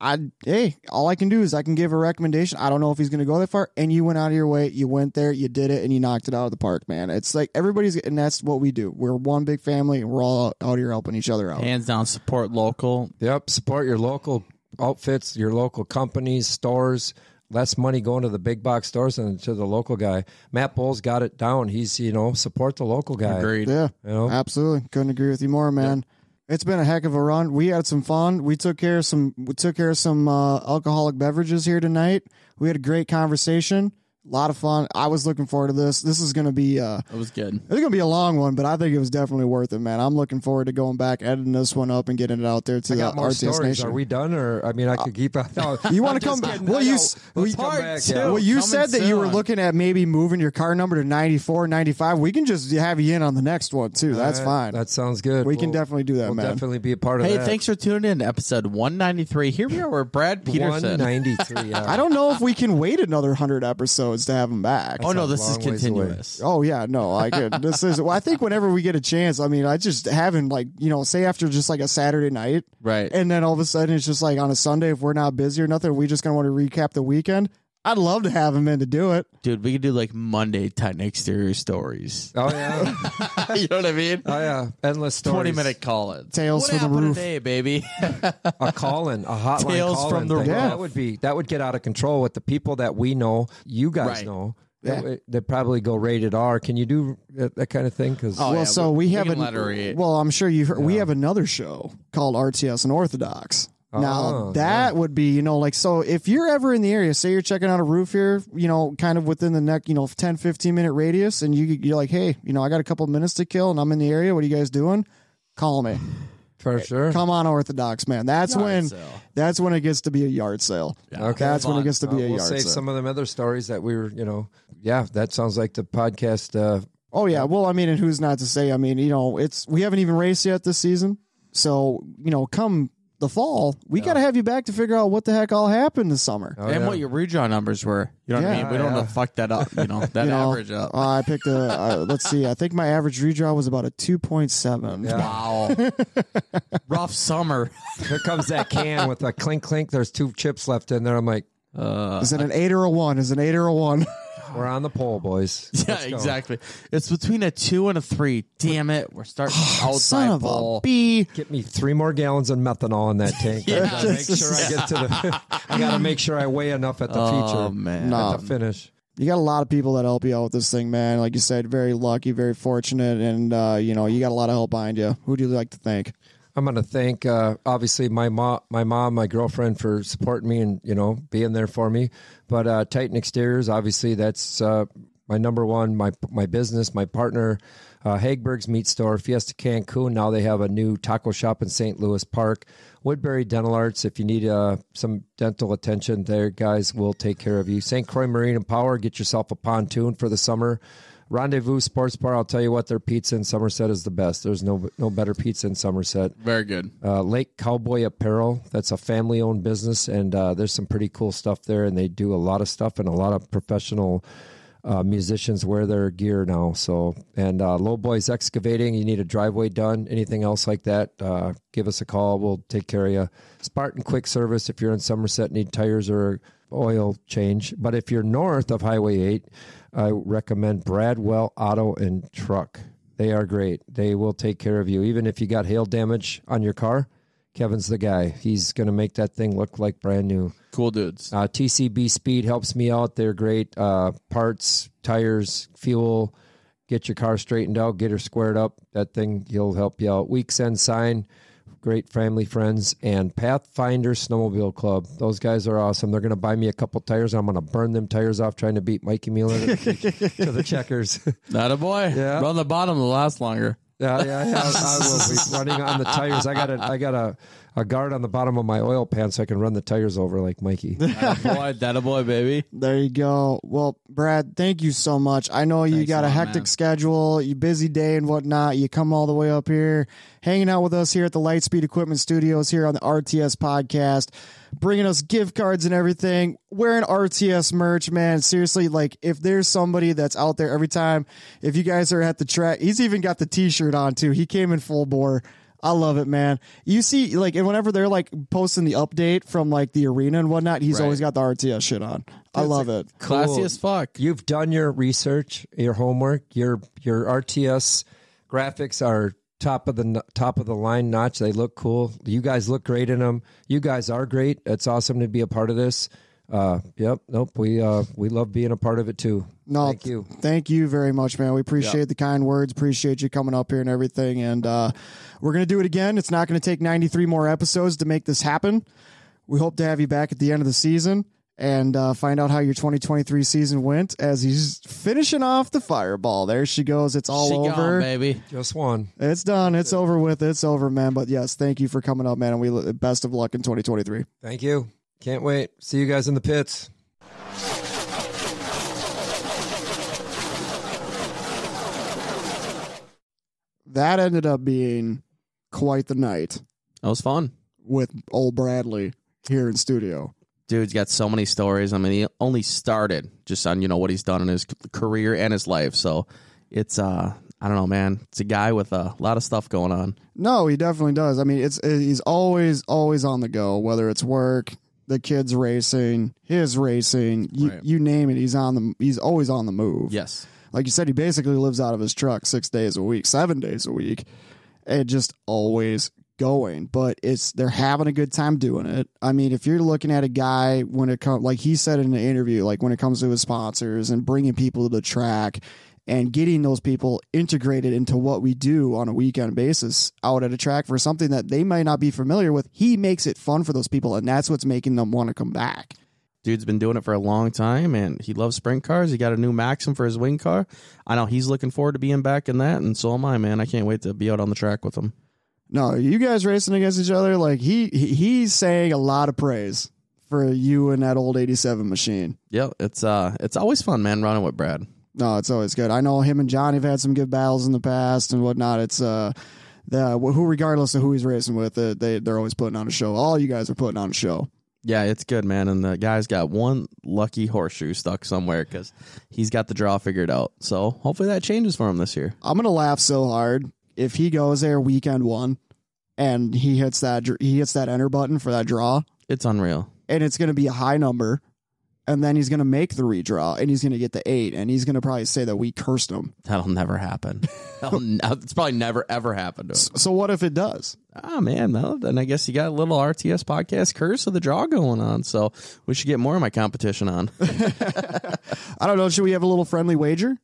I hey, all I can do is I can give a recommendation. I don't know if he's going to go that far, and you went out of your way, you went there, you did it, and you knocked it out of the park, man. It's like everybody's, and that's what we do. We're one big family, and we're all out here helping each other out. Hands down, support local. Yep, support your local outfits, your local companies, stores. Less money going to the big box stores than to the local guy. Matt Bowles got it down. He's you know support the local guy. Agreed. Yeah, You know? absolutely. Couldn't agree with you more, man. It's been a heck of a run. We had some fun. We took care of some. We took care of some uh, alcoholic beverages here tonight. We had a great conversation. A lot of fun. I was looking forward to this. This is going to be. Uh, It was good. it's going to be a long one, but I think it was definitely worth it, man. I'm looking forward to going back, editing this one up, and getting it out there to I the got more RTS stories. Nation. Are we done, or I mean, I could keep. *laughs* No, You want to come back? kidding. Well, you know. s- we- come Part back. two. Yeah. Well, you Coming said that you were soon. looking at maybe moving your car number to 94, 95. We can just have you in on the next one too. That's All right, fine. That sounds good. we can We'll- definitely do that, We'll man. definitely be a part of it. Hey, that. thanks for tuning in to episode 193. Here we are with Brad Peterson. 193. Yeah. I don't know if we can wait another hundred episodes to have him back. Oh, no, a this is long ways away. continuous. Oh yeah, no, I could. This is. Well, I think whenever we get a chance, I mean, I just having like you know, say after just like a Saturday night, Right. and then all of a sudden it's just like on a Sunday if we're not busy or nothing, we just gonna want to recap the weekend. I'd love to have him in to do it. Dude, we could do like Monday Titan Exterior stories. Oh yeah. *laughs* you know what I mean? Oh yeah. Endless stories. 20 minute call in. Tales what from the happened roof. today, baby? *laughs* a call-in, a hotline Tales call-in from the thing. roof. That would be that would get out of control with the people that we know. You guys Right. know. Yeah. They, they probably go rated R. Can you do that, that kind of thing? Because Oh, well, yeah, so we- we, we have can a let her eat. well. I'm sure you heard we have another show called RTS and Orthodox. Now Oh, that would be you know like so if you're ever in the area, say you're checking out a roof here, you know, kind of within the next you know 10, 15 minute radius, and you you're like, hey, you know, I got a couple minutes to kill, and I'm in the area. What are you guys doing? Call me. *sighs* for sure. Come on, Orthodox man. That's Yard when sale. that's when it gets to be a yard sale. Okay. That's when it gets to Uh, be a we'll yard save sale. some of them other stories that we were, you know. Yeah, that sounds like the podcast. Uh, Oh yeah, well I mean, and who's not to say? I mean, you know, it's we haven't even raced yet this season, so you know, come the fall, we got to have you back to figure out what the heck all happened this summer. oh, and yeah. what your redraw numbers were. You know what I Yeah. mean? We don't Yeah. want to fuck that up. You know, *laughs* that You know, average up. Uh, I picked a. Uh, let's see. I think my average redraw was about a two point seven. Yeah. Wow. *laughs* Rough summer. Here comes that can with a clink clink. There's two chips left in there. I'm like, Uh, Is it an eight or a one? Is it an eight or a one? *laughs* we're on the pole, boys. *laughs* yeah, Let's go. exactly. It's between a two and a three. Damn it. We're starting *sighs* Son outside of bowl. a b. Get me three more gallons of methanol in that tank. *laughs* I gotta make sure I get to the. *laughs* I gotta make sure I weigh enough at the Oh, feature. man. No. At the finish. You got a lot of people that help you out with this thing, man. Like you said, very lucky, very fortunate, and uh, you know you got a lot of help behind you. Who do you like to thank? I'm going to thank uh, obviously my mom, my mom, my girlfriend for supporting me and you know being there for me. But uh, Titan Exteriors, obviously, that's uh, my number one, my my business, my partner. Uh, Hagberg's Meat Store, Fiesta Cancun. Now they have a new taco shop in St. Louis Park. Woodbury Dental Arts. If you need uh, some dental attention, there guys will take care of you. St. Croix Marine and Power. Get yourself a pontoon for the summer. Rendezvous Sports Bar. I'll tell you what, their pizza in Somerset is the best. There's no no better pizza in Somerset Very good. uh, Lake Cowboy Apparel. That's a family owned business, and uh, there's some pretty cool stuff there. And they do a lot of stuff, and a lot of professional uh, musicians wear their gear now. So, and uh, Low Boys Excavating. You need a driveway done, anything else like that? Uh, give us a call. We'll take care of you. Spartan Quick Service. If you're in Somerset, need tires or oil change. But if you're north of Highway 8, I recommend Bradwell Auto and Truck. They are great. They will take care of you. Even if you got hail damage on your car, Kevin's the guy. He's going to make that thing look like brand new. Cool dudes. Uh, TCB Speed helps me out. They're great. Uh, parts, tires, fuel. Get your car straightened out. Get her squared up. That thing, he'll help you out. Weeks End Sign, great family friends. And Pathfinder Snowmobile Club. Those guys are awesome. They're going to buy me a couple tires. I'm going to burn them tires off trying to beat Mikey Mueller to, *laughs* to the checkers. Not a boy. Yeah. Run the bottom to last longer. Yeah, yeah, yeah. I will be running on the tires. I got a, I got a, a guard on the bottom of my oil pan so I can run the tires over like Mikey. *laughs* boy, that boy, baby. There you go. Well, Brad, thank you so much. I know you Thanks got a a lot, hectic man. schedule, you busy day and whatnot. You come all the way up here, hanging out with us here at the Lightspeed Equipment Studios here on the RTS podcast, bringing us gift cards and everything. Wearing RTS merch, man. Seriously, like if there's somebody that's out there every time, if you guys are at the track, he's even got the T-shirt on too. He came in full bore. I love it, man. You see, like, and whenever they're like posting the update from like the arena and whatnot, he's Right. always got the RTS shit on. I love it. Classy Cool. as fuck. You've done your research, your homework. Your your RTS graphics are top of the n- top of the line notch. They look cool. You guys look great in them. You guys are great. It's awesome to be a part of this. Uh, yep. Nope. We uh we love being a part of it too. No, Thank you. Thank you very much, man. We appreciate the kind words. Appreciate you coming up here and everything. And uh, we're going to do it again. It's not going to take 93 more episodes to make this happen. We hope to have you back at the end of the season and uh, find out how your 2023 season went as he's finishing off the fireball. There she goes. It's all she over. gone, baby. Just one. It's done. It's over with. It's over, man. But yes, thank you for coming up, man. And we best of luck in 2023. Thank you. Can't wait. See you guys in the pits. That ended up being quite the night That was fun. with old Bradley here in studio. Dude's got so many stories. I mean, he only started just on you know what he's done in his career and his life. So it's uh, I don't know, man. It's a guy with a lot of stuff going on. No, he definitely does. I mean, it's he's always always on the go. Whether it's work, the kids racing, his racing, you, Right. you name it. He's on the. He's always on the move. Yes. like you said, he basically lives out of his truck six days a week, seven days a week, and just always going. But it's they're having a good time doing it. I mean, if you're looking at a guy when it comes, like he said in the interview, like when it comes to his sponsors and bringing people to the track. And getting those people integrated into what we do on a weekend basis out at a track for something that they might not be familiar with, he makes it fun for those people, and that's what's making them want to come back. Dude's been doing it for a long time and he loves sprint cars. He got a new Maxim for his wing car. I know he's looking forward to being back in that, and so am I, man. I can't wait to be out on the track with him. No, you guys racing against each other, like he, he he's saying a lot of praise for you and that old eighty-seven machine. Yeah, it's uh it's always fun, man, running with Brad. No, it's always good. I know him and Johnny have had some good battles in the past and whatnot. It's uh, the who regardless of who he's racing with, uh, they they're always putting on a show. All you guys are putting on a show. Yeah, it's good, man. And the guy's got one lucky horseshoe stuck somewhere because he's got the draw figured out. So hopefully that changes for him this year. I'm gonna laugh so hard if he goes there weekend one, and he hits that he hits that enter button for that draw, It's unreal. and it's gonna be a high number. And then he's going to make the redraw and he's going to get the eight. And he's going to probably say that we cursed him. That'll never happen. *laughs* That'll ne- it's probably never ever happened to him. So, what if it does? Ah man, well, then I guess you got a little RTS podcast curse of the draw going on. So we should get more of my competition on. *laughs* *laughs* I don't know. Should we have a little friendly wager?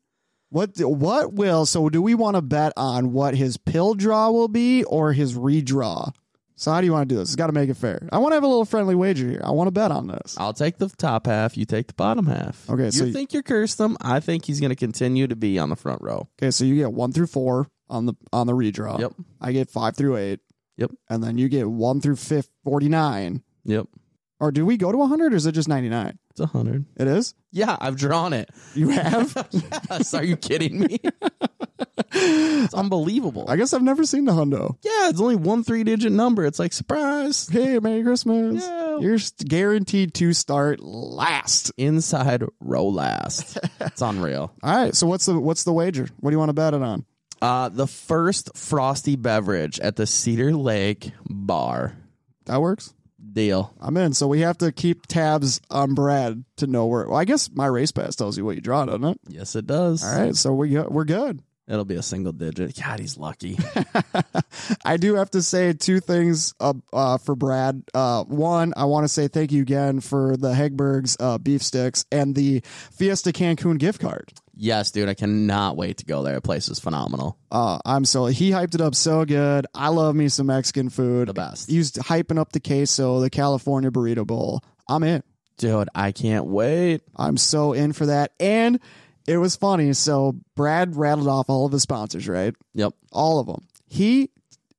What what will so do we want to bet on what his pill draw will be or his redraw? So how do you want to do this? It's got to make it fair. I want to have a little friendly wager here. I want to bet on this. I'll take the top half. You take the bottom half. Okay, You so think you're cursed them? I think he's going to continue to be on the front row. Okay, so you get one through four on the on the redraw. Yep. I get five through eight. Yep. And then you get one through fifth, forty nine. Yep. Or do we go to hundred or is it just ninety nine? It's a hundred. It is. Yeah, I've drawn it. You have. *laughs* yes. Are you kidding me? *laughs* it's unbelievable. I guess I've never seen the hundo. yeah, it's only one three digit number. It's like surprise. Hey, Merry Christmas. Yeah. You're guaranteed to start last. Inside row last. it's unreal. *laughs* All right. So what's the what's the wager? What do you want to bet it on? Uh, the first frosty beverage at the Cedar Lake Bar. That works. Deal. I'm in. So we have to keep tabs on Brad to know where. Well, I guess my race pass tells you what you draw, doesn't it? Yes, it does. All right. So we we're good. It'll be a single digit. God, he's lucky. *laughs* I do have to say two things uh, uh, for Brad. Uh, one, I want to say thank you again for the Hegberg's uh, beef sticks and the Fiesta Cancun gift card. Yes, dude. I cannot wait to go there. The place is phenomenal. Uh, I'm so he hyped it up so good. I love me some Mexican food. The best. He was hyping up the queso, the California burrito bowl. I'm in. Dude, I can't wait. I'm so in for that. And it was funny. So Brad rattled off all of his sponsors, right? Yep. All of them. He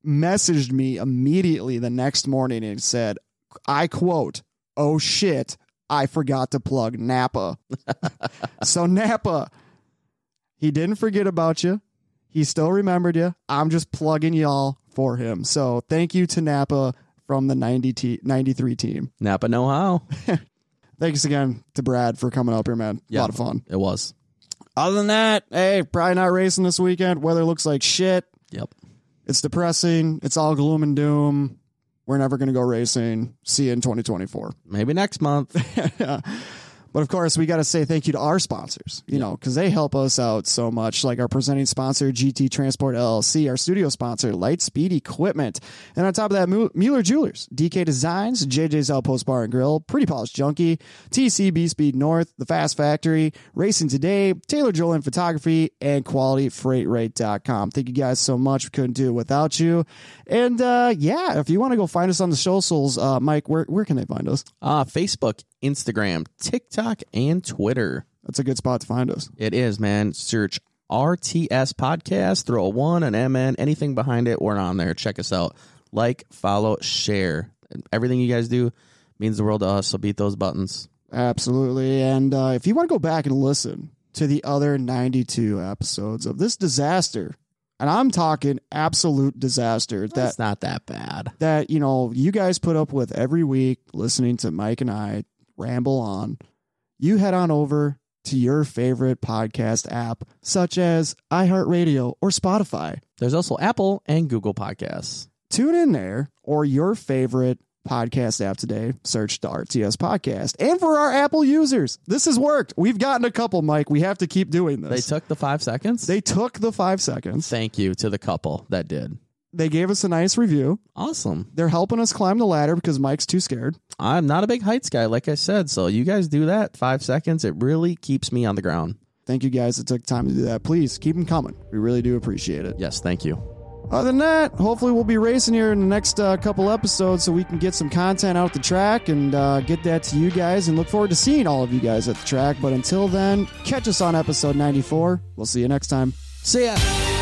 messaged me immediately the next morning and said, I quote, oh shit, I forgot to plug Napa. *laughs* so, Napa, he didn't forget about you. He still remembered you. I'm just plugging y'all for him. So, thank you to Napa from the 90 t- 93 team. Napa know how. *laughs* Thanks again to Brad for coming up here, man. A Yeah. lot of fun. It was. Other than that, hey, probably not racing this weekend. Weather looks like shit. Yep. It's depressing. It's all gloom and doom. We're never going to go racing. See you in 2024. Maybe next month. *laughs* But of course, we got to say thank you to our sponsors, you know, because they help us out so much. Like our presenting sponsor, GT Transport LLC, our studio sponsor, Lightspeed Equipment. And on top of that, Mueller Jewelers, DK Designs, JJ's Outpost Bar and Grill, Pretty Polished Junkie, TCB Speed North, The Fast Factory, Racing Today, Taylor Jolin Photography, and QualityFreightRate.com. Thank you guys so much. We couldn't do it without you. And uh, yeah, if you want to go find us on the socials, uh, Mike, where, where can they find us? Uh, Facebook, Instagram, TikTok, and Twitter. That's a good spot to find us. It is, man. Search RTS Podcast, throw a one, an MN, anything behind it. We're on there. Check us out. Like, follow, share. Everything you guys do means the world to us. So beat those buttons. Absolutely. And uh, if you want to go back and listen to the other 92 episodes of this disaster, and I'm talking absolute disaster that That's not that bad. that you know you guys put up with every week listening to Mike and I ramble on, you head on over to your favorite podcast app such as iHeartRadio or Spotify. There's also Apple and Google Podcasts. Tune in there or your favorite podcast app today. Search the RTS podcast. And for our Apple users, this has worked. We've gotten a couple, Mike. We have to keep doing this. They took the five seconds. They took the five seconds. Thank you to the couple that did. They gave us a nice review. Awesome. They're helping us climb the ladder because Mike's too scared. I'm not a big heights guy, like I said. So you guys do that five seconds. It really keeps me on the ground. Thank you guys that took time to do that. Please keep them coming. We really do appreciate it. Yes, thank you. Other than that, hopefully we'll be racing here in the next uh, couple episodes so we can get some content out the track and uh, get that to you guys and look forward to seeing all of you guys at the track. But until then, catch us on episode 94. We'll see you next time. See ya.